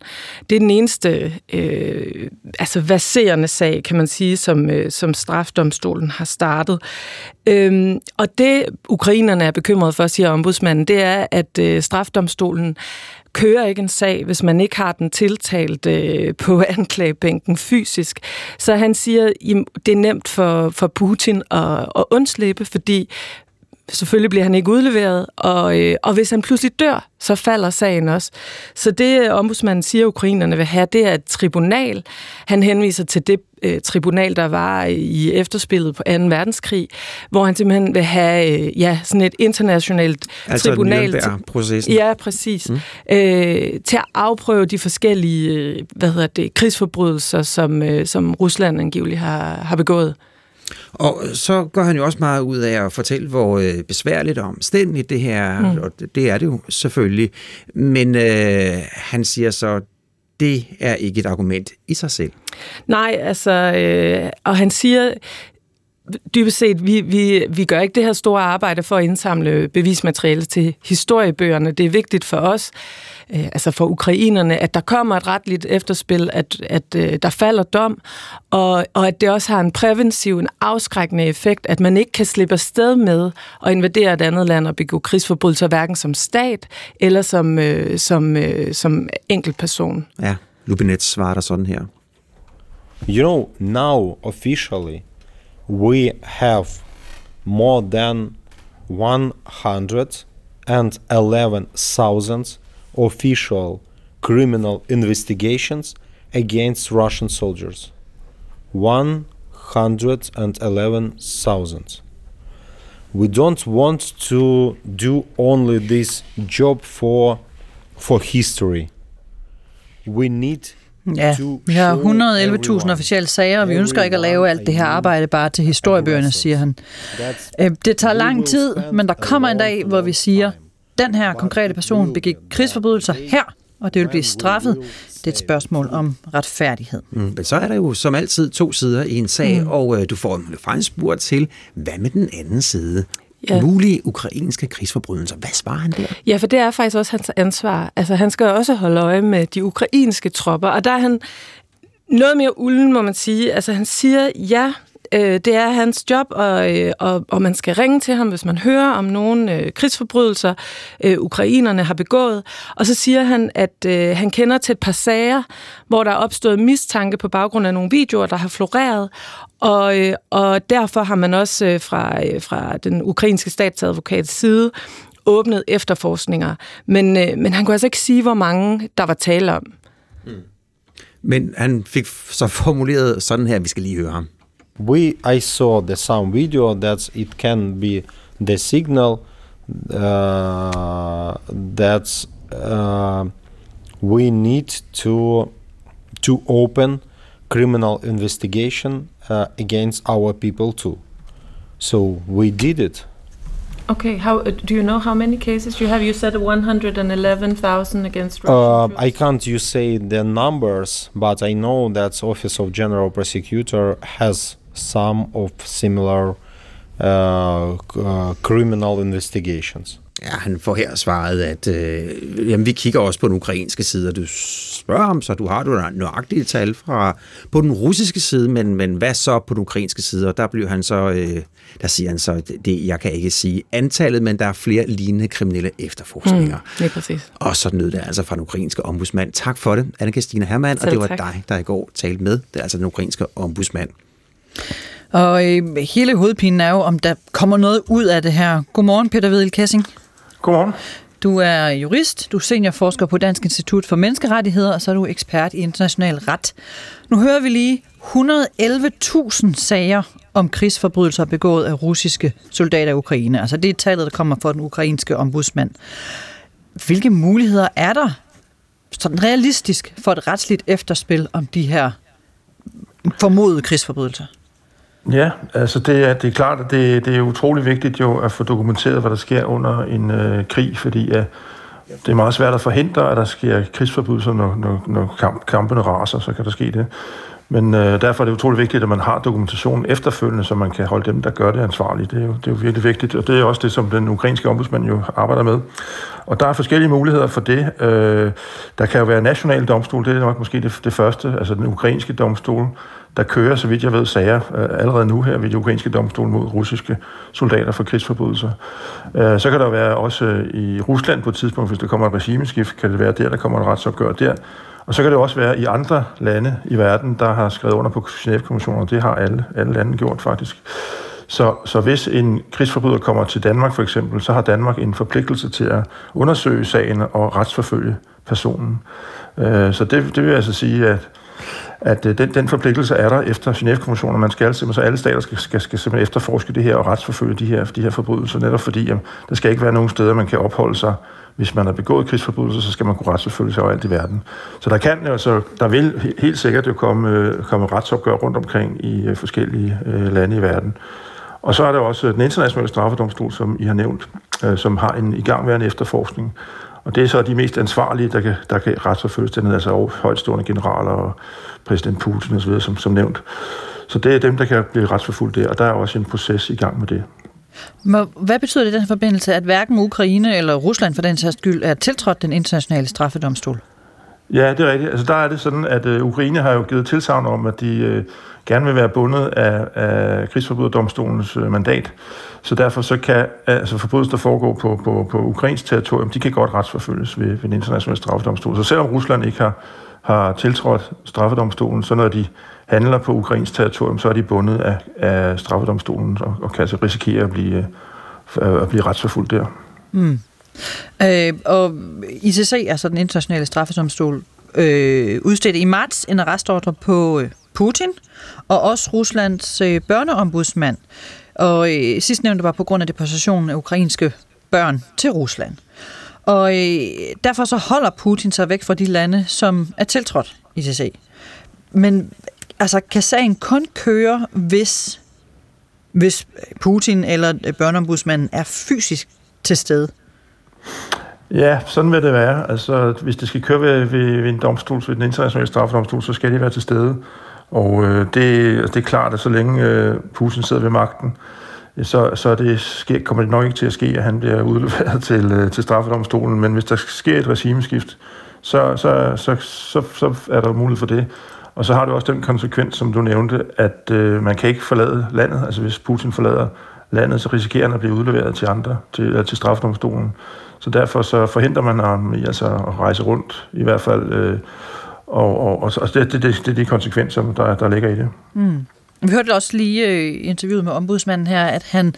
Det er den eneste øh, altså verserende sag, kan man sige, som, øh, som strafdomstolen har startet. Øhm, og det, ukrainerne er bekymrede for, siger ombudsmanden, det er, at øh, strafdomstolen kører ikke en sag, hvis man ikke har den tiltalt øh, på anklagebænken fysisk. Så han siger, at det er nemt for, for Putin at, at undslippe, fordi selvfølgelig bliver han ikke udleveret, og, øh, og hvis han pludselig dør, så falder sagen også. Så det ombudsmanden siger, at ukrainerne vil have, det er et tribunal. Han henviser til det øh, tribunal, der var i efterspillet på 2. verdenskrig, hvor han simpelthen vil have øh, ja, sådan et internationalt
altså
tribunal.
processen
Ja, præcis. Mm. Øh, til at afprøve de forskellige øh, hvad hedder det, krigsforbrydelser, som, øh, som Rusland angiveligt har, har begået.
Og så går han jo også meget ud af at fortælle, hvor øh, besværligt og omstændigt det her mm. og det er det jo selvfølgelig. Men øh, han siger så, det er ikke et argument i sig selv.
Nej, altså, øh, og han siger, dybest set, vi, vi, vi gør ikke det her store arbejde for at indsamle bevismateriale til historiebøgerne. Det er vigtigt for os, øh, altså for ukrainerne, at der kommer et retligt efterspil, at, at øh, der falder dom, og, og at det også har en præventiv, en afskrækkende effekt, at man ikke kan slippe afsted med at invadere et andet land og begå krigsforbrydelser, hverken som stat eller som, øh, som, øh, som enkeltperson.
Ja, Lubinet svarer der sådan her.
You know, now officially we have more than 111,000 official criminal investigations against Russian soldiers. 111,000. We don't want to do only this job for for history. We need
Ja, vi har 111.000 officielle sager, og vi ønsker ikke at lave alt det her arbejde bare til historiebøgerne, siger han. Øh, det tager lang tid, men der kommer en dag, hvor vi siger, den her konkrete person begik krigsforbrydelser her, og det vil blive straffet. Det er et spørgsmål om retfærdighed.
Mm, men så er der jo som altid to sider i en sag, mm. og øh, du får faktisk spurgt til, hvad med den anden side? Ja. Mulige ukrainske krigsforbrydelser. Hvad svarer han der?
Ja, for det er faktisk også hans ansvar. Altså, han skal også holde øje med de ukrainske tropper, og der er han noget mere ulden, må man sige. Altså, han siger, ja, øh, det er hans job, og, øh, og, og man skal ringe til ham, hvis man hører om nogle øh, krigsforbrydelser, øh, ukrainerne har begået. Og så siger han, at øh, han kender til et par sager, hvor der er opstået mistanke på baggrund af nogle videoer, der har floreret, og, øh, og derfor har man også øh, fra, øh, fra den ukrainske statsadvokats side åbnet efterforskninger. Men, øh, men han kunne altså ikke sige, hvor mange der var tale om.
Hmm. Men han fik så formuleret sådan her, vi skal lige høre ham.
We I saw the some video that it can be the signal uh, that uh, we need to to open criminal investigation uh, against our people too. So we did it.
Okay, how do you know how many cases you have? You said 111,000 against Russia.
Uh, I can't you say the numbers, but I know that Office of General Prosecutor has some of similar uh, uh, criminal investigations.
Ja, han får her svaret, at øh, jamen, vi kigger også på den ukrainske side, og du spørger ham, så du har du nøjagtige tal fra på den russiske side, men, men hvad så på den ukrainske side? Og der bliver han så, øh, der siger han så, det, jeg kan ikke sige antallet, men der er flere lignende kriminelle efterforskninger.
Mm, er præcis.
Og så nød det altså fra den ukrainske ombudsmand. Tak for det, Anna-Kristina Hermann, og det var tak. dig, der i går talte med. Det er altså den ukrainske ombudsmand.
Og øh, hele hovedpinen er jo, om der kommer noget ud af det her. Godmorgen, Peter Vedel Kessing.
Godmorgen.
Du er jurist, du er seniorforsker på Dansk Institut for Menneskerettigheder, og så er du ekspert i international ret. Nu hører vi lige 111.000 sager om krigsforbrydelser begået af russiske soldater i Ukraine. Altså det er tallet, der kommer fra den ukrainske ombudsmand. Hvilke muligheder er der sådan realistisk for et retsligt efterspil om de her formodede krigsforbrydelser?
Ja, altså det er, det er klart, at det, det er utrolig vigtigt jo at få dokumenteret, hvad der sker under en øh, krig, fordi at det er meget svært at forhindre, at der sker krigsforbrydelser, når, når, når kamp, kampene raser, så kan der ske det. Men øh, derfor er det utrolig vigtigt, at man har dokumentation efterfølgende, så man kan holde dem, der gør det ansvarlige. Det er jo, det er jo virkelig vigtigt, og det er også det, som den ukrainske ombudsmand jo arbejder med. Og der er forskellige muligheder for det. Øh, der kan jo være national domstol, det er nok måske det, det første, altså den ukrainske domstol, der kører, så vidt jeg ved, sager øh, allerede nu her ved de ukrainske domstol mod russiske soldater for krigsforbrydelser. Øh, så kan der være også øh, i Rusland på et tidspunkt, hvis der kommer et regimeskift, kan det være der, der kommer et retsopgør der. Og så kan det også være i andre lande i verden, der har skrevet under på Genève-konventioner. Det har alle, alle lande gjort faktisk. Så, så hvis en krigsforbryder kommer til Danmark for eksempel, så har Danmark en forpligtelse til at undersøge sagen og retsforfølge personen. Øh, så det, det vil altså sige, at at øh, den, den forpligtelse er der efter Genève-konventionen. Man skal så alle stater skal, skal, skal simpelthen efterforske det her og retsforfølge de her, de her forbrydelser, netop fordi jamen, der skal ikke være nogen steder, man kan opholde sig. Hvis man har begået krigsforbrydelser, så skal man kunne retsforfølge sig overalt i verden. Så der kan altså, der vil helt sikkert jo komme, øh, komme retsopgør rundt omkring i øh, forskellige øh, lande i verden. Og så er der også den internationale straffedomstol, som I har nævnt, øh, som har en igangværende efterforskning. Og det er så de mest ansvarlige, der kan, der kan retsforfølges dernede, altså højtstående generaler og præsident Putin osv., som, som nævnt. Så det er dem, der kan blive retsforfulgt der, og der er også en proces i gang med det.
Hvad betyder det i den forbindelse, at hverken Ukraine eller Rusland for den sags skyld er tiltrådt den internationale straffedomstol?
Ja, det er rigtigt. Altså der er det sådan, at uh, Ukraine har jo givet tilsavn om, at de uh, gerne vil være bundet af, af krigsforbryderdomstolens øh, mandat. Så derfor så kan altså forbrydelser, der foregår på, på, på ukrainsk territorium, de kan godt retsforfølges ved, ved den internationale straffedomstol. Så selvom Rusland ikke har, har tiltrådt straffedomstolen, så når de handler på ukrainsk territorium, så er de bundet af, af straffedomstolen og, og kan altså risikere at blive, øh, at blive retsforfulgt der.
Mm. Øh, og ICC, altså den internationale straffedomstol, øh, udstedte i marts en arrestordre på øh, Putin og også Ruslands øh, børneombudsmand. Og øh, sidstnævnte var på grund af deportationen af ukrainske børn til Rusland. Og øh, derfor så holder Putin sig væk fra de lande, som er tiltrådt ICC. Men altså, kan sagen kun køre, hvis, hvis Putin eller øh, børneombudsmanden er fysisk til stede?
Ja, sådan vil det være. Altså, hvis det skal køre ved, ved, ved en domstol, ved den internationale straffedomstol, så skal de være til stede. Og øh, det, altså, det er klart, at så længe øh, Putin sidder ved magten, øh, så, så det sker, kommer det nok ikke til at ske, at han bliver udleveret til, øh, til straffedomstolen. Men hvis der sker et regimeskift, så, så, så, så, så er der mulighed for det. Og så har det også den konsekvens, som du nævnte, at øh, man kan ikke forlade landet. Altså hvis Putin forlader landet, så risikerer han at blive udleveret til andre, til, øh, til strafdomstolen. Så derfor så forhindrer man ham i altså at rejse rundt, i hvert fald. Øh, og, og, og, og det, det, det, det er de konsekvenser, der, der ligger i det.
Mm. Vi hørte også lige øh, i interviewet med ombudsmanden her, at han,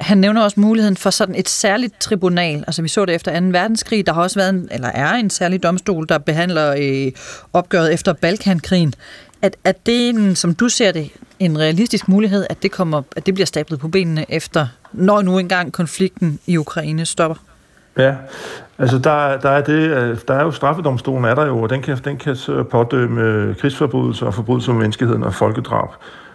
han nævner også muligheden for sådan et særligt tribunal. Altså vi så det efter 2. verdenskrig. Der har også været en, eller er en særlig domstol, der behandler øh, opgøret efter Balkankrigen. At, at det en, som du ser det, en realistisk mulighed, at det, kommer, at det bliver stablet på benene efter, når nu engang konflikten i Ukraine stopper?
Ja, altså der, der, er det, øh, der er jo straffedomstolen er der jo, og den kan, den kan pådømme krigsforbrydelser og forbrydelser mod menneskeheden og folkedrab.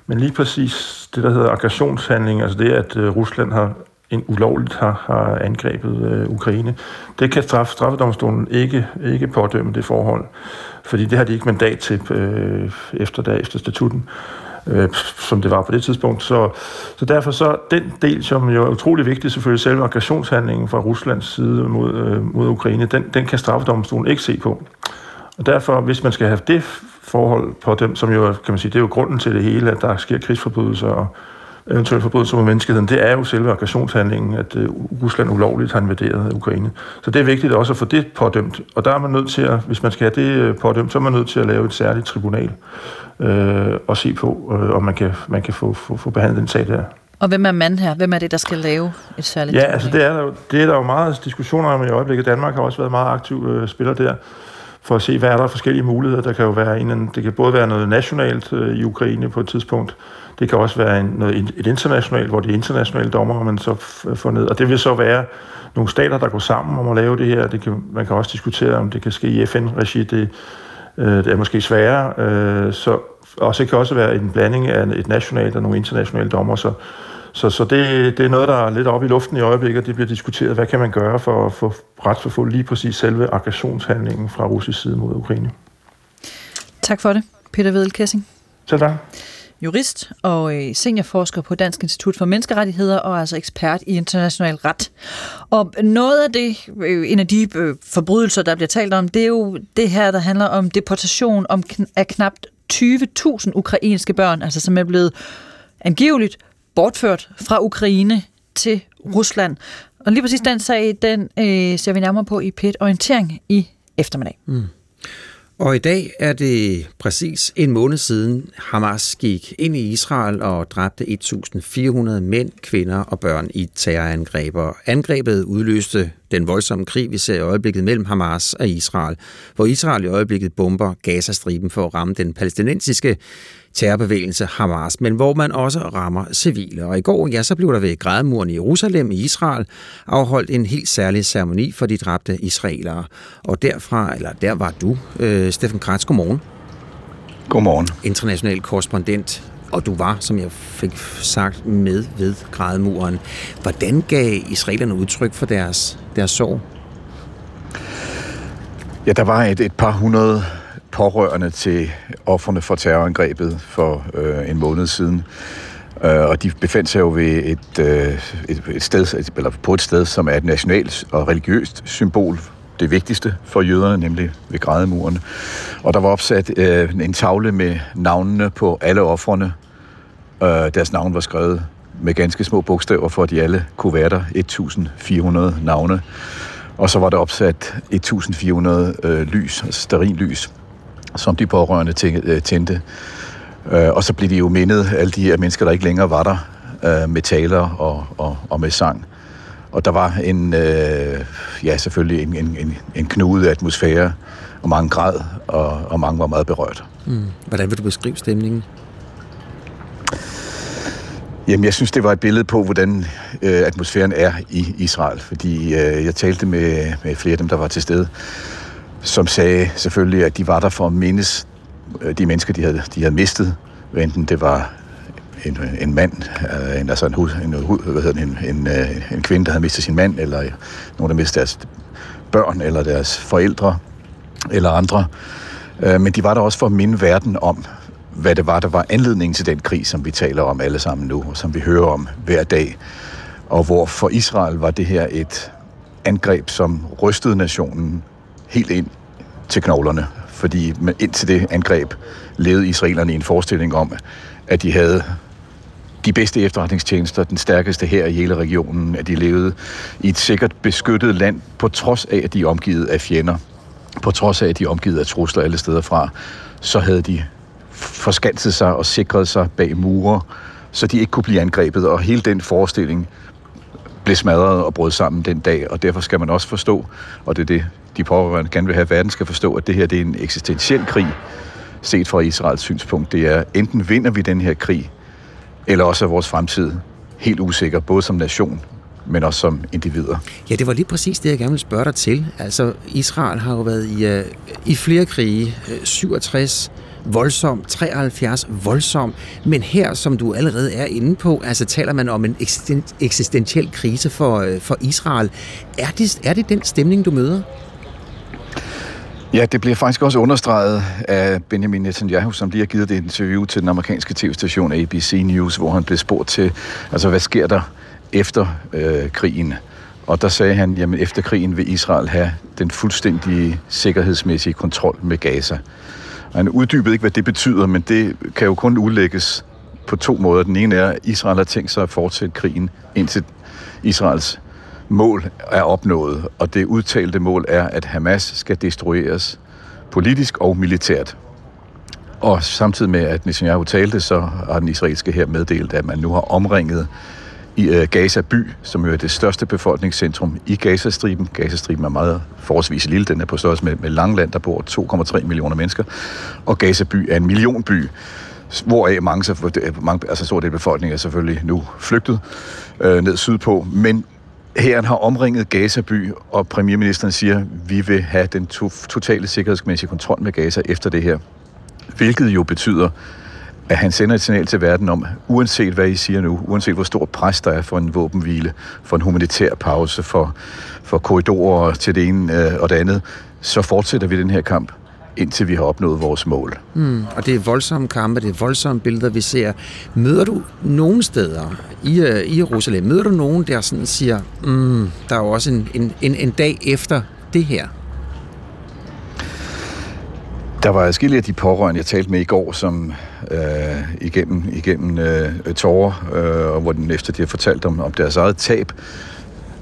Men lige præcis det, der hedder aggressionshandling, altså det, at øh, Rusland har en ulovligt har, har angrebet øh, Ukraine, det kan straf, straffedomstolen ikke, ikke pådømme det forhold, fordi det har de ikke mandat til øh, efter, der, efter statuten øh, som det var på det tidspunkt. Så, så derfor så den del, som jo er utrolig vigtig, selvfølgelig selve aggressionshandlingen fra Ruslands side mod, øh, mod Ukraine, den, den kan straffedomstolen ikke se på. Og derfor, hvis man skal have det forhold på dem, som jo, kan man sige, det er jo grunden til det hele, at der sker krigsforbrydelser og eventuelle forbrydelser mod menneskeheden, det er jo selve aggressionshandlingen, at øh, Rusland ulovligt har invaderet Ukraine. Så det er vigtigt også at få det pådømt. Og der er man nødt til at, hvis man skal have det øh, pådømt, så er man nødt til at lave et særligt tribunal øh, og se på, øh, om man kan, man kan få, få, få behandlet den sag der.
Og hvem er mand her? Hvem er det, der skal lave et særligt
Ja, altså det er, der, det er der jo meget diskussioner om i øjeblikket. Danmark har også været meget aktiv øh, spiller der for at se, hvad er der forskellige muligheder. Der kan jo være en, det kan både være noget nationalt øh, i Ukraine på et tidspunkt. Det kan også være en, noget, et internationalt, hvor det er internationale dommer, man så får ned. Og det vil så være nogle stater, der går sammen om at lave det her. Det kan, man kan også diskutere, om det kan ske i FN-regi. Det, øh, det er måske sværere. Øh, så, og så kan også være en blanding af et nationalt og nogle internationale dommer. Så, så, så det, det er noget, der er lidt oppe i luften i øjeblikket, det bliver diskuteret. Hvad kan man gøre for at få få lige præcis selve aggressionshandlingen fra russisk side mod Ukraine?
Tak for det, Peter Vedel Kessing.
Selv tak.
Jurist og øh, seniorforsker på Dansk Institut for Menneskerettigheder og altså ekspert i international ret. Og noget af det, øh, en af de øh, forbrydelser, der bliver talt om, det er jo det her, der handler om deportation om af knap 20.000 ukrainske børn, altså som er blevet angiveligt bortført fra Ukraine til Rusland. Og lige præcis den sag, den øh, ser vi nærmere på i pet orientering i eftermiddag. Mm.
Og i dag er det præcis en måned siden Hamas gik ind i Israel og dræbte 1.400 mænd, kvinder og børn i terrorangreb. angrebet udløste den voldsomme krig, vi ser i øjeblikket mellem Hamas og Israel, hvor Israel i øjeblikket bomber Gazastriben for at ramme den palæstinensiske terrorbevægelse Hamas, men hvor man også rammer civile. Og i går, ja, så blev der ved grædemuren i Jerusalem i Israel afholdt en helt særlig ceremoni for de dræbte israelere. Og derfra, eller der var du, øh, Steffen Kratz, godmorgen.
Godmorgen.
International korrespondent og du var, som jeg fik sagt, med ved grædemuren. Hvordan gav israelerne udtryk for deres, deres sorg?
Ja, der var et, et par hundrede pårørende til offerne for terrorangrebet for øh, en måned siden. Øh, og de befandt sig jo ved et, øh, et, et sted, eller på et sted, som er et nationalt og religiøst symbol. Det vigtigste for jøderne, nemlig ved grædemuren. Og der var opsat øh, en tavle med navnene på alle offrene. Øh, deres navn var skrevet med ganske små bogstaver, for at de alle kunne være der. 1400 navne. Og så var der opsat 1400 øh, lys, altså sterinlys, som de pårørende øh, tændte. Øh, og så blev de jo mindet, alle de her mennesker, der ikke længere var der, øh, med taler og, og, og med sang. Og der var en, øh, ja selvfølgelig en, en, en, en knude atmosfære, og mange græd, og, og mange var meget berørt.
Mm. Hvordan vil du beskrive stemningen?
Jamen, jeg synes, det var et billede på, hvordan øh, atmosfæren er i Israel. Fordi øh, jeg talte med, med flere af dem, der var til stede, som sagde selvfølgelig, at de var der for at mindes øh, de mennesker, de havde, de havde mistet. Enten det var en, en mand, en, altså en, en, hvad hedder en, en, øh, en kvinde, der havde mistet sin mand, eller nogen, der mistede deres børn, eller deres forældre, eller andre. Øh, men de var der også for at minde verden om, hvad det var, der var anledningen til den krig, som vi taler om alle sammen nu, og som vi hører om hver dag. Og hvor for Israel var det her et angreb, som rystede nationen helt ind til knoglerne. Fordi indtil det angreb levede israelerne i en forestilling om, at de havde de bedste efterretningstjenester, den stærkeste her i hele regionen, at de levede i et sikkert beskyttet land, på trods af, at de er omgivet af fjender, på trods af, at de er omgivet af trusler alle steder fra, så havde de forskanset sig og sikret sig bag mure, så de ikke kunne blive angrebet. Og hele den forestilling blev smadret og brød sammen den dag, og derfor skal man også forstå, og det er det, de pårørende gerne vil have, at verden skal forstå, at det her det er en eksistentiel krig, set fra Israels synspunkt. Det er, enten vinder vi den her krig, eller også er vores fremtid helt usikker, både som nation, men også som individer.
Ja, det var lige præcis det, jeg gerne ville spørge dig til. Altså, Israel har jo været i, øh, i flere krige, øh, 67, voldsom, 73 voldsom, men her, som du allerede er inde på, altså taler man om en eksistentiel krise for, øh, for Israel. Er det, er det den stemning, du møder?
Ja, det bliver faktisk også understreget af Benjamin Netanyahu, som lige har givet det interview til den amerikanske tv-station ABC News, hvor han blev spurgt til, altså hvad sker der efter øh, krigen? Og der sagde han, jamen efter krigen vil Israel have den fuldstændige sikkerhedsmæssige kontrol med Gaza. Og Han uddybede ikke, hvad det betyder, men det kan jo kun udlægges på to måder. Den ene er, at Israel har tænkt sig at fortsætte krigen, indtil Israels mål er opnået. Og det udtalte mål er, at Hamas skal destrueres politisk og militært. Og samtidig med, at Netanyahu talte, så har den israelske her meddelt, at man nu har omringet i øh, Gaza by, som jo er det største befolkningscentrum i Gazastriben. Gazastriben er meget forholdsvis lille, den er på størrelse med, med Langland, der bor 2,3 millioner mennesker, og Gaza by er en millionby, hvoraf mange, så, mange altså stor del af befolkningen er selvfølgelig nu flygtet øh, ned sydpå, men Hæren har omringet Gaza by, og premierministeren siger, at vi vil have den to- totale sikkerhedsmæssige kontrol med Gaza efter det her. Hvilket jo betyder, at han sender et signal til verden om, uanset hvad I siger nu, uanset hvor stort pres der er for en våbenhvile, for en humanitær pause, for, for korridorer til det ene øh, og det andet, så fortsætter vi den her kamp indtil vi har opnået vores mål.
Mm, og det er voldsomme kampe, det er voldsomme billeder, vi ser. Møder du nogen steder i, uh, i Jerusalem, møder du nogen, der sådan siger, mm, der er jo også en, en, en, en dag efter det her?
Der var adskillige af de pårørende, jeg talte med i går, som øh, igennem, igennem øh, tårer, øh, og hvor den efter de har fortalt om, om deres eget tab,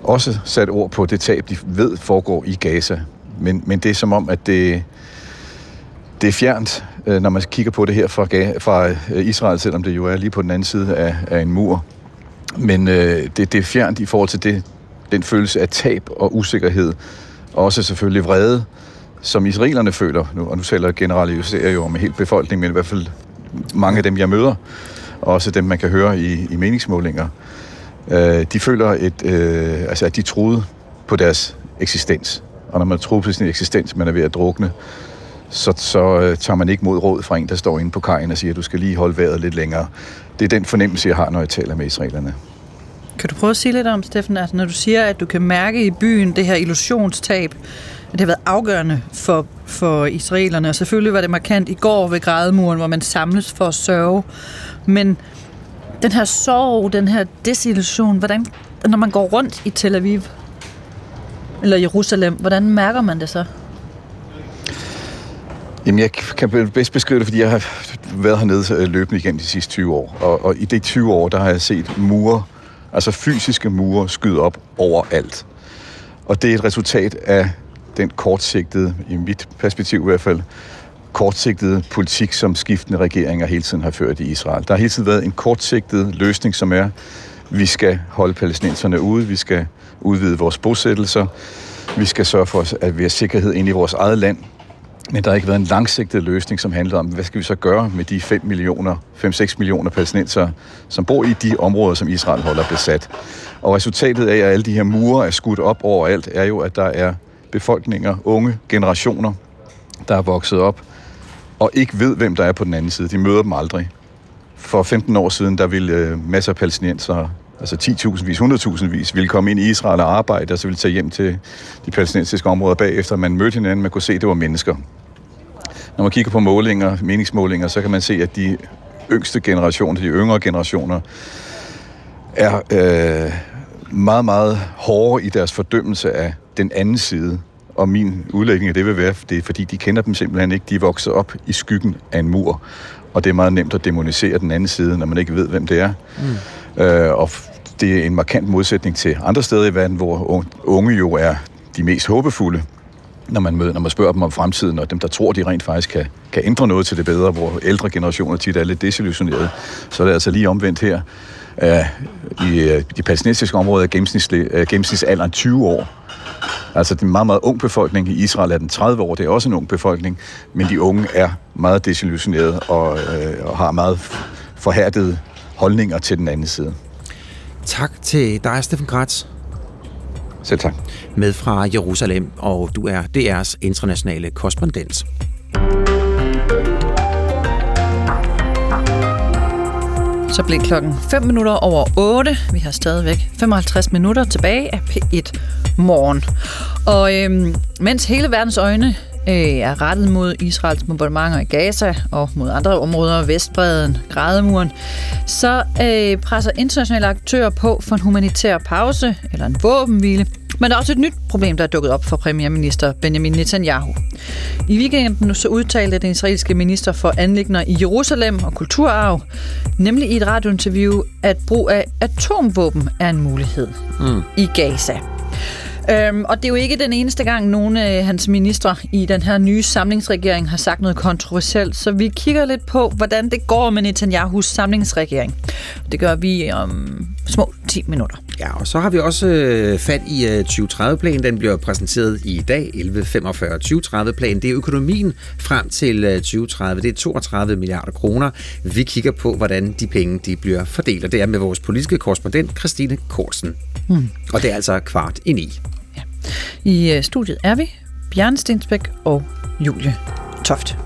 også sat ord på det tab, de ved foregår i Gaza. Men, men det er som om, at det, det er fjernt, øh, når man kigger på det her fra, fra øh, Israel, selvom det jo er lige på den anden side af, af en mur. Men øh, det, det er fjernt i forhold til det, den følelse af tab og usikkerhed, og også selvfølgelig vrede, som israelerne føler, nu, og nu taler jeg generaliserer jo om hele befolkningen, men i hvert fald mange af dem, jeg møder, og også dem, man kan høre i, i meningsmålinger, øh, de føler, et, øh, altså, at de troede på deres eksistens. Og når man tror på sin eksistens, man er ved at drukne, så, så øh, tager man ikke mod råd fra en, der står inde på kajen og siger, at du skal lige holde vejret lidt længere. Det er den fornemmelse, jeg har, når jeg taler med israelerne.
Kan du prøve at sige lidt om, Steffen, altså, når du siger, at du kan mærke i byen det her illusionstab, at det har været afgørende for, for israelerne, og selvfølgelig var det markant i går ved grædemuren, hvor man samles for at sørge. Men den her sorg, den her desillusion, hvordan, når man går rundt i Tel Aviv eller Jerusalem, hvordan mærker man det så?
Jamen, jeg kan bedst beskrive det, fordi jeg har været hernede øh, løbende igennem de sidste 20 år. Og, og i de 20 år, der har jeg set mure, altså fysiske mure, skyde op overalt. Og det er et resultat af den kortsigtede, i mit perspektiv i hvert fald, kortsigtede politik, som skiftende regeringer hele tiden har ført i Israel. Der har hele tiden været en kortsigtet løsning, som er, vi skal holde palæstinenserne ude, vi skal udvide vores bosættelser, vi skal sørge for, at vi har sikkerhed inde i vores eget land, men der har ikke været en langsigtet løsning, som handler om, hvad skal vi så gøre med de 5 millioner, 5-6 millioner palæstinenser, som bor i de områder, som Israel holder besat. Og resultatet af, at alle de her mure er skudt op overalt, er jo, at der er befolkninger, unge generationer, der er vokset op og ikke ved, hvem der er på den anden side. De møder dem aldrig. For 15 år siden, der ville øh, masser af palæstinenser, altså 10.000 vis, 100.000 vis, ville komme ind i Israel og arbejde, og så ville tage hjem til de palæstinensiske områder bagefter. Man mødte hinanden, man kunne se, at det var mennesker. Når man kigger på målinger, meningsmålinger, så kan man se, at de yngste generationer, de yngre generationer, er øh, meget, meget hårde i deres fordømmelse af den anden side. Og min udlægning af det vil være, det er fordi, de kender dem simpelthen ikke. De er vokset op i skyggen af en mur. Og det er meget nemt at demonisere den anden side, når man ikke ved, hvem det er. Mm. Øh, og det er en markant modsætning til andre steder i verden, hvor unge jo er de mest håbefulde, når man, møder, når man spørger dem om fremtiden, og dem, der tror, de rent faktisk kan, kan ændre noget til det bedre, hvor ældre generationer tit er lidt desillusionerede, så er det altså lige omvendt her. Uh, I uh, de palæstinensiske områder er uh, gennemsnitsalderen 20 år. Altså, det er meget, meget ung befolkning. I Israel er den 30 år, det er også en ung befolkning, men de unge er meget desillusionerede og, øh, og har meget forhærdede holdninger til den anden side.
Tak til dig, Steffen Kratz.
Selv tak.
Med fra Jerusalem, og du er DR's internationale korrespondent.
Så blev klokken 5 minutter over 8. Vi har stadigvæk 55 minutter tilbage af P1 Morgen. Og øhm, mens hele verdens øjne øh, er rettet mod Israels bombardementer i Gaza og mod andre områder, Vestbreden, Grademuren, så øh, presser internationale aktører på for en humanitær pause eller en våbenhvile. Men der er også et nyt problem, der er dukket op for premierminister Benjamin Netanyahu. I weekenden så udtalte den israelske minister for anlægner i Jerusalem og kulturarv, nemlig i et radiointerview, at brug af atomvåben er en mulighed mm. i Gaza. Øhm, og det er jo ikke den eneste gang, nogle af hans ministre i den her nye samlingsregering har sagt noget kontroversielt, så vi kigger lidt på, hvordan det går med Netanyahus samlingsregering. Det gør vi om små 10 minutter.
Ja, og så har vi også øh, fat i øh, 2030-planen. Den bliver præsenteret i dag, 11.45. 2030-planen, det er økonomien frem til øh, 2030. Det er 32 milliarder kroner. Vi kigger på, hvordan de penge de bliver fordelt, og det er med vores politiske korrespondent, Christine Korsen. Hmm. Og det er altså kvart ind i.
Ja. I øh, studiet er vi, Bjørn Stensbæk og Julie Toft.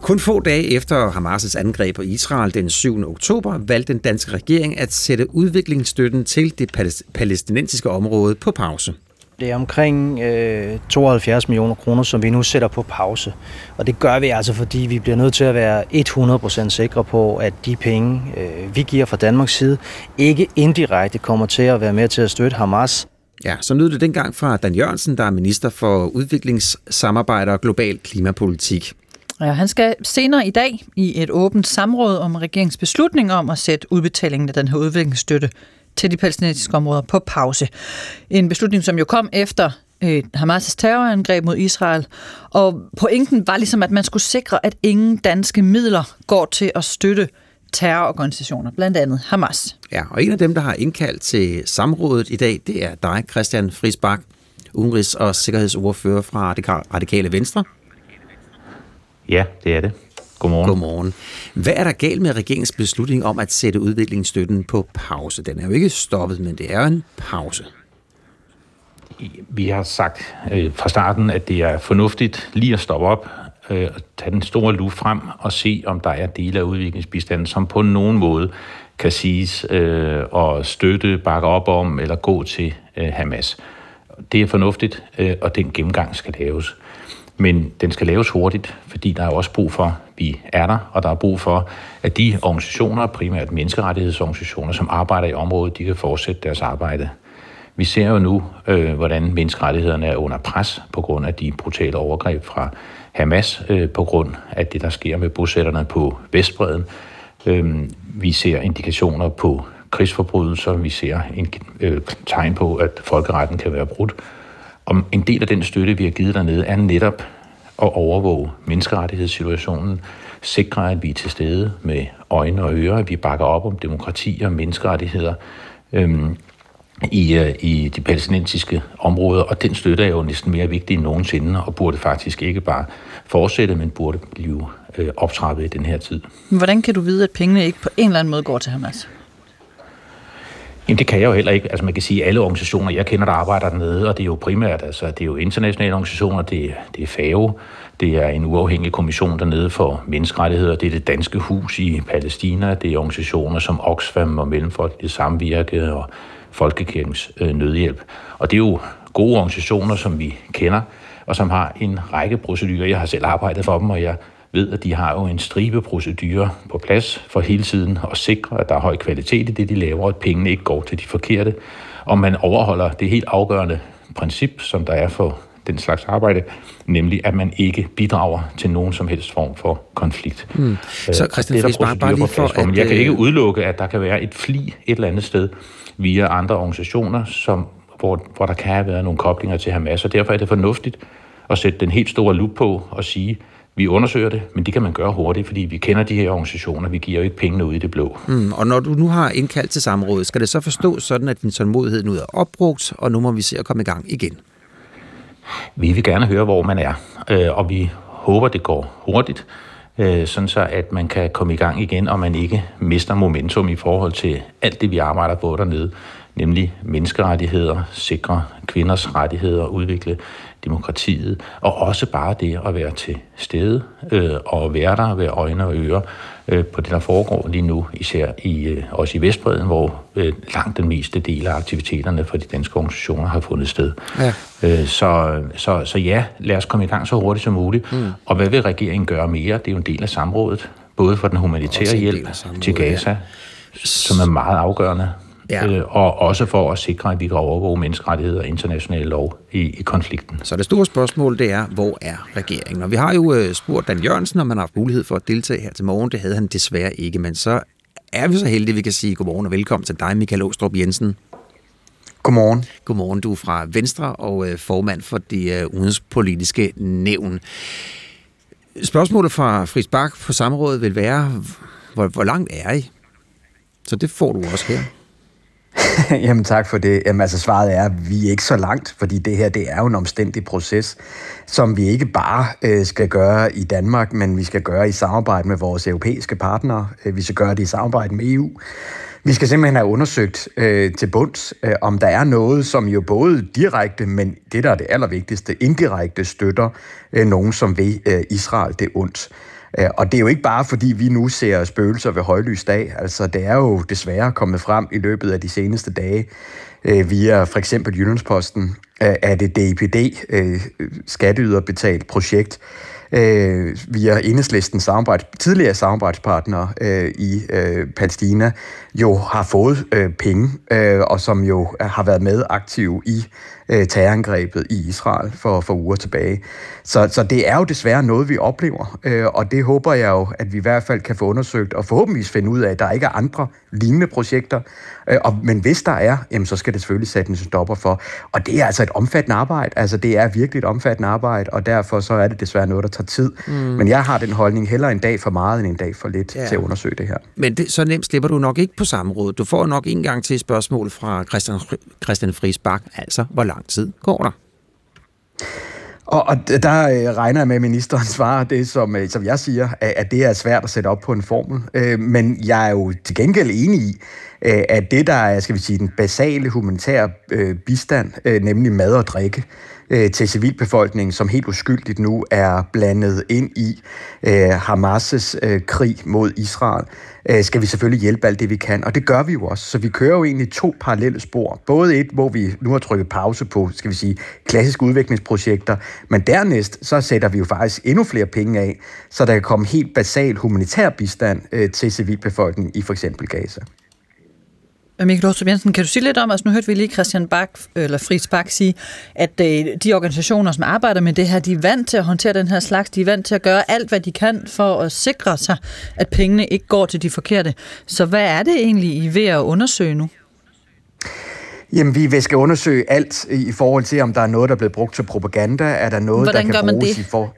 Kun få dage efter Hamas' angreb på Israel den 7. oktober valgte den danske regering at sætte udviklingsstøtten til det palæstinensiske område på pause.
Det er omkring øh, 72 millioner kroner, som vi nu sætter på pause. Og det gør vi altså, fordi vi bliver nødt til at være 100% sikre på, at de penge, øh, vi giver fra Danmarks side, ikke indirekte kommer til at være med til at støtte Hamas.
Ja, så lød det dengang fra Dan Jørgensen, der er minister for udviklingssamarbejde og global klimapolitik.
Ja, han skal senere i dag i et åbent samråd om regeringens beslutning om at sætte udbetalingen af den her udviklingsstøtte til de palæstinensiske områder på pause. En beslutning, som jo kom efter øh, Hamas' terrorangreb mod Israel. Og pointen var ligesom, at man skulle sikre, at ingen danske midler går til at støtte terrororganisationer, blandt andet Hamas.
Ja, og en af dem, der har indkaldt til samrådet i dag, det er dig, Christian Friisbak, udenrigs- og sikkerhedsordfører fra Radikale Venstre.
Ja, det er det. Godmorgen.
Godmorgen. Hvad er der galt med regeringens beslutning om at sætte udviklingsstøtten på pause? Den er jo ikke stoppet, men det er en pause.
Vi har sagt øh, fra starten, at det er fornuftigt lige at stoppe op, øh, tage den store luft frem og se, om der er dele af udviklingsbistanden, som på nogen måde kan siges øh, at støtte, bakke op om eller gå til øh, Hamas. det er fornuftigt, øh, og den gennemgang skal laves. Men den skal laves hurtigt, fordi der er også brug for, at vi er der, og der er brug for, at de organisationer, primært menneskerettighedsorganisationer, som arbejder i området, de kan fortsætte deres arbejde. Vi ser jo nu, øh, hvordan menneskerettighederne er under pres på grund af de brutale overgreb fra Hamas, øh, på grund af det, der sker med bosætterne på Vestbreden. Øh, vi ser indikationer på krigsforbrydelser, vi ser en øh, tegn på, at folkeretten kan være brudt. Om en del af den støtte, vi har givet dernede, er netop at overvåge menneskerettighedssituationen, sikre, at vi er til stede med øjne og ører, at vi bakker op om demokrati og menneskerettigheder øhm, i, øh, i de palæstinensiske områder, og den støtte er jo næsten mere vigtig end nogensinde, og burde faktisk ikke bare fortsætte, men burde blive øh, optrappet i den her tid.
Hvordan kan du vide, at pengene ikke på en eller anden måde går til Hamas?
Jamen, det kan jeg jo heller ikke. Altså man kan sige, at alle organisationer, jeg kender, der arbejder dernede, og det er jo primært, altså det er jo internationale organisationer, det er, det er FAO, det er en uafhængig kommission dernede for menneskerettigheder, det er det danske hus i Palæstina, det er organisationer som Oxfam og Mellemfolkeligt Samvirke og Folkekirkens øh, Nødhjælp. Og det er jo gode organisationer, som vi kender, og som har en række procedurer. Jeg har selv arbejdet for dem, og jeg ved, at de har jo en stribe procedurer på plads for hele tiden at sikre, at der er høj kvalitet i det, de laver, og at pengene ikke går til de forkerte. Og man overholder det helt afgørende princip, som der er for den slags arbejde, nemlig at man ikke bidrager til nogen som helst form for konflikt.
Mm. Så Christian Friis, bare, bare lige for...
At, men jeg kan ikke udelukke, at der kan være et fli et eller andet sted via andre organisationer, som, hvor, hvor der kan have været nogle koblinger til Hamas, og derfor er det fornuftigt at sætte den helt store lup på og sige, vi undersøger det, men det kan man gøre hurtigt, fordi vi kender de her organisationer. Vi giver jo ikke pengene ud i det blå.
Mm, og når du nu har indkaldt til samrådet, skal det så forstås sådan, at din tålmodighed nu er opbrugt, og nu må vi se at komme i gang igen?
Vi vil gerne høre, hvor man er, øh, og vi håber, det går hurtigt, øh, sådan så at man kan komme i gang igen, og man ikke mister momentum i forhold til alt det, vi arbejder på dernede, nemlig menneskerettigheder, sikre kvinders rettigheder, udvikle demokratiet, og også bare det at være til stede øh, og være der, være øjne og ører øh, på det, der foregår lige nu, især i, øh, også i Vestbreden, hvor øh, langt den meste del af aktiviteterne for de danske organisationer har fundet sted. Ja. Øh, så, så, så ja, lad os komme i gang så hurtigt som muligt. Mm. Og hvad vil regeringen gøre mere? Det er jo en del af samrådet, både for den humanitære hjælp til Gaza, ja. som er meget afgørende, Ja. Øh, og også for at sikre, at vi kan overvåge menneskerettigheder og international lov i, i konflikten.
Så det store spørgsmål, det er, hvor er regeringen? Og vi har jo øh, spurgt Dan Jørgensen, om han har haft mulighed for at deltage her til morgen. Det havde han desværre ikke, men så er vi så heldige, at vi kan sige godmorgen og velkommen til dig, Michael Åstrup Jensen.
Godmorgen.
Godmorgen, du er fra Venstre og øh, formand for det øh, udenrigspolitiske nævn. Spørgsmålet fra Fris Bak på samrådet vil være, hvor, hvor langt er I? Så det får du også her.
Jamen tak for det. Jamen altså svaret er, at vi er ikke så langt, fordi det her det er jo en omstændig proces, som vi ikke bare øh, skal gøre i Danmark, men vi skal gøre i samarbejde med vores europæiske partnere. Øh, vi skal gøre det i samarbejde med EU. Vi skal simpelthen have undersøgt øh, til bunds, øh, om der er noget, som jo både direkte, men det der er det allervigtigste, indirekte støtter øh, nogen, som ved øh, Israel det ondt. Øh, og det er jo ikke bare, fordi vi nu ser spøgelser ved højlys dag. Altså, det er jo desværre kommet frem i løbet af de seneste dage øh, via for eksempel Jyllandsposten, øh, at det DIPD, skatteyderbetalt projekt, via enhedslisten samarbejde, tidligere samarbejdspartnere i Palæstina, jo har fået penge, og som jo har været med aktiv i øh, terrorangrebet i Israel for, for uger tilbage. Så, så det er jo desværre noget, vi oplever, øh, og det håber jeg jo, at vi i hvert fald kan få undersøgt, og forhåbentlig finde ud af, at der ikke er andre lignende projekter. Øh, og, men hvis der er, jamen, så skal det selvfølgelig sætte en stopper for. Og det er altså et omfattende arbejde. Altså det er virkelig et omfattende arbejde, og derfor så er det desværre noget, der tager tid. Mm. Men jeg har den holdning heller en dag for meget end en dag for lidt ja. til at undersøge det her.
Men det, så nemt slipper du nok ikke på samme råd. Du får nok en gang til et spørgsmål fra Christian, Christian Friis Bak. Altså, hvor lang tid går der?
Og, og der øh, regner jeg med, at ministeren svarer det, som, øh, som jeg siger, at, at det er svært at sætte op på en formel. Øh, men jeg er jo til gengæld enig i,
øh, at det, der er, skal vi sige, den basale humanitære øh, bistand, øh, nemlig mad og drikke, øh, Øh, til civilbefolkningen, som helt uskyldigt nu er blandet ind i øh, Hamas' øh, krig mod Israel, øh, skal vi selvfølgelig hjælpe alt det, vi kan. Og det gør vi jo også. Så vi kører jo egentlig to parallelle spor. Både et, hvor vi nu har trykket pause på, skal vi sige, klassiske udviklingsprojekter, men dernæst, så sætter vi jo faktisk endnu flere penge af, så der kan komme helt basal humanitær bistand øh, til civilbefolkningen i for eksempel Gaza.
Michael Åstrup Jensen, kan du sige lidt om, altså nu hørte vi lige Christian Bak, eller Fritz Bak sige, at øh, de organisationer, som arbejder med det her, de er vant til at håndtere den her slags, de er vant til at gøre alt, hvad de kan for at sikre sig, at pengene ikke går til de forkerte. Så hvad er det egentlig, I er ved at undersøge nu?
Jamen, vi skal undersøge alt i forhold til, om der er noget, der er blevet brugt til propaganda. Er der noget,
Hvordan
der kan
man
bruges
det?
i for...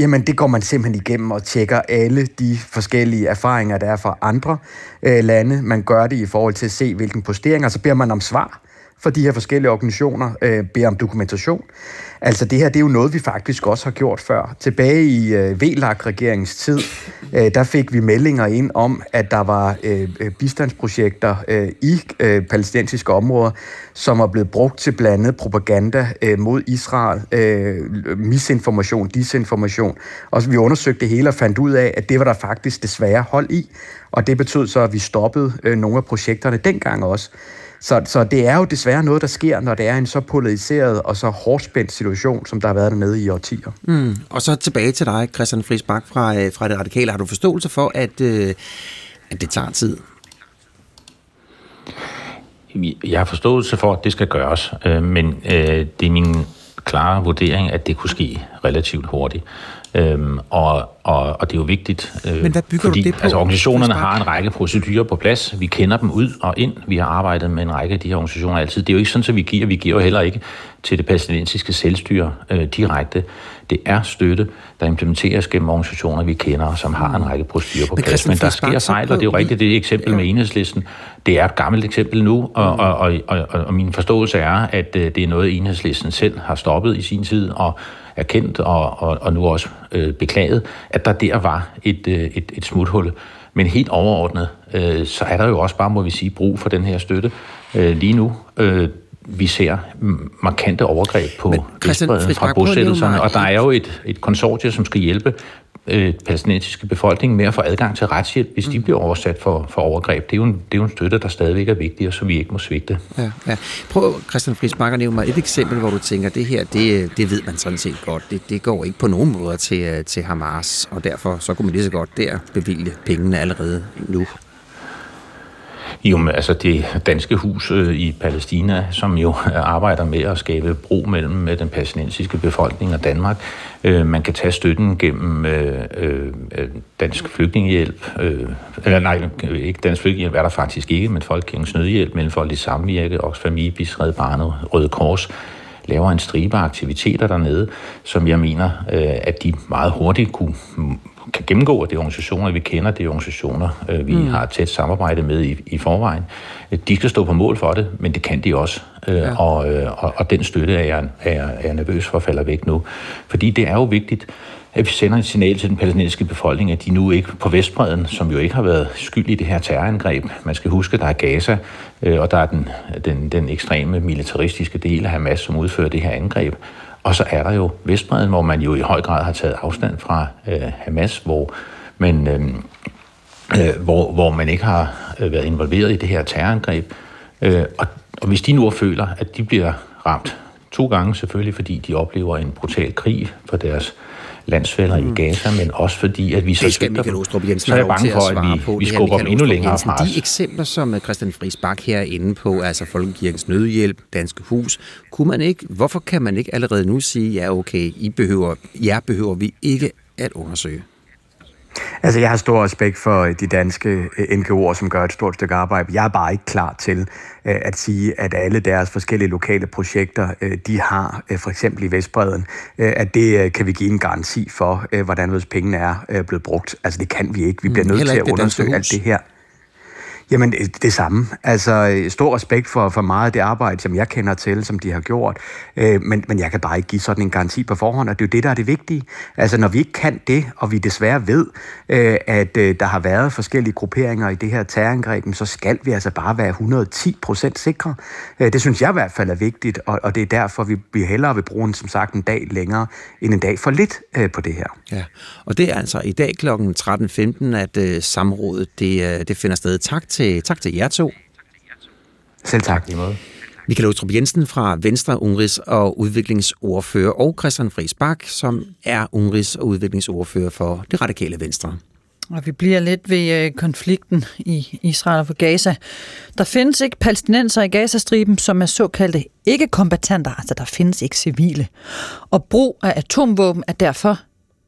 Jamen, det går man simpelthen igennem og tjekker alle de forskellige erfaringer, der er fra andre øh, lande. Man gør det i forhold til at se, hvilken postering, og Så beder man om svar for de her forskellige organisationer, øh, beder om dokumentation. Altså det her, det er jo noget, vi faktisk også har gjort før. Tilbage i øh, VLAG-regeringens tid, øh, der fik vi meldinger ind om, at der var øh, øh, bistandsprojekter øh, i øh, palæstinensiske områder, som var blevet brugt til blandt andet propaganda øh, mod Israel, øh, misinformation, disinformation. Og vi undersøgte det hele og fandt ud af, at det var der faktisk desværre hold i. Og det betød så, at vi stoppede øh, nogle af projekterne dengang også. Så, så det er jo desværre noget, der sker, når det er en så polariseret og så hårdspændt situation, som der har været dernede i årtier.
Mm. Og så tilbage til dig, Christian Friis Bak fra, øh, fra Det Radikale. Har du forståelse for, at, øh, at det tager tid?
Jeg har forståelse for, at det skal gøres, øh, men øh, det er min klare vurdering, at det kunne ske relativt hurtigt. Øhm, og, og, og det er jo vigtigt, øh,
Men hvad bygger du
fordi
det på,
altså, organisationerne har en række procedurer på plads. Vi kender dem ud og ind. Vi har arbejdet med en række af de her organisationer altid. Det er jo ikke sådan, at vi giver. Vi giver jo heller ikke til det palæstinensiske selvstyre øh, direkte. Det er støtte, der implementeres gennem organisationer, vi kender, som har en række procedurer på
Men
plads. Men der sker fejl, og det er jo rigtigt, det eksempel med enhedslisten. Det er et gammelt eksempel nu, og, og, og, og, og min forståelse er, at øh, det er noget, enhedslisten selv har stoppet i sin tid, og erkendt og, og, og nu også øh, beklaget, at der der var et, øh, et, et smuthul. Men helt overordnet, øh, så er der jo også bare, må vi sige, brug for den her støtte øh, lige nu. Øh, vi ser markante overgreb på
Friis
fra bosættelserne, og der er jo et, et konsortie, som skal hjælpe øh, palæstinensiske befolkning med at få adgang til retshjælp, hvis de bliver oversat for, for overgreb. Det er, jo en, det er jo en støtte, der stadigvæk er vigtig, og som vi ikke må svigte.
Ja, ja. Prøv, Christian Friis Bak, at nævne mig et eksempel, hvor du tænker, det her, det, det ved man sådan set godt. Det, det går ikke på nogen måder til, øh, til Hamas, og derfor så kunne man lige så godt der bevilge pengene allerede nu.
Jo, men altså det danske hus øh, i Palæstina, som jo arbejder med at skabe bro mellem øh, den palæstinensiske befolkning og Danmark. Øh, man kan tage støtten gennem Dansk Flygtningehjælp. Eller nej, ikke Dansk Flygtningehjælp er der faktisk ikke, men Folkekirkens Nødhjælp, Mellemfolkelig Samvirke, Oxfam Ibis, Red Barnet, Røde Kors laver en stribe aktiviteter dernede, som jeg mener, at de meget hurtigt kunne, kan gennemgå, og det er organisationer, vi kender, det er organisationer, øh, vi
Mm.
har tæt samarbejde med i, i forvejen. De skal stå på mål for det, men det kan de også. Øh,
Ja.
og, øh, og, og den støtte er jeg, er, jeg- er jeg nervøs for falder væk nu. Fordi det er jo vigtigt, at vi sender et signal til den palæstinensiske befolkning, at de nu ikke på Vestbredden, som jo ikke har været skyld i det her terrorangreb. Man skal huske, at der er Gaza, øh, og der er den, den, den ekstreme militaristiske del af Hamas, som udfører det her angreb. Og så er der jo Vestbredden, hvor man jo i høj grad har taget afstand fra øh, Hamas, hvor men øh, øh, hvor, hvor man ikke har øh, været involveret i det her terrorangreb. Øh, og, og hvis de nu føler, at de bliver ramt to gange selvfølgelig, fordi de oplever en brutal krig for deres landsfælder mm. i Gaza, men også fordi, at vi så
Det skal Michael Ostrup Jensen
så er jeg bange for, at vi,
på.
vi skubber dem endnu længere
Jensen.
fra os.
De eksempler, som øh, Christian Friis Bak her er inde på, altså Folkekirkens Nødhjælp, Danske Hus, kunne man ikke, hvorfor kan man ikke allerede nu sige, ja okay, I behøver, jer behøver vi ikke at undersøge?
Altså, jeg har stor respekt for øh, de danske øh, NGO'er, som gør et stort stykke arbejde. Jeg er bare ikke klar til øh, at sige, at alle deres forskellige lokale projekter, de har, for eksempel i Vestbreden, at det kan vi give en garanti for, hvordan pengene er blevet brugt. Altså, det kan vi ikke. Vi bliver
Mm,
nødt til at undersøge alt det her. Jamen, det samme. Altså, stor respekt for, for meget af det arbejde, som jeg kender til, som de har gjort. Øh, men, men jeg kan bare ikke give sådan en garanti på forhånd, og det er jo det, der er det vigtige. Altså, når vi ikke kan det, og vi desværre ved, øh, at øh, der har været forskellige grupperinger i det her terrorangreb, så skal vi altså bare være 110 procent sikre. Øh, det synes jeg i hvert fald er vigtigt, og, og det er derfor, vi, vi hellere vil bruge en, som sagt en dag længere, end en dag for lidt øh, på det her.
Ja, og det er altså i dag kl. 13.15, at øh, samrådet det, øh, det finder sted. Tak til, tak til jer to.
Selv tak.
I måde. Michael Ostrup Jensen fra Venstre Ungrigs og udviklingsordfører, og Christian Friis Bak, som er Ungrigs og udviklingsordfører for det radikale Venstre.
Og vi bliver lidt ved øh, konflikten i Israel og for Gaza. Der findes ikke palæstinenser i Gazastriben, som er såkaldte ikke-kombatanter, altså der findes ikke civile. Og brug af atomvåben er derfor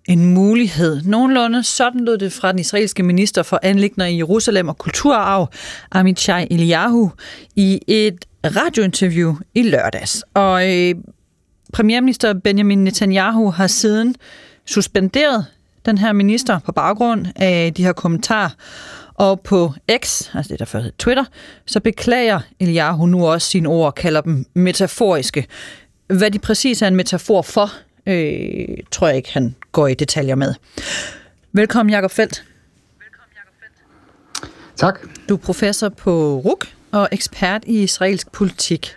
en mulighed. Nogenlunde sådan lød det fra den israelske minister for anlægner i Jerusalem og kulturarv, Amichai Eliyahu, i et radiointerview i lørdags. Og øh, premierminister Benjamin Netanyahu har siden suspenderet den her minister på baggrund af de her kommentarer. Og på X, altså det der før hed Twitter, så beklager Eliyahu nu også sine ord og kalder dem metaforiske. Hvad de præcis er en metafor for, øh, tror jeg ikke, han går i detaljer med. Velkommen, Jakob Feldt.
Tak.
Du er professor på RUK og ekspert i israelsk politik.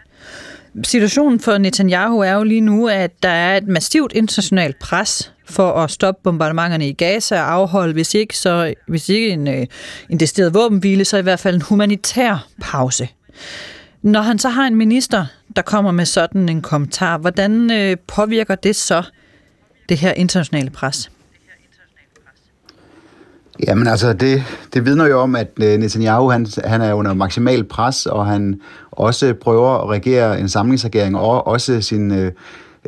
Situationen for Netanyahu er jo lige nu, at der er et massivt internationalt pres for at stoppe bombardementerne i Gaza og afholde, hvis ikke, så, hvis ikke en, øh, en decideret våbenhvile, så i hvert fald en humanitær pause. Når han så har en minister, der kommer med sådan en kommentar, hvordan øh, påvirker det så det her internationale pres?
Jamen altså, det, det vidner jo om, at øh, Netanyahu han, han er under maksimal pres, og han også prøver at regere en samlingsregering, og også sin øh,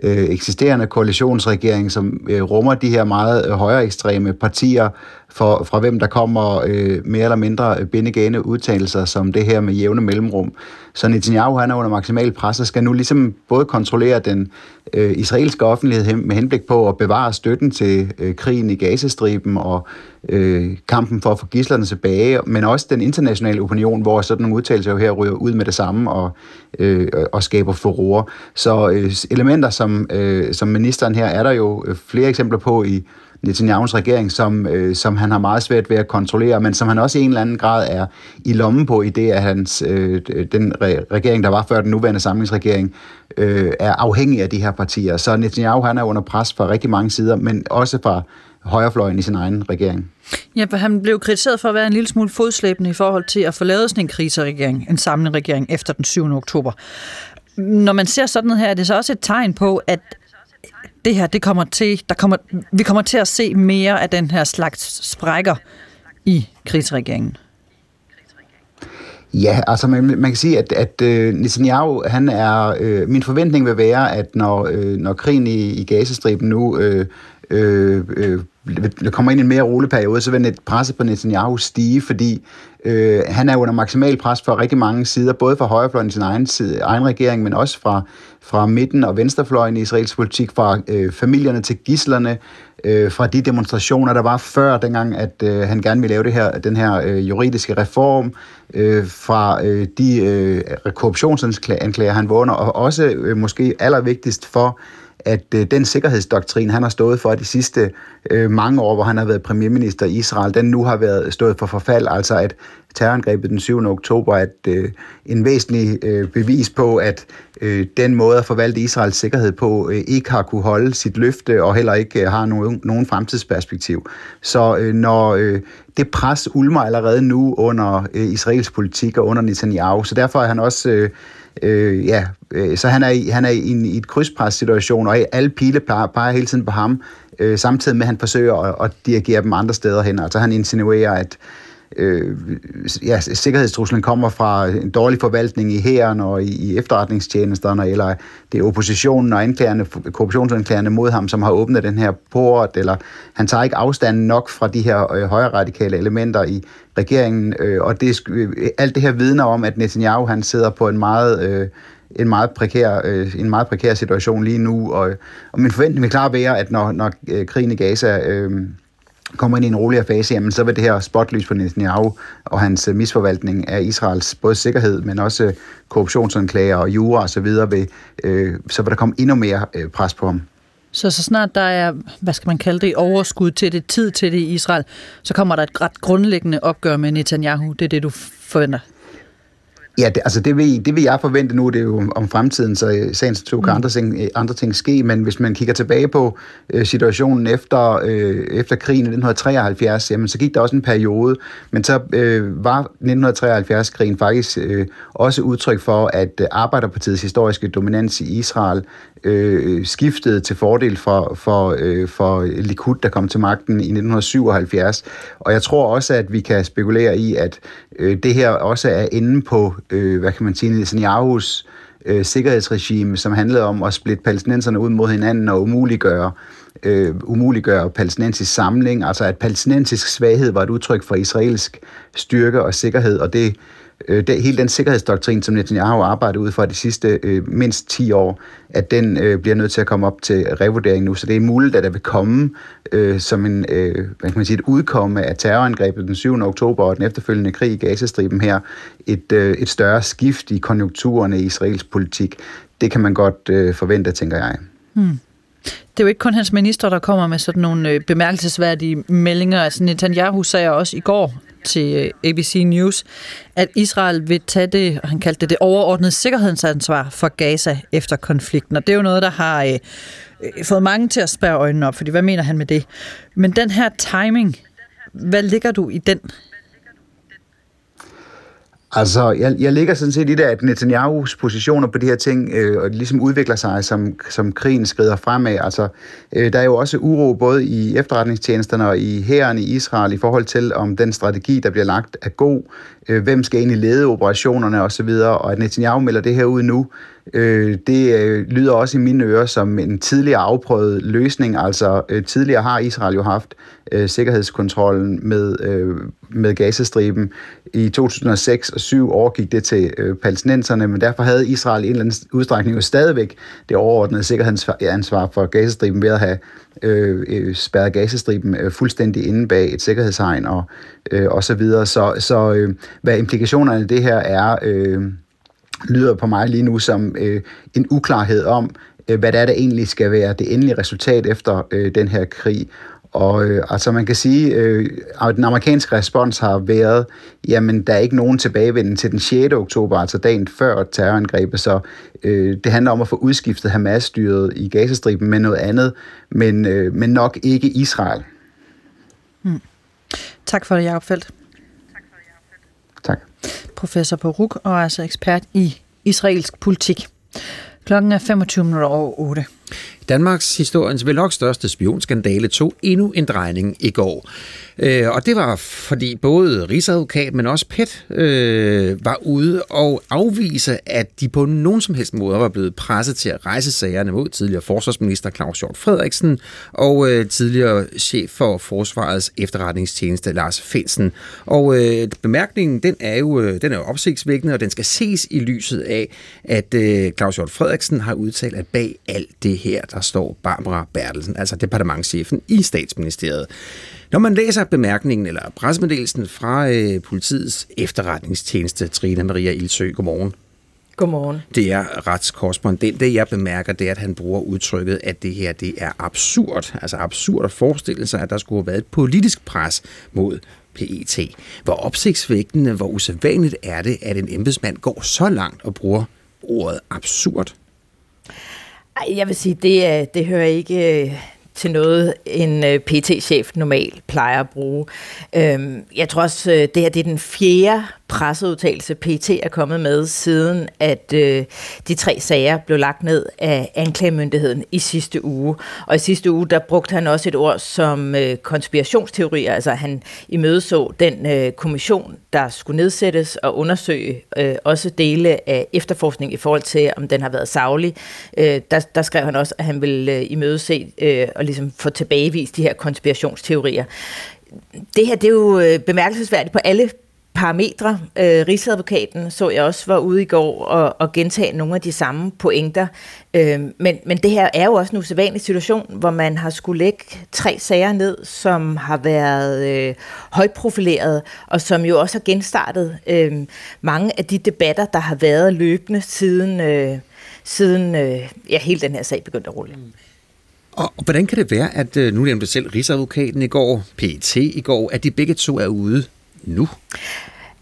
øh eksisterende koalitionsregering, som øh, rummer de her meget øh, højere ekstreme partier, for, fra hvem der kommer øh, mere eller mindre øh, bindegane udtalelser som det her med jævne mellemrum. Så Netanyahu han er under maksimal pres og skal nu ligesom både kontrollere den øh, israelske offentlighed med henblik på at bevare støtten til øh, krigen i Gazastriben og øh, kampen for at få gislerne tilbage, men også den internationale opinion, hvor sådan nogle udtalelser jo her ryger ud med det samme og, øh, og skaber furore. Så øh, elementer som, øh, som ministeren her er der jo øh, flere eksempler på i Netanyahu's regering, som, øh, som han har meget svært ved at kontrollere, men som han også i en eller anden grad er i lommen på i det, at hans, øh, den re- regering, der var før den nuværende samlingsregering, øh, er afhængig af de her partier. Så Netanyahu han er under pres fra rigtig mange sider, men også fra højrefløjen i sin egen regering.
Ja, for han blev kritiseret for at være en lille smule fodslæbende i forhold til at få lavet sådan en kriseregering, en samlet regering efter den 7. oktober. Når man ser sådan noget her, er det så også et tegn på, at det her, det kommer til, der kommer, vi kommer til at se mere af den her slags sprækker i krigsregeringen.
Ja, altså man, man kan sige, at, at uh, Netanyahu, han er, uh, min forventning vil være, at når, uh, når krigen i, i Gazastriben nu uh, uh, uh, der kommer ind i en mere rolig periode, så vil net presset på Netanyahu stige, fordi øh, han er under maksimal pres fra rigtig mange sider, både fra højrefløjen i sin egen, side, egen regering, men også fra, fra midten og venstrefløjen i israelsk politik, fra øh, familierne til gislerne, øh, fra de demonstrationer, der var før dengang, at øh, han gerne ville lave det her, den her øh, juridiske reform, øh, fra øh, de øh, korruptionsanklager, han vågner, og også øh, måske allervigtigst for at øh, den sikkerhedsdoktrin, han har stået for de sidste øh, mange år, hvor han har været premierminister i Israel, den nu har været stået for forfald, altså at terrorangrebet den 7. oktober er øh, en væsentlig øh, bevis på, at øh, den måde at forvalte Israels sikkerhed på øh, ikke har kunne holde sit løfte og heller ikke øh, har nogen, nogen fremtidsperspektiv. Så øh, når øh, det pres ulmer allerede nu under øh, israelsk politik og under Netanyahu, så derfor er han også øh, Øh, ja, øh, så han er, i, han er i, en, i et krydspres-situation, og alle pile peger, peger hele tiden på ham, øh, samtidig med, at han forsøger at, at dirigere dem andre steder hen. Altså han insinuerer, at øh, ja, sikkerhedstruslen kommer fra en dårlig forvaltning i hæren og i, i efterretningstjenesterne, eller det er oppositionen og anklagerne, korruptionsanklagerne mod ham, som har åbnet den her port, eller han tager ikke afstand nok fra de her øh, højre radikale elementer i regeringen, øh, og det, øh, alt det her vidner om, at Netanyahu han sidder på en meget... Øh, en meget prekær, øh, en meget prekær situation lige nu, og, og min forventning vil klart være, at når, når øh, krigen i Gaza øh, kommer ind i en roligere fase, jamen så vil det her spotlys på Netanyahu og hans øh, misforvaltning af Israels både sikkerhed, men også øh, korruptionsanklager og jura osv., så, vil, øh, så vil der komme endnu mere øh, pres på ham.
Så så snart der er, hvad skal man kalde det, overskud til det, tid til det i Israel, så kommer der et ret grundlæggende opgør med Netanyahu. Det er det, du forventer?
Ja, det, altså det vil, det vil jeg forvente nu, det er jo om fremtiden, så sagens to kan mm. andre, ting, andre ting ske, men hvis man kigger tilbage på øh, situationen efter, øh, efter krigen i 1973, jamen så gik der også en periode, men så øh, var 1973-krigen faktisk øh, også udtryk for, at øh, Arbejderpartiets historiske dominans i Israel øh, skiftede til fordel for, for, øh, for Likud, der kom til magten i 1977. Og jeg tror også, at vi kan spekulere i, at øh, det her også er inde på, øh, hvad kan man sige, Netanyahu's øh, sikkerhedsregime, som handlede om at splitte palæstinenserne ud mod hinanden og umuliggøre øh, umuliggøre palæstinensisk samling, altså at palæstinensisk svaghed var et udtryk for israelsk styrke og sikkerhed, og det øh, det, hele den sikkerhedsdoktrin, som Netanyahu har arbejdet ud fra de sidste øh, mindst 10 år, at den øh, bliver nødt til at komme op til revurdering nu. Så det er muligt, at der vil komme øh, som en, øh, hvad kan man sige, et udkomme af terrorangrebet den 7. oktober og den efterfølgende krig i Gazastriben her, et, øh, et større skift i konjunkturerne i Israels politik. Det kan man godt øh, forvente, tænker jeg.
Hmm. Det er jo ikke kun hans minister, der kommer med sådan nogle øh, bemærkelsesværdige meldinger. Altså Netanyahu sagde også i går, til øh, ABC News, at Israel vil tage det, han kaldte det det overordnede sikkerhedsansvar for Gaza efter konflikten. Og det er jo noget, der har øh, øh fået mange til at spære øjnene op, fordi hvad mener han med det? Men den her timing, hvad ligger du i den?
Altså, jeg, jeg ligger sådan set i det, at Netanyahus positioner på de her ting øh, og ligesom udvikler sig, som, som krigen skrider fremad. Altså, øh, der er jo også uro både i efterretningstjenesterne og i hæren i Israel i forhold til, om den strategi, der bliver lagt, er god. Øh, hvem skal egentlig lede operationerne osv., og, og at Netanyahu melder det her ud nu, øh, det øh, lyder også i mine ører som en tidligere afprøvet løsning. Altså, øh, tidligere har Israel jo haft øh, sikkerhedskontrollen med, øh, med Gazastriben. I 2006 og 2007 overgik det til øh, palæstinenserne, men derfor havde Israel i en eller anden udstrækning jo stadigvæk det overordnede sikkerhedsansvar for Gazastriben ved at have øh, øh, spærret Gazastriben øh, fuldstændig inde bag et sikkerhedshegn og, øh, og så videre. Så, så øh, hvad implikationerne af det her er, øh, lyder på mig lige nu som øh, en uklarhed om, øh, hvad det er, der egentlig skal være det endelige resultat efter øh, den her krig. Og øh, altså man kan sige, øh, at den amerikanske respons har været, jamen der er ikke nogen tilbagevenden til den 6. oktober, altså dagen før terrorangrebet, så øh, det handler om at få udskiftet Hamas-styret i Gazastriben med noget andet, men, øh, men nok ikke Israel.
Hmm. Tak for det, Jacob Feldt. Professor på RUK og altså ekspert i israelsk politik. Klokken er 25 minutter over 8.
Danmarks historiens vel nok største spionskandale tog endnu en drejning i går. Øh, og det var fordi både Rigsadvokat, men også PET øh, var ude og afvise, at de på nogen som helst måde var blevet presset til at rejse sagerne mod tidligere forsvarsminister Claus Hjort Frederiksen og øh, tidligere chef for Forsvarets efterretningstjeneste Lars Finsen. Og øh, bemærkningen, den er jo øh, den er jo opsigtsvækkende, og den skal ses i lyset af, at øh, Claus Hjort Frederiksen har udtalt, at bag alt det her, der står Barbara Bertelsen, altså departementchefen i statsministeriet. Når man læser bemærkningen eller pressemeddelelsen fra øh, politiets efterretningstjeneste, Trina Maria Ilsø, godmorgen.
Godmorgen.
Det er retskorrespondent. Det jeg bemærker, det er, at han bruger udtrykket, at det her det er absurd. Altså absurd at forestille sig, at der skulle have været et politisk pres mod PET. Hvor opsigtsvækkende, hvor usædvanligt er det, at en embedsmand går så langt og bruger ordet absurd?
Ej, jeg vil sige, det, det hører ikke øh, til noget, en øh, PT-chef normalt plejer at bruge. Øhm, jeg tror også, øh, det her det er den fjerde presseudtalelse, PT er kommet med, siden at øh, de tre sager blev lagt ned af anklagemyndigheden i sidste uge. Og i sidste uge, der brugte han også et ord som øh, konspirationsteorier, altså han imødeså den øh, kommission, der skulle nedsættes og undersøge øh, også dele af efterforskning i forhold til, om den har været savlig. Øh, der, der skrev han også, at han ville øh, imødese øh, og ligesom få tilbagevist de her konspirationsteorier. Det her, det er jo øh, bemærkelsesværdigt på alle parametre. Øh, Rigsadvokaten så jeg også var ude i går og, og gentage nogle af de samme pointer. Øh, men, men det her er jo også en usædvanlig situation, hvor man har skulle lægge tre sager ned, som har været øh, højprofileret, og som jo også har genstartet øh, mange af de debatter, der har været løbende siden, øh, siden øh, ja, hele den her sag begyndte at rulle.
Mm og hvordan kan det være, at øh, nu nævnte selv Rigsadvokaten i går, PET i går, at de begge to er ude nu?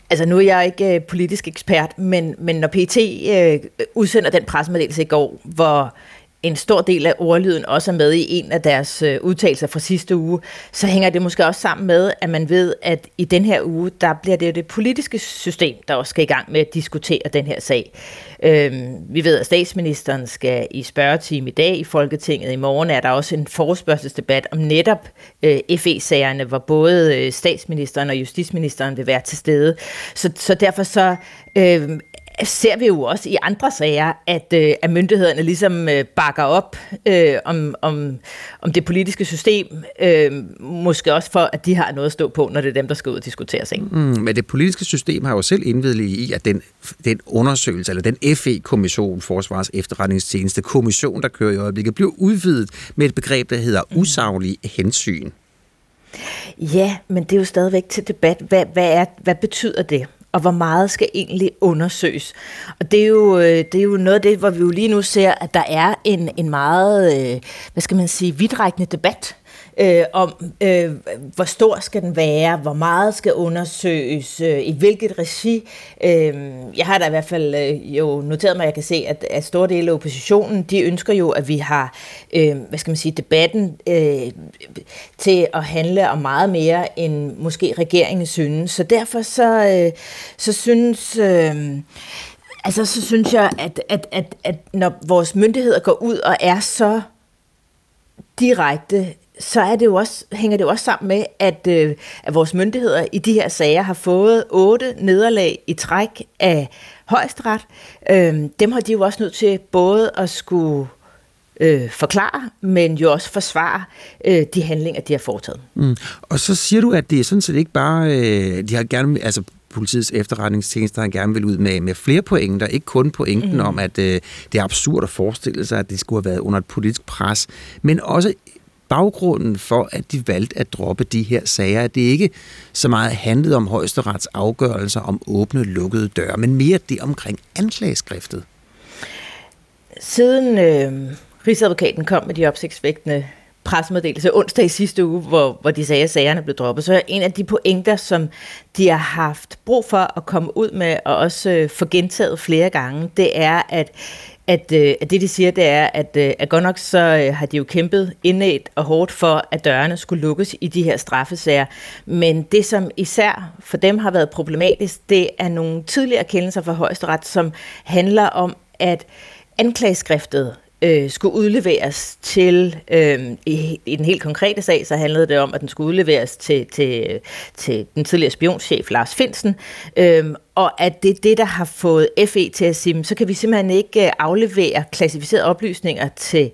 Altså nu er jeg ikke øh, politisk ekspert, men, men når PT øh, udsender den pressemeddelelse i går, hvor en stor del af ordlyden også er med i en af deres øh, udtalelser fra sidste uge, så hænger det måske også sammen med, at man ved, at i den her uge, der bliver det det politiske system, der også skal i gang med at diskutere den her sag. Øhm, vi ved, at statsministeren skal i spørgetime i dag i Folketinget. I morgen er der også en forespørgselsdebat om netop øh, FE-sagerne, hvor både øh, statsministeren og justitsministeren vil være til stede. Så, så derfor så øh, ser vi jo også i andre sager, at, øh, at myndighederne ligesom øh, bakker op øh, om, om, om det politiske system, øh, måske også for, at de har noget at stå på, når det er dem, der skal ud og diskutere sagen.
Mm, men det politiske system har jo selv indvedelig i, at den, den undersøgelse, eller den FE-kommission, Forsvars efterretningstjeneste kommission, der kører i øjeblikket, bliver udvidet med et begreb, der hedder usaglig hensyn.
Ja, men det er jo stadigvæk til debat. Hvad, hvad, er, hvad betyder det? Og hvor meget skal egentlig undersøges. Og det er jo, øh, det er jo noget af det, hvor vi jo lige nu ser, at der er en, en meget, øh, hvad skal man sige, vidtrækkende debat øh, om, øh, hvor stor skal den være, hvor meget skal undersøges, øh, i hvilket regi. Øh, jeg har da i hvert fald øh, jo noteret mig, at jeg kan se, at, at store dele af oppositionen, de ønsker jo, at vi har, øh, hvad skal man sige, debatten øh, til at handle om meget mere, end måske regeringen synes. Så derfor så, øh, så synes... Øh, Altså, så synes jeg, at, at, at, at når vores myndigheder går ud og er så direkte så er det jo også, hænger det jo også sammen med, at, øh, at vores myndigheder i de her sager har fået otte nederlag i træk af højesteret. Øh, dem har de jo også nødt til både at skulle øh, forklare, men jo også forsvare øh, de handlinger, de har foretaget.
Mm. Og så siger du, at det er sådan set ikke bare, øh, de har gerne, altså politiets efterretningstjenester har gerne vil ud med, med flere pointer, ikke kun pointen mm. om, at øh, det er absurd at forestille sig, at det skulle have været under et politisk pres, men også baggrunden for, at de valgte at droppe de her sager, at det ikke så meget handlede om højesterets afgørelser om åbne, lukkede døre, men mere det omkring anklageskriftet?
Siden øh, Rigsadvokaten kom med de opsigtsvægtende pressemeddelelse onsdag i sidste uge, hvor, hvor de sagde, at sagerne blev droppet. Så er en af de pointer, som de har haft brug for at komme ud med, og også øh, få gentaget flere gange, det er, at at, øh, at det, de siger, det er, at, øh, at godt nok så øh, har de jo kæmpet indædt og hårdt for, at dørene skulle lukkes i de her straffesager. Men det, som især for dem har været problematisk, det er nogle tidligere kendelser fra højesteret, som handler om, at anklageskriftet øh, skulle udleveres til, øh, i, i den helt konkrete sag, så handlede det om, at den skulle udleveres til, til, til den tidligere spionchef Lars Finsen, øh, og at det er det, der har fået FE til at sige, så kan vi simpelthen ikke øh, aflevere klassificerede oplysninger til,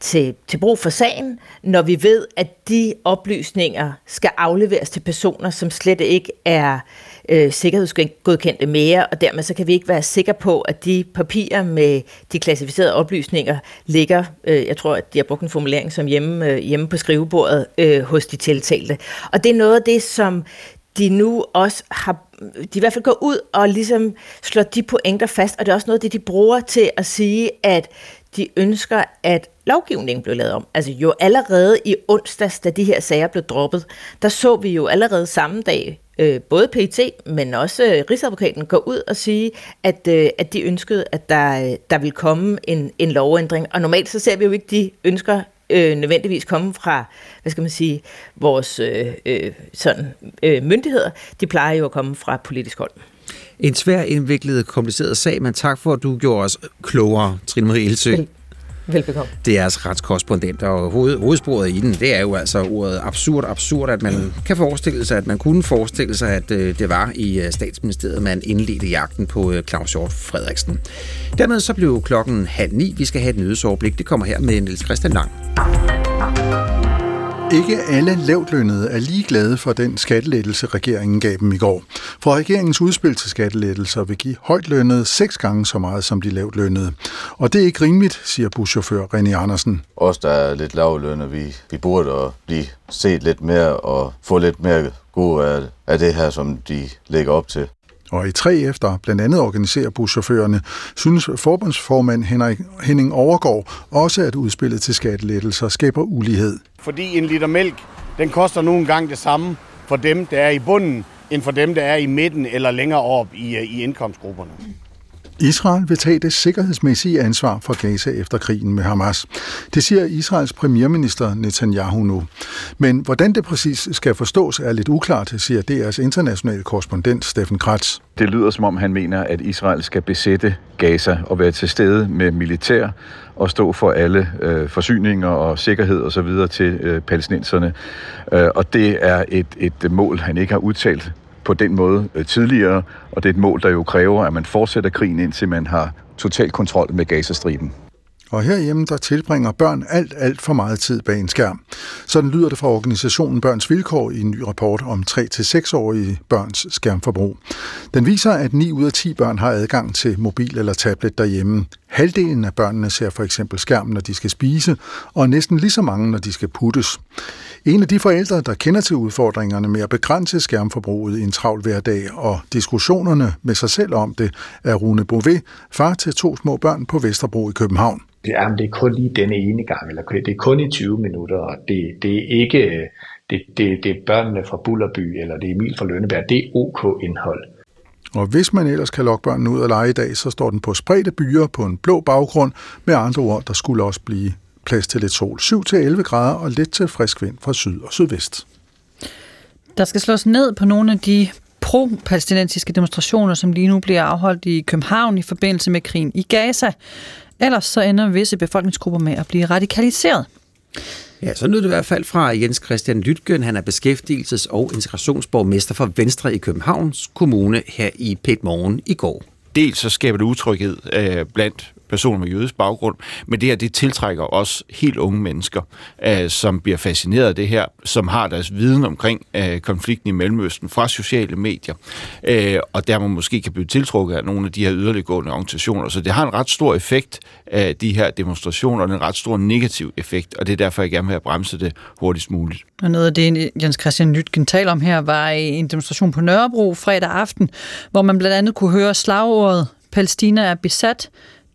til, til brug for sagen, når vi ved, at de oplysninger skal afleveres til personer, som slet ikke er øh, øh, sikkerhedsgodkendte mere, og dermed så kan vi ikke være sikre på, at de papirer med de klassificerede oplysninger ligger, øh, jeg tror, at de har brugt en formulering som hjemme, øh, hjemme på skrivebordet øh, hos de tiltalte. Og det er noget af det, som de nu også har, de i hvert fald går ud og ligesom slår de pointer fast, og det er også noget af det, de bruger til at sige, at de ønsker, at lovgivningen blev lavet om. Altså jo allerede i onsdags, da de her sager blev droppet, der så vi jo allerede samme dag, øh, både PET, men også øh, Rigsadvokaten gå ud og sige, at, øh, at de ønskede, at der, der vil komme en, en lovændring. Og normalt så ser vi jo ikke de ønsker øh, nødvendigvis komme fra, hvad skal man sige, vores øh, øh, sådan, øh, myndigheder. De plejer jo at komme fra politisk hold.
En svær, indviklet, kompliceret sag, men tak for, at du gjorde os klogere, Trine Marie Elsø. Vel,
velbekomme.
Det er altså retskorrespondent, og hoved, hovedsporet i den, det er jo altså ordet absurd, absurd, at man kan forestille sig, at man kunne forestille sig, at øh, det var i øh, statsministeriet, man indledte jagten på øh, Claus Hjort Frederiksen. Dermed så blev klokken halv ni. Vi skal have et nyhedsoverblik. Det kommer her med Niels Christian Lang.
Ikke alle lavtlønnede er lige glade for den skattelettelse, regeringen gav dem i går. For regeringens udspil til skattelettelser vil give højtlønnede seks gange så meget som de lavtlønnede. Og det er ikke rimeligt, siger buschauffør René Andersen.
Os, der er lidt lavtlønnede, vi, vi burde at blive set lidt mere og få lidt mere god af, af det her, som de lægger op til.
Og i tre efter blandt andet organiserer buschaufførerne, synes forbundsformand Henrik, Henning Overgaard også, at udspillet til skattelettelser skaber ulighed.
Fordi en liter mælk, den koster nogle gange det samme for dem, der er i bunden, end for dem, der er i midten eller længere op i, øh, i indkomstgrupperne.
Israel vil tage det sikkerhedsmæssige ansvar for Gaza efter krigen med Hamas. Det siger Israels premierminister Netanyahu nu. Men hvordan det præcis skal forstås er lidt uklart, siger DR's internationale korrespondent Steffen Kratz.
Det lyder som om han mener, at Israel skal besætte Gaza og være til stede med militær og stå for alle øh, forsyninger og sikkerhed og så videre til øh, palæstinenserne. Øh, og det er et, et mål, han ikke har udtalt på den måde øh, tidligere, og det er et mål, der jo kræver, at man fortsætter krigen, indtil man har total kontrol med Gazastriben.
Og herhjemme, der tilbringer børn alt, alt for meget tid bag en skærm. Sådan lyder det fra organisationen Børns Vilkår i en ny rapport om 3-6-årige børns skærmforbrug. Den viser, at 9 ud af 10 børn har adgang til mobil eller tablet derhjemme. Halvdelen af børnene ser for eksempel skærmen, når de skal spise, og næsten lige så mange, når de skal puttes. En af de forældre, der kender til udfordringerne med at begrænse skærmforbruget i en travl hverdag og diskussionerne med sig selv om det, er Rune Bové, far til to små børn på Vesterbro i København.
Det er, det er kun lige denne ene gang, eller det er kun i 20 minutter, og det, det er ikke det, det, det er børnene fra Bullerby, eller det er Emil fra Lønneberg. Det er OK indhold.
Og hvis man ellers kan lokke børnene ud og lege i dag, så står den på spredte byer på en blå baggrund. Med andre ord, der skulle også blive plads til lidt sol. 7-11 grader og lidt til frisk vind fra syd og sydvest.
Der skal slås ned på nogle af de pro-palæstinensiske demonstrationer, som lige nu bliver afholdt i København i forbindelse med krigen i Gaza. Ellers så ender visse befolkningsgrupper med at blive radikaliseret.
Ja, så lyder det i hvert fald fra Jens Christian Lytgen. Han er beskæftigelses- og integrationsborgmester for Venstre i Københavns Kommune her i Pet Morgen i går.
Dels så skaber det utryghed øh, blandt personer med jødisk baggrund, men det her, det tiltrækker også helt unge mennesker, øh, som bliver fascineret af det her, som har deres viden omkring øh, konflikten i Mellemøsten fra sociale medier, øh, og der man måske kan blive tiltrukket af nogle af de her yderliggående organisationer. Så det har en ret stor effekt af de her demonstrationer, og en ret stor negativ effekt, og det er derfor, jeg gerne vil have bremset det hurtigst muligt.
Og noget af det, Jens Christian Lytgen taler om her, var en demonstration på Nørrebro fredag aften, hvor man blandt andet kunne høre slagordet Palæstina er besat,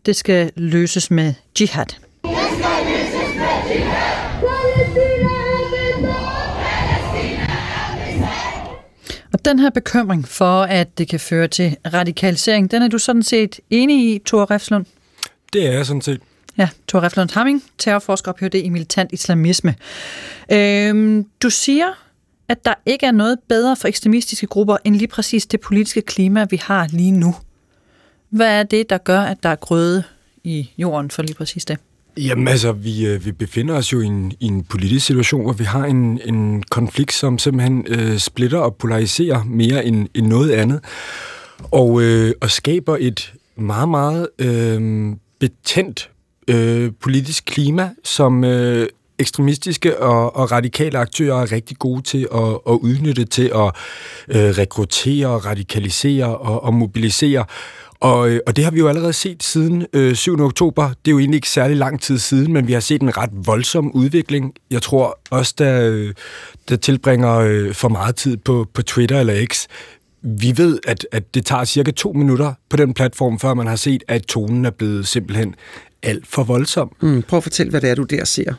det skal løses med jihad. Og den her bekymring for, at det kan føre til radikalisering, den er du sådan set enig i, Thor Refslund?
Det er jeg sådan set.
Ja, Thor Refslund Hamming, terrorforsker og det i militant islamisme. Øhm, du siger, at der ikke er noget bedre for ekstremistiske grupper end lige præcis det politiske klima, vi har lige nu. Hvad er det, der gør, at der er grøde i jorden for lige præcis det?
Jamen altså, vi, øh, vi befinder os jo i en, i en politisk situation, hvor vi har en, en konflikt, som simpelthen øh, splitter og polariserer mere end, end noget andet, og, øh, og skaber et meget, meget øh, betændt øh, politisk klima, som øh, ekstremistiske og, og radikale aktører er rigtig gode til at, at udnytte til at øh, rekruttere, radikalisere og, og mobilisere. Øh, og det har vi jo allerede set siden øh, 7. oktober. Det er jo egentlig ikke særlig lang tid siden, men vi har set en ret voldsom udvikling. Jeg tror også, der, øh, der tilbringer øh, for meget tid på, på Twitter eller X, vi ved, at, at det tager cirka to minutter på den platform, før man har set, at tonen er blevet simpelthen alt for voldsom.
Mm, prøv at fortælle, hvad det er, du der ser.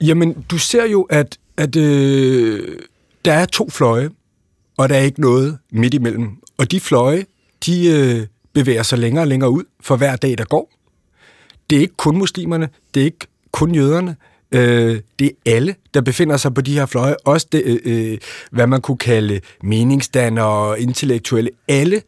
Jamen, du ser jo, at, at øh, der er to fløje, og der er ikke noget midt imellem. Og de fløje, de øh, bevæger sig længere og længere ud for hver dag, der går. Det er ikke kun muslimerne, det er ikke kun jøderne, øh, det er alle, der befinder sig på de her fløje. Også det, øh, øh hvad man kunne kalde meningsdannere og intellektuelle. Alle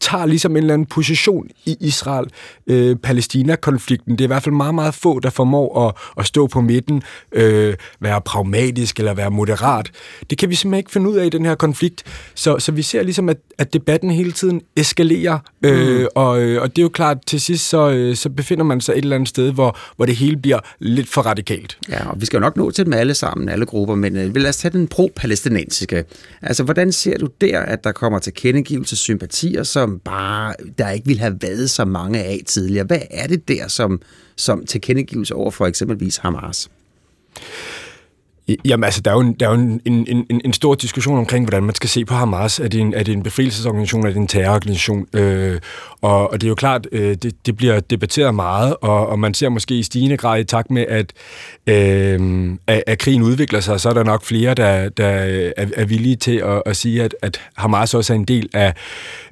tager ligesom en eller anden position i Israel-Palæstina-konflikten. det er i hvert fald meget, meget få, der formår at, at stå på midten, øh, være pragmatisk eller være moderat. Det kan vi simpelthen ikke finde ud af i den her konflikt. Så, så vi ser ligesom, at, at debatten hele tiden eskalerer, øh, mm. og, øh, og det er jo klart, til sidst så, øh, så befinder man sig et eller andet sted, hvor, hvor det hele bliver lidt for radikalt.
Ja, og vi skal jo nok nå til dem alle sammen, alle grupper, men øh, lad os tage den pro-palæstinensiske. Altså, hvordan ser du der, at der kommer til kendegivelse sympatier, som bare, der ikke ville have været så mange af tidligere? Hvad er det der, som, som tilkendegives over for eksempelvis Hamas?
Jamen altså, der er jo, en, der er jo en, en, en, en stor diskussion omkring, hvordan man skal se på Hamas. Er det en, er det en befrielsesorganisation, er det en terrororganisation? Øh, og, og det er jo klart, øh, det, det bliver debatteret meget, og, og man ser måske i stigende grad i takt med, at, øh, at, at krigen udvikler sig, så er der nok flere, der, der er, er villige til at, at sige, at, at Hamas også er en del af,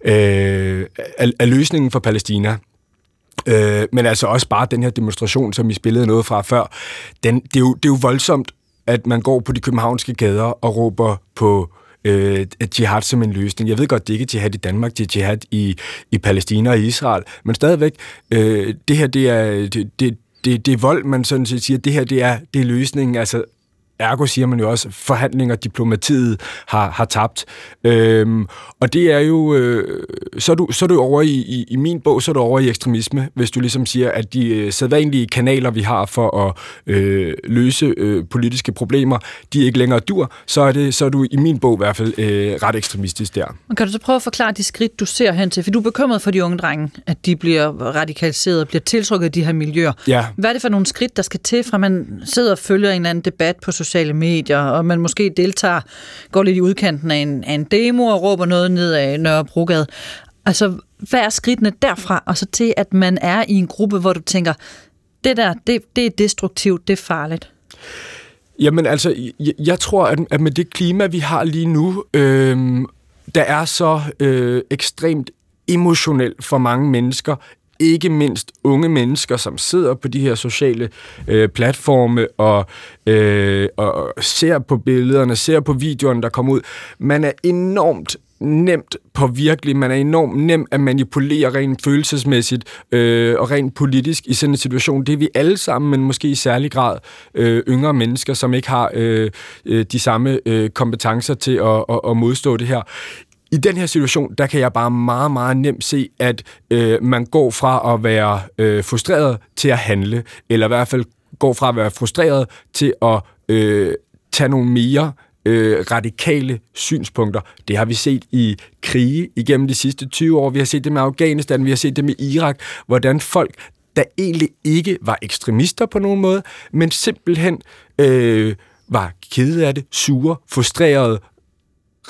øh, af, af løsningen for Palæstina. Øh, men altså også bare den her demonstration, som I spillede noget fra før, den, det, er jo, det er jo voldsomt at man går på de københavnske gader og råber på øh, jihad som en løsning. Jeg ved godt, det ikke jihad i Danmark, det er jihad i, i Palæstina og Israel, men stadigvæk, øh, det her, det er, det, det, det, det er vold, man sådan set siger, det her, det er, det er løsningen. Altså, Ergo siger man jo også, forhandlinger, diplomatiet har, har tabt. Øhm, og det er jo, øh, så, er du, så er du over i, i, i min bog, så er du over i ekstremisme, hvis du ligesom siger, at de øh, sædvanlige kanaler, vi har for at øh, løse øh, politiske problemer, de er ikke længere dur, så er, det, så er du i min bog i hvert fald øh, ret ekstremistisk der.
Men kan du så prøve at forklare de skridt, du ser hen til? For du er bekymret for de unge drenge, at de bliver radikaliseret og bliver tiltrukket af de her miljøer.
Ja.
Hvad er det for nogle skridt, der skal til, fra man sidder og følger en eller anden debat på sociale medier, og man måske deltager, går lidt i udkanten af en, af en demo og råber noget ned af Nørrebrogade. Altså, hvad er skridtene derfra, og så til, at man er i en gruppe, hvor du tænker, det der, det, det er destruktivt, det er farligt?
Jamen altså, jeg, jeg tror, at, at med det klima, vi har lige nu, øh, der er så øh, ekstremt emotionelt for mange mennesker, ikke mindst unge mennesker, som sidder på de her sociale øh, platforme og, øh, og ser på billederne, ser på videoerne, der kommer ud. Man er enormt nemt påvirkelig, man er enormt nem at manipulere rent følelsesmæssigt øh, og rent politisk i sådan en situation. Det er vi alle sammen, men måske i særlig grad øh, yngre mennesker, som ikke har øh, øh de samme øh, kompetencer til at, at, at modstå det her i den her situation, der kan jeg bare meget, meget nemt se, at øh, man går fra at være øh, frustreret til at handle, eller i hvert fald går fra at være frustreret til at øh, tage nogle mere øh, radikale synspunkter. Det har vi set i krige igennem de sidste 20 år. Vi har set det med Afghanistan, vi har set det med Irak, hvordan folk, der egentlig ikke var ekstremister på nogen måde, men simpelthen øh, var kede af det, sure, frustrerede,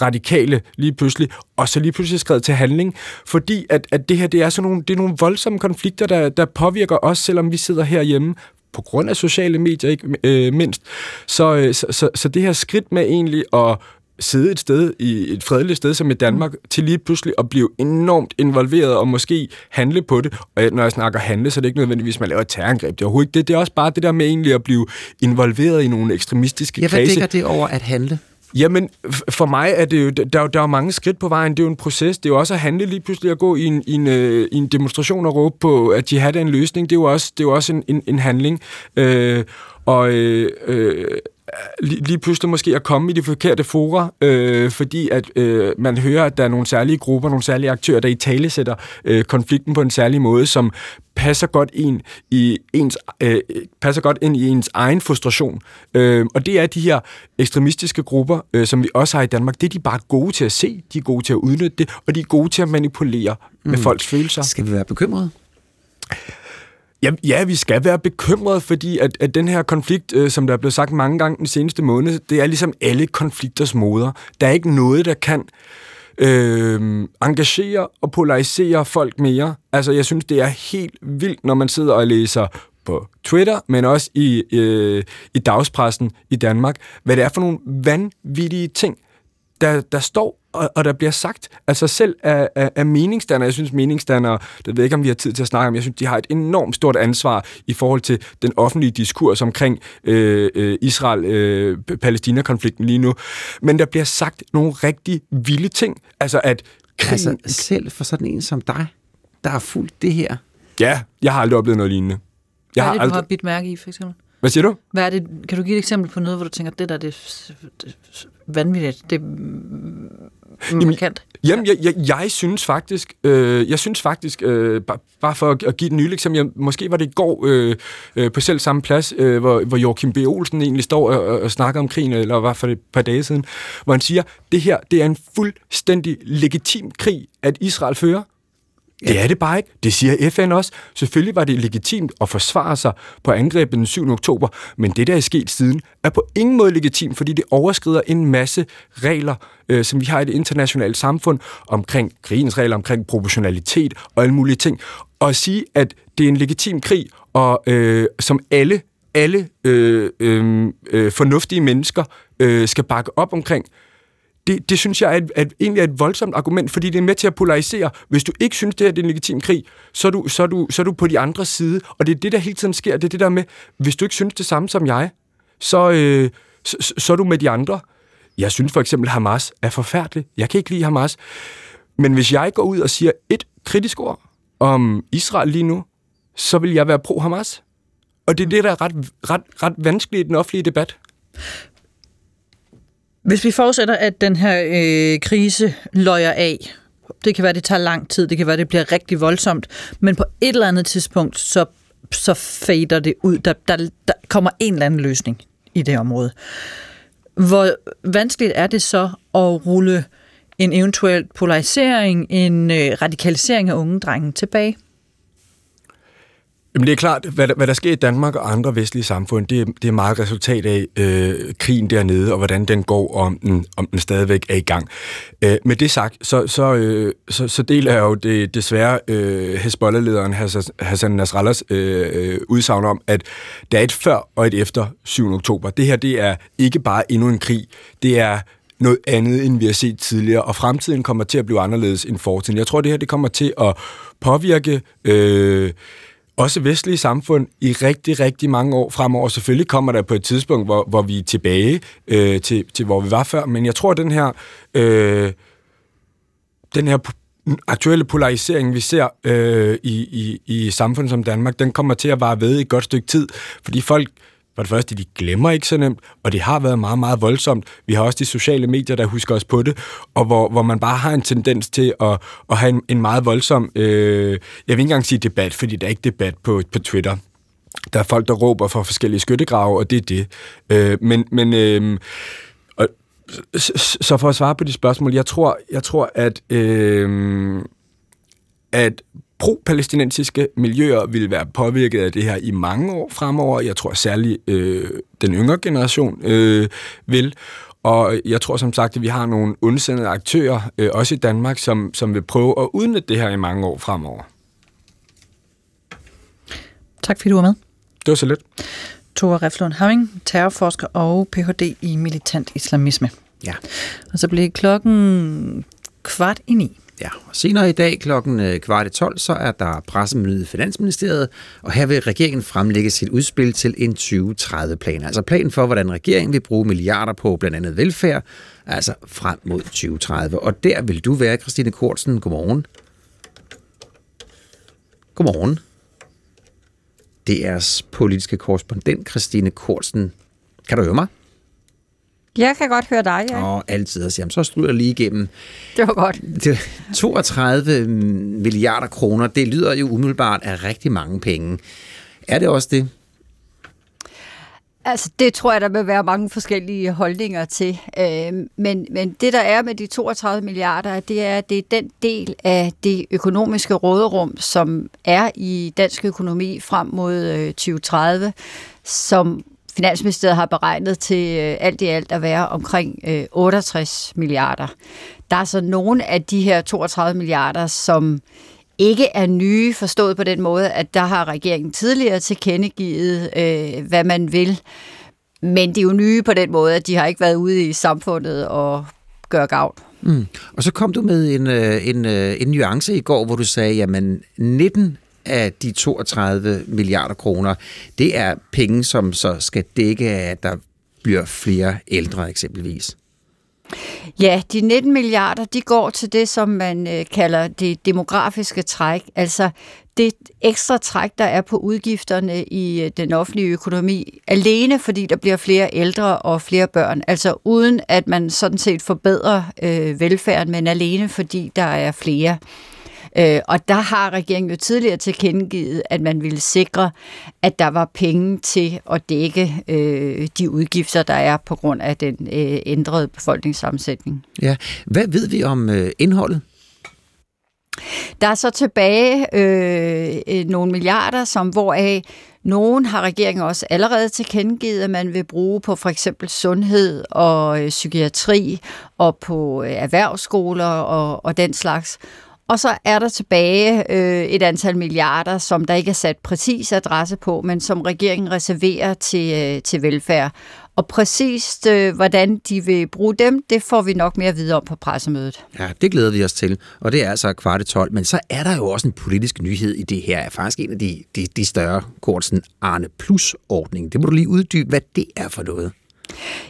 radikale lige pludselig, og så lige pludselig skrevet til handling, fordi at, at det her det er sådan nogle, det er nogle voldsomme konflikter, der, der påvirker os, selvom vi sidder herhjemme på grund af sociale medier, ikke øh, mindst. Så, øh, så, så, så det her skridt med egentlig at sidde et sted, i et fredeligt sted som i Danmark, mm. til lige pludselig at blive enormt involveret og måske handle på det. Og når jeg snakker handle, så er det ikke nødvendigvis, at man laver et terrorangreb. Det er overhovedet ikke det. Det er også bare det der med egentlig at blive involveret i nogle ekstremistiske
ja,
hvad
kredse. dækker det over at handle?
Jamen, for mig er det jo, der, der er jo mange skridt på vejen. Det er jo en proces. Det er jo også at handle lige pludselig at gå i en, i en, øh, i en demonstration og råbe på, at de er en løsning. Det er jo også, det er jo også en, en, en handling. Øh, og øh, øh, lige, lige pludselig måske at komme i de forkerte fora, øh, fordi at øh, man hører, at der er nogle særlige grupper, nogle særlige aktører, der i tale sætter øh, konflikten på en særlig måde, som passer godt ind i ens, øh, passer godt ind i ens egen frustration. Øh, og det er de her ekstremistiske grupper, øh, som vi også har i Danmark, det er de bare gode til at se, de er gode til at udnytte det, og de er gode til at manipulere mm. med folks følelser.
Skal vi være bekymrede?
Ja, ja, vi skal være bekymrede, fordi at, at den her konflikt, øh, som der er blevet sagt mange gange den seneste måned, det er ligesom alle konflikters moder. Der er ikke noget, der kan øh, engagere og polarisere folk mere. Altså, jeg synes, det er helt vildt, når man sidder og læser på Twitter, men også i, øh, i dagspressen i Danmark, hvad det er for nogle vanvittige ting, der, der står og, og der bliver sagt, altså selv af, af, af meningsdannere, jeg synes meningsdannere, det ved jeg ikke, om vi har tid til at snakke om, jeg synes, de har et enormt stort ansvar i forhold til den offentlige diskurs omkring øh, øh, Israel-Palæstina-konflikten øh, lige nu. Men der bliver sagt nogle rigtig vilde ting, altså at
Altså, selv for sådan en som dig, der har fulgt det her.
Ja, jeg har aldrig oplevet noget lignende.
Hvad
Jeg
er det,
har
du har
aldrig...
bidt mærke i, for eksempel?
Hvad siger du?
Hvad er det, kan du give et eksempel på noget, hvor du tænker, det der det er vanvittigt, det er markant?
Jamen, jeg, jeg, jeg synes faktisk, øh, jeg synes faktisk, øh, bare, bare for at, give et nyligt eksempel, jeg, måske var det i går øh, øh, på selv samme plads, øh, hvor, hvor Joachim B. Olsen egentlig står og, og, og snakker om krigen, eller hvert fald et par dage siden, hvor han siger, det her, det er en fuldstændig legitim krig, at Israel fører. Ja. Det er det bare ikke. Det siger FN også. Selvfølgelig var det legitimt at forsvare sig på angrebet den 7. oktober, men det, der er sket siden, er på ingen måde legitimt, fordi det overskrider en masse regler, øh, som vi har i det internationale samfund, omkring krigens regler, omkring proportionalitet og alle mulige ting. Og at sige, at det er en legitim krig, og øh, som alle alle øh, øh, øh, fornuftige mennesker øh, skal bakke op omkring, det, det synes jeg er et, at egentlig er et voldsomt argument, fordi det er med til at polarisere. Hvis du ikke synes, det her det er en legitim krig, så er, du, så, er du, så er du på de andre side. Og det er det, der hele tiden sker. Det er det der med, hvis du ikke synes det samme som jeg, så, øh, så, så, så er du med de andre. Jeg synes for eksempel, Hamas er forfærdelig. Jeg kan ikke lide Hamas. Men hvis jeg går ud og siger et kritisk ord om Israel lige nu, så vil jeg være pro-Hamas. Og det er det, der er ret, ret, ret vanskeligt i den offentlige debat.
Hvis vi fortsætter, at den her øh, krise løjer af, det kan være, det tager lang tid, det kan være, det bliver rigtig voldsomt, men på et eller andet tidspunkt, så, så fader det ud. Der, der, der kommer en eller anden løsning i det område. Hvor vanskeligt er det så at rulle en eventuel polarisering, en øh, radikalisering af unge drenge tilbage?
Jamen det er klart, hvad der, hvad der sker i Danmark og andre vestlige samfund, det, er- det er meget resultat af øh, krigen dernede, og hvordan den går, og om den, om den stadigvæk er i gang. Øh, med det sagt, så, så, øh, så, så deler jeg jo det, desværre øh, Hezbollah-lederen Hassan, Nasrallahs øh, øh, udsagn om, at der er et før og et efter 7. oktober. Det her, det er ikke bare endnu en krig, det er noget andet, end vi har set tidligere, og fremtiden kommer til at blive anderledes end fortiden. Jeg tror, det her det kommer til at påvirke øh, også vestlige samfund i rigtig, rigtig mange år fremover. Selvfølgelig kommer der på et tidspunkt, hvor, hvor vi er tilbage øh, til, til, hvor vi var før, men jeg tror, at den her, øh, den her aktuelle polarisering, vi ser øh, i, i, i samfund som Danmark, den kommer til at vare ved i et godt stykke tid, fordi folk for det første, de glemmer ikke så nemt, og det har været meget, meget voldsomt. Vi har også de sociale medier, der husker os på det, og hvor, hvor man bare har en tendens til at, at have en, en meget voldsom, øh, jeg vil ikke engang sige debat, fordi der er ikke debat på, på Twitter. Der er folk, der råber for forskellige skyttegrave, og det er det. Øh, men men øh, og, så, så for at svare på de spørgsmål, jeg tror, jeg tror at, øh, at pro-palæstinensiske miljøer vil være påvirket af det her i mange år fremover. Jeg tror særligt øh, den yngre generation øh, vil. Og jeg tror som sagt, at vi har nogle ondsendte aktører, øh, også i Danmark, som, som vil prøve at udnytte det her i mange år fremover.
Tak fordi du var med.
Det var så lidt.
Tore Reflund Hamming, terrorforsker og Ph.D. i militant islamisme.
Ja.
Og så blev klokken kvart i ni.
Ja, og senere i dag klokken øh, kvart 12, så er der pressemøde i Finansministeriet, og her vil regeringen fremlægge sit udspil til en 2030-plan. Altså planen for, hvordan regeringen vil bruge milliarder på blandt andet velfærd, altså frem mod 2030. Og der vil du være, Christine Kortsen. Godmorgen. Godmorgen. DR's politiske korrespondent, Christine Kortsen. Kan du høre mig?
Jeg kan godt høre dig, ja.
Og altid. Jamen, så stryger jeg lige igennem.
Det var godt.
Det, 32 milliarder kroner, det lyder jo umiddelbart af rigtig mange penge. Er det også det?
Altså, det tror jeg, der vil være mange forskellige holdninger til. Øh, men, men det, der er med de 32 milliarder, det er, det er den del af det økonomiske råderum, som er i dansk økonomi frem mod øh, 2030, som Finansministeriet har beregnet til øh, alt i alt at være omkring øh, 68 milliarder. Der er så nogle af de her 32 milliarder, som ikke er nye, forstået på den måde, at der har regeringen tidligere tilkendegivet, øh, hvad man vil. Men det er jo nye på den måde, at de har ikke været ude i samfundet og gøre gavn.
Mm. Og så kom du med en, øh, en, øh, en nuance i går, hvor du sagde, jamen 19 af de 32 milliarder kroner, det er penge, som så skal dække at der bliver flere ældre eksempelvis.
Ja, de 19 milliarder, de går til det, som man øh, kalder det demografiske træk. Altså det ekstra træk, der er på udgifterne i øh, den offentlige økonomi, alene fordi der bliver flere ældre og flere børn. Altså uden at man sådan set forbedrer øh, velfærden, men alene fordi der er flere. Øh, og der har regeringen jo tidligere tilkendegivet, at man ville sikre, at der var penge til at dække øh, de udgifter, der er på grund af den øh, ændrede befolkningssammensætning.
Ja. Hvad ved vi om øh, indholdet?
Der er så tilbage øh, øh, nogle milliarder, som hvoraf nogen har regeringen også allerede tilkendegivet, at man vil bruge på for eksempel sundhed og øh, psykiatri og på øh, erhvervsskoler og, og den slags. Og så er der tilbage øh, et antal milliarder, som der ikke er sat præcis adresse på, men som regeringen reserverer til, øh, til velfærd. Og præcist, øh, hvordan de vil bruge dem, det får vi nok mere at vide om på pressemødet.
Ja, det glæder vi os til, og det er altså kvart 12. Men så er der jo også en politisk nyhed i det her. Er faktisk en af de, de, de større kort, sådan Arne Plus-ordning. Det må du lige uddybe, hvad det er for noget.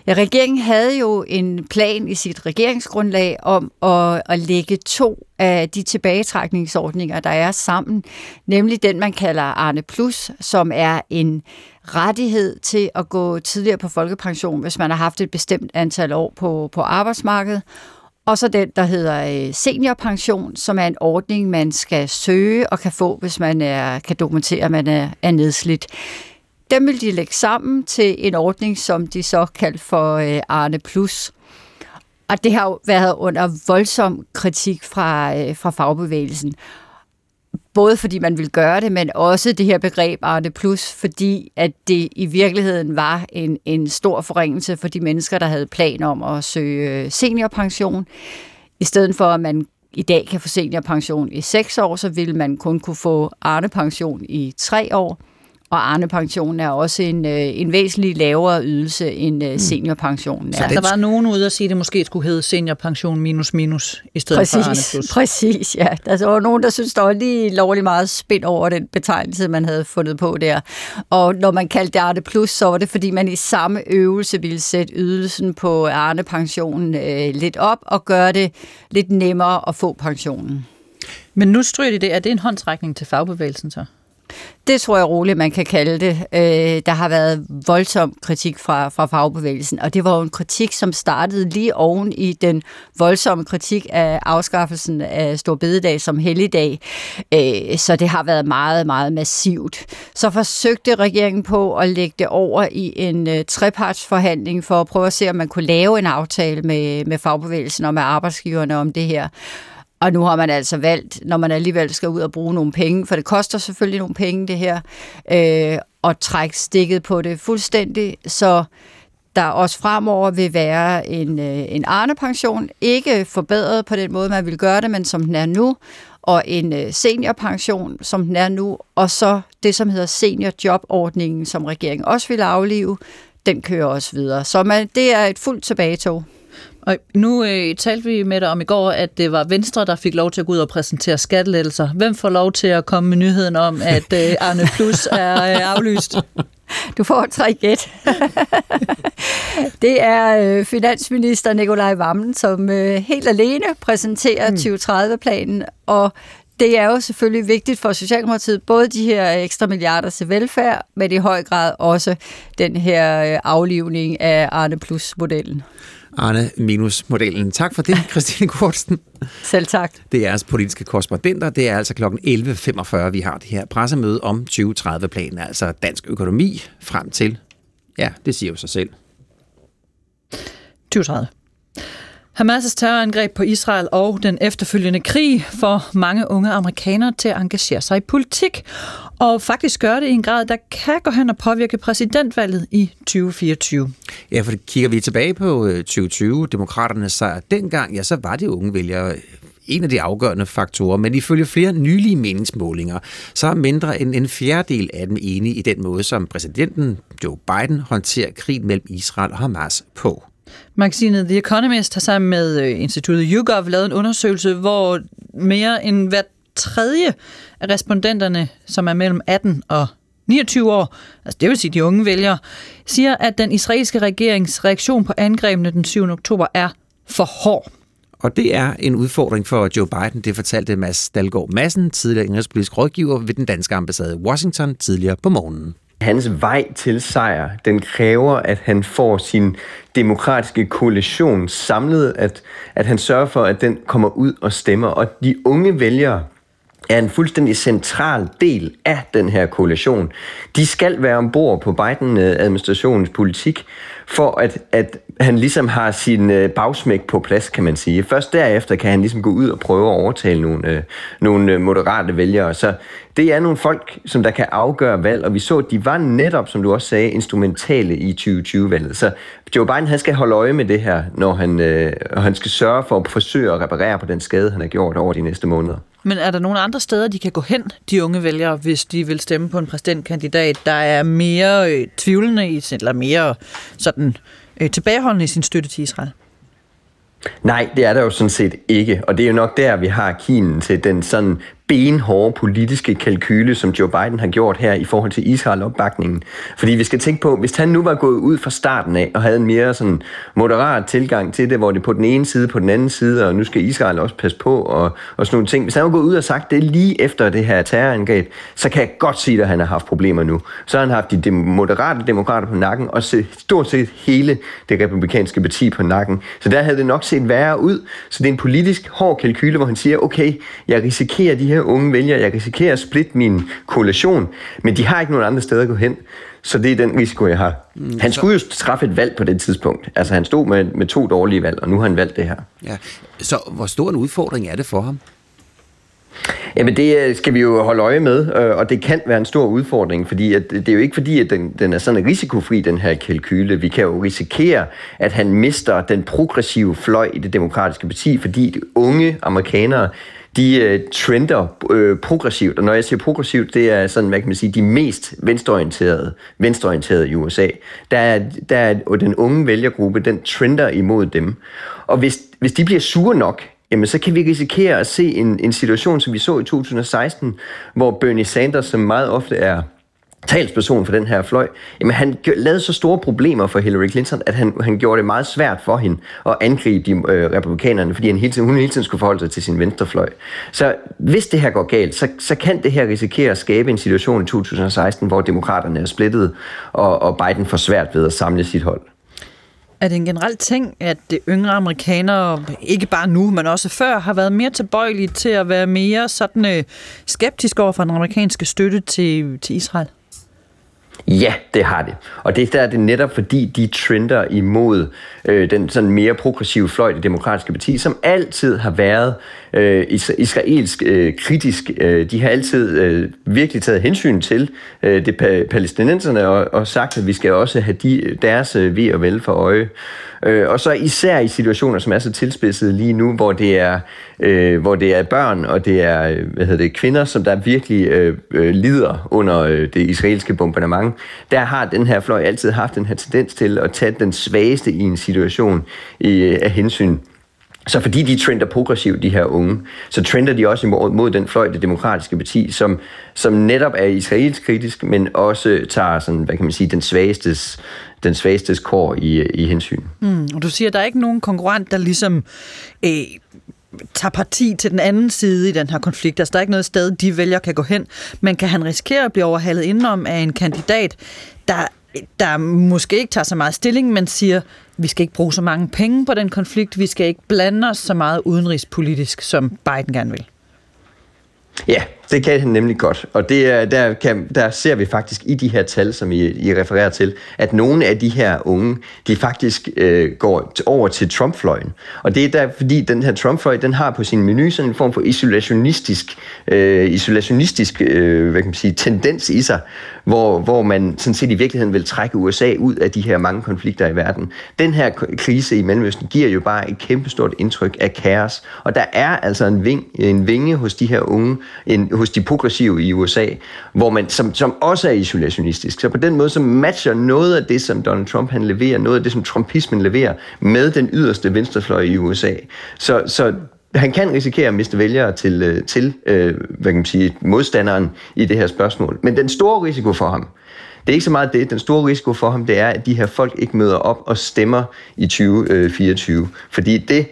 Ja, regeringen havde jo en plan i sit regeringsgrundlag om at, at lægge to af de tilbagetrækningsordninger, der er sammen, nemlig den, man kalder Arne Plus, som er en rettighed til at gå tidligere på folkepension, hvis man har haft et bestemt antal år på, på arbejdsmarkedet, og så den, der hedder øh, seniorpension, som er en ordning, man skal søge og kan få, hvis man er, kan dokumentere, at man er, er nedslidt. Dem vil de lægge sammen til en ordning, som de så kaldte for øh, Arne Plus. Og det har jo været under voldsom kritik fra, øh, fra fagbevægelsen. Både fordi man ville gøre det, men også det her begreb Arne Plus, fordi at det i virkeligheden var en, en stor forringelse for de mennesker, der havde planer om at søge øh, seniorpension. I stedet for, at man i dag kan få seniorpension i 6 år, så ville man kun kunne få Arne-pension i 3 år og Arne-pensionen er også en, øh, en væsentlig lavere ydelse end øh, seniorpensionen.
Så der var nogen ude at sige, at det måske skulle hedde seniorpension minus minus, i stedet
præcis,
for Arne plus.
Præcis, ja. Der var nogen, der synes, der var lige lovligt meget spændt over den betegnelse, man havde fundet på der. Og når man kaldte det Arne plus, så var det, fordi man i samme øvelse ville sætte ydelsen på Arne-pensionen øh, lidt op og gøre det lidt nemmere at få pensionen.
Men nu stryger de det. Er det en håndtrækning til fagbevægelsen så?
Det tror jeg roligt, man kan kalde det. Øh, der har været voldsom kritik fra, fra fagbevægelsen, og det var jo en kritik, som startede lige oven i den voldsomme kritik af afskaffelsen af Storbededag som helligdag. Øh, så det har været meget, meget massivt. Så forsøgte regeringen på at lægge det over i en øh, trepartsforhandling for at prøve at se, om man kunne lave en aftale med, med fagbevægelsen og med arbejdsgiverne om det her. Og nu har man altså valgt, når man alligevel skal ud og bruge nogle penge, for det koster selvfølgelig nogle penge det her, øh, at trække stikket på det fuldstændig, så der også fremover vil være en, øh, en Arne-pension, ikke forbedret på den måde, man vil gøre det, men som den er nu, og en øh, seniorpension, som den er nu, og så det, som hedder seniorjobordningen, som regeringen også vil aflive, den kører også videre. Så man, det er et fuldt tilbagetog.
Og nu øh, talte vi med dig om i går, at det var Venstre, der fik lov til at gå ud og præsentere skattelettelser. Hvem får lov til at komme med nyheden om, at øh, Arne Plus er øh, aflyst?
Du får tre gæt. det er øh, finansminister Nikolaj Vammen, som øh, helt alene præsenterer mm. 2030-planen, og det er jo selvfølgelig vigtigt for Socialdemokratiet, både de her ekstra milliarder til velfærd, men i høj grad også den her øh, aflivning af Arne Plus-modellen.
Arne minus modellen. Tak for det, Christine Kortsen.
Selv tak.
Det er altså politiske korrespondenter. Det er altså kl. 11.45, vi har det her pressemøde om 2030-planen, altså dansk økonomi frem til, ja, det siger jo sig selv.
2030. Hamas' terrorangreb på Israel og den efterfølgende krig får mange unge amerikanere til at engagere sig i politik, og faktisk gør det i en grad, der kan gå hen og påvirke præsidentvalget i 2024.
Ja, for kigger vi tilbage på øh, 2020, demokraterne demokraternes sejr dengang, ja, så var det unge vælgere øh, en af de afgørende faktorer, men ifølge flere nylige meningsmålinger, så er mindre end en fjerdedel af dem enige i den måde, som præsidenten Joe Biden håndterer krigen mellem Israel og Hamas på.
Magasinet The Economist har sammen med øh, instituttet YouGov lavet en undersøgelse, hvor mere end hver tredje af respondenterne, som er mellem 18 og 29 år, altså det vil sige de unge vælgere, siger, at den israelske regerings reaktion på angrebene den 7. oktober er for hård.
Og det er en udfordring for Joe Biden, det fortalte Mads Dalgaard Madsen, tidligere indrigspolitisk rådgiver ved den danske ambassade i Washington tidligere på morgenen.
Hans vej til sejr, den kræver, at han får sin demokratiske koalition samlet, at, at han sørger for, at den kommer ud og stemmer. Og de unge vælgere, er en fuldstændig central del af den her koalition. De skal være ombord på Biden-administrationens politik, for at, at han ligesom har sin øh, bagsmæk på plads, kan man sige. Først derefter kan han ligesom gå ud og prøve at overtale nogle, øh, nogle øh, moderate vælgere. Så det er nogle folk, som der kan afgøre valg, og vi så, at de var netop, som du også sagde, instrumentale i 2020-valget. Så Joe Biden, han skal holde øje med det her, når han, øh, han skal sørge for at forsøge at reparere på den skade, han har gjort over de næste måneder.
Men er der nogle andre steder, de kan gå hen, de unge vælgere, hvis de vil stemme på en præsidentkandidat, der er mere øh, tvivlende i eller mere sådan, øh, tilbageholdende i sin støtte til Israel?
Nej, det er der jo sådan set ikke, og det er jo nok der, vi har kinen til den sådan benhårde politiske kalkyle, som Joe Biden har gjort her i forhold til Israel-opbakningen. Fordi vi skal tænke på, hvis han nu var gået ud fra starten af og havde en mere sådan moderat tilgang til det, hvor det på den ene side, på den anden side, og nu skal Israel også passe på, og, og sådan nogle ting. Hvis han var gået ud og sagt det lige efter det her terrorangreb, så kan jeg godt sige, at han har haft problemer nu. Så har han haft de moderate demokrater på nakken, og stort set hele det republikanske parti på nakken. Så der havde det nok set værre ud. Så det er en politisk hård kalkyle, hvor han siger, okay, jeg risikerer de her her unge vælgere, jeg risikerer at splitte min koalition, men de har ikke nogen andre steder at gå hen. Så det er den risiko, jeg har. Mm, han skulle jo træffe et valg på det tidspunkt. Altså han stod med, med to dårlige valg, og nu har han valgt det her.
Ja. Så hvor stor en udfordring er det for ham?
Jamen det øh, skal vi jo holde øje med, øh, og det kan være en stor udfordring, fordi at det er jo ikke fordi, at den, den er sådan risikofri, den her kalkyle. Vi kan jo risikere, at han mister den progressive fløj i det demokratiske parti, fordi de unge amerikanere de øh, trender øh, progressivt, og når jeg siger progressivt, det er sådan, hvad kan man sige, de mest venstreorienterede, venstreorienterede i USA. Der er, der er og den unge vælgergruppe, den trender imod dem. Og hvis, hvis de bliver sure nok, jamen så kan vi risikere at se en, en situation, som vi så i 2016, hvor Bernie Sanders, som meget ofte er talsperson for den her fløj, jamen han lavede så store problemer for Hillary Clinton, at han, han gjorde det meget svært for hende at angribe de øh, republikanerne, fordi han hele tiden, hun hele tiden skulle forholde sig til sin venstrefløj. Så hvis det her går galt, så, så kan det her risikere at skabe en situation i 2016, hvor demokraterne er splittet, og, og Biden får svært ved at samle sit hold.
Er det en generel ting, at det yngre amerikanere, ikke bare nu, men også før, har været mere tilbøjelige til at være mere sådan øh, skeptiske over for den amerikanske støtte til, til Israel?
Ja, det har det. Og det der er det netop fordi, de trender imod øh, den sådan mere progressive fløj, det demokratiske parti, som altid har været øh, israelsk øh, kritisk. Øh, de har altid øh, virkelig taget hensyn til øh, det pa- palæstinenserne og, og sagt, at vi skal også have de, deres øh, ved og vel for øje. Øh, og så især i situationer, som er så tilspidsede lige nu, hvor det er, øh, hvor det er børn og det er hvad hedder det, kvinder, som der virkelig øh, øh, lider under øh, det israelske bombardement, der har den her fløj altid haft den her tendens til at tage den svageste i en situation i, af hensyn. Så fordi de trender progressivt, de her unge, så trender de også imod mod den fløj, det demokratiske parti, som, som netop er israelsk kritisk, men også tager sådan, hvad kan man sige, den svageste den svagestes kår i, i hensyn.
Mm, og du siger, at der er ikke nogen konkurrent, der ligesom øh, tager parti til den anden side i den her konflikt. Altså, der er ikke noget sted, de vælger kan gå hen. Men kan han risikere at blive overhalet indenom af en kandidat, der der måske ikke tager så meget stilling, men siger, vi skal ikke bruge så mange penge på den konflikt, vi skal ikke blande os så meget udenrigspolitisk, som Biden gerne vil.
Ja, det kan han nemlig godt, og det er, der, kan, der ser vi faktisk i de her tal, som I, I refererer til, at nogle af de her unge, de faktisk øh, går over til Trump-fløjen. Og det er der, fordi den her Trump-fløj, den har på sin menu sådan en form for isolationistisk, øh, isolationistisk øh, hvad kan man sige, tendens i sig, hvor, hvor man sådan set i virkeligheden vil trække USA ud af de her mange konflikter i verden. Den her krise i Mellemøsten giver jo bare et kæmpestort indtryk af kaos, og der er altså en, ving, en vinge hos de her unge, en, hos de progressive i USA, hvor man, som, som også er isolationistisk. Så på den måde så matcher noget af det, som Donald Trump han leverer, noget af det, som trumpismen leverer, med den yderste venstrefløj i USA. Så, så han kan risikere at miste vælgere til, øh, til øh, hvad kan man sige, modstanderen i det her spørgsmål. Men den store risiko for ham, Det er ikke så meget det. Den store risiko for ham, det er, at de her folk ikke møder op og stemmer i 2024. Øh, Fordi det,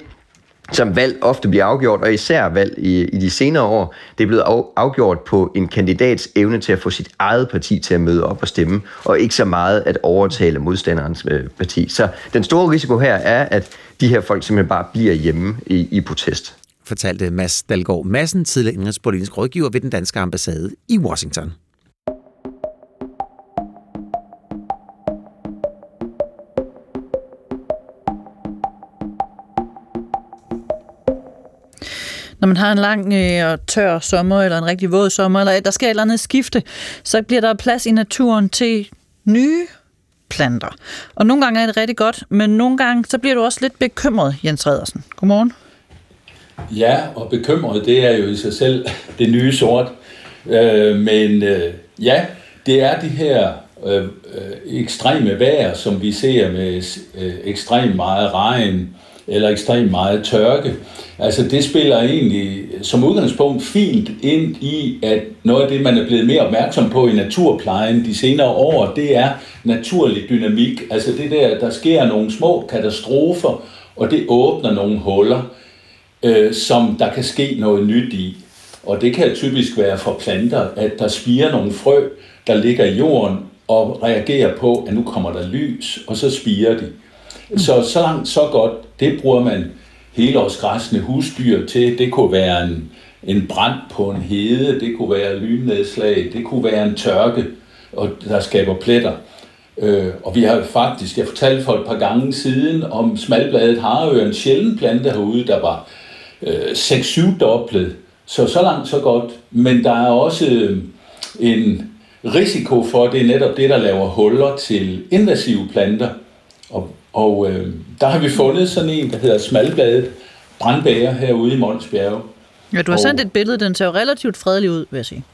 som valg ofte bliver afgjort, og især valg i, i de senere år, det er blevet afgjort på en kandidats evne til at få sit eget parti til at møde op og stemme, og ikke så meget at overtale modstanderens øh, parti. Så den store risiko her er, at de her folk simpelthen bare bliver hjemme i, i protest.
Fortalte Mads Dalgaard Madsen, tidligere indrigspolitisk rådgiver ved den danske ambassade i Washington.
Når man har en lang øh, og tør sommer, eller en rigtig våd sommer, eller der sker et eller andet skifte, så bliver der plads i naturen til nye planter. Og nogle gange er det rigtig godt, men nogle gange så bliver du også lidt bekymret, Jens Redersen. Godmorgen.
Ja, og bekymret, det er jo i sig selv det nye sort. Øh, men øh, ja, det er de her øh, øh ekstreme vejr, som vi ser med øh, ekstremt meget regn, eller ekstremt meget tørke. Altså det spiller egentlig som udgangspunkt fint ind i, at noget af det, man er blevet mere opmærksom på i naturplejen de senere år, det er naturlig dynamik. Altså det der, der sker nogle små katastrofer, og det åbner nogle huller, øh, som der kan ske noget nyt i. Og det kan typisk være for planter, at der spiger nogle frø, der ligger i jorden og reagerer på, at nu kommer der lys, og så spiger de. Så så langt, så godt. Det bruger man helårsgræsne husdyr til. Det kunne være en, en brand på en hede, det kunne være lynnedslag, det kunne være en tørke, og der skaber pletter. Øh, og vi har faktisk, jeg fortalte for et par gange siden, om smalbladet harø, en sjælden plante herude, der var øh, 6-7 doblet. Så så langt, så godt. Men der er også øh, en risiko for, det er netop det, der laver huller til invasive planter. Og øh, der har vi fundet sådan en, der hedder smalbladet brandbæger herude i Månsbjerge.
Ja, du har og, sendt et billede, den ser jo relativt fredelig ud, vil jeg sige.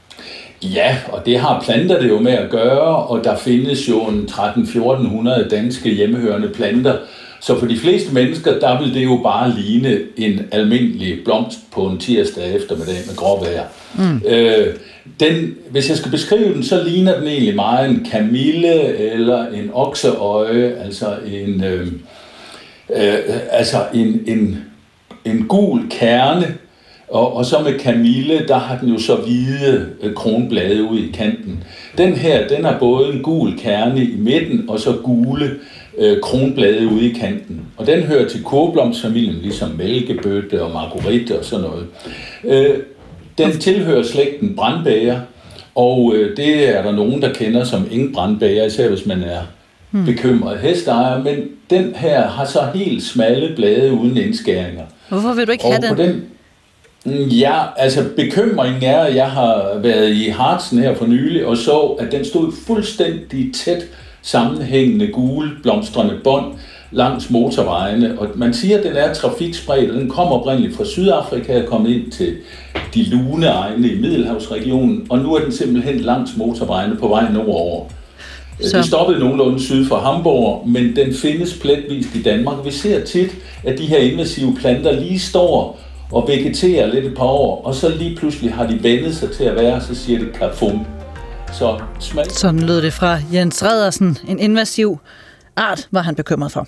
Ja, og det har planter det jo med at gøre, og der findes jo en 13-1400 danske hjemmehørende planter, så for de fleste mennesker, der vil det jo bare ligne en almindelig blomst på en tirsdag eftermiddag med gråvejr. Mm. Øh, den, hvis jeg skal beskrive den, så ligner den egentlig meget en kamille eller en okseøje, altså en, øh, øh, altså en, en, en gul kerne, og, og så med kamille, der har den jo så hvide øh, kronblade ud i kanten. Den her, den har både en gul kerne i midten, og så gule øh, kronblade ude i kanten. Og den hører til koblomsfamilien, ligesom mælkebøtte og marguerite og sådan noget. Øh, den tilhører slægten brandbæger, og øh, det er der nogen, der kender som ingen brandbæger, især hvis man er hmm. bekymret hesteejer, men den her har så helt smalle blade uden indskæringer.
Hvorfor vil du ikke og have den? den?
Mm, ja, altså bekymringen er, at jeg har været i Hartsen her for nylig og så, at den stod fuldstændig tæt sammenhængende gule blomstrende bånd langs motorvejene. Og man siger, at den er trafikspredt, den kommer oprindeligt fra Sydafrika og kommet ind til de lune egne i Middelhavsregionen, og nu er den simpelthen langs motorvejene på vej nordover. Så. Det stoppede nogenlunde syd for Hamburg, men den findes pletvist i Danmark. Vi ser tit, at de her invasive planter lige står og vegeterer lidt et par år, og så lige pludselig har de vendet sig til at være, så siger det kafum.
Så smag. Sådan lød det fra Jens Redersen. En invasiv art var han bekymret for.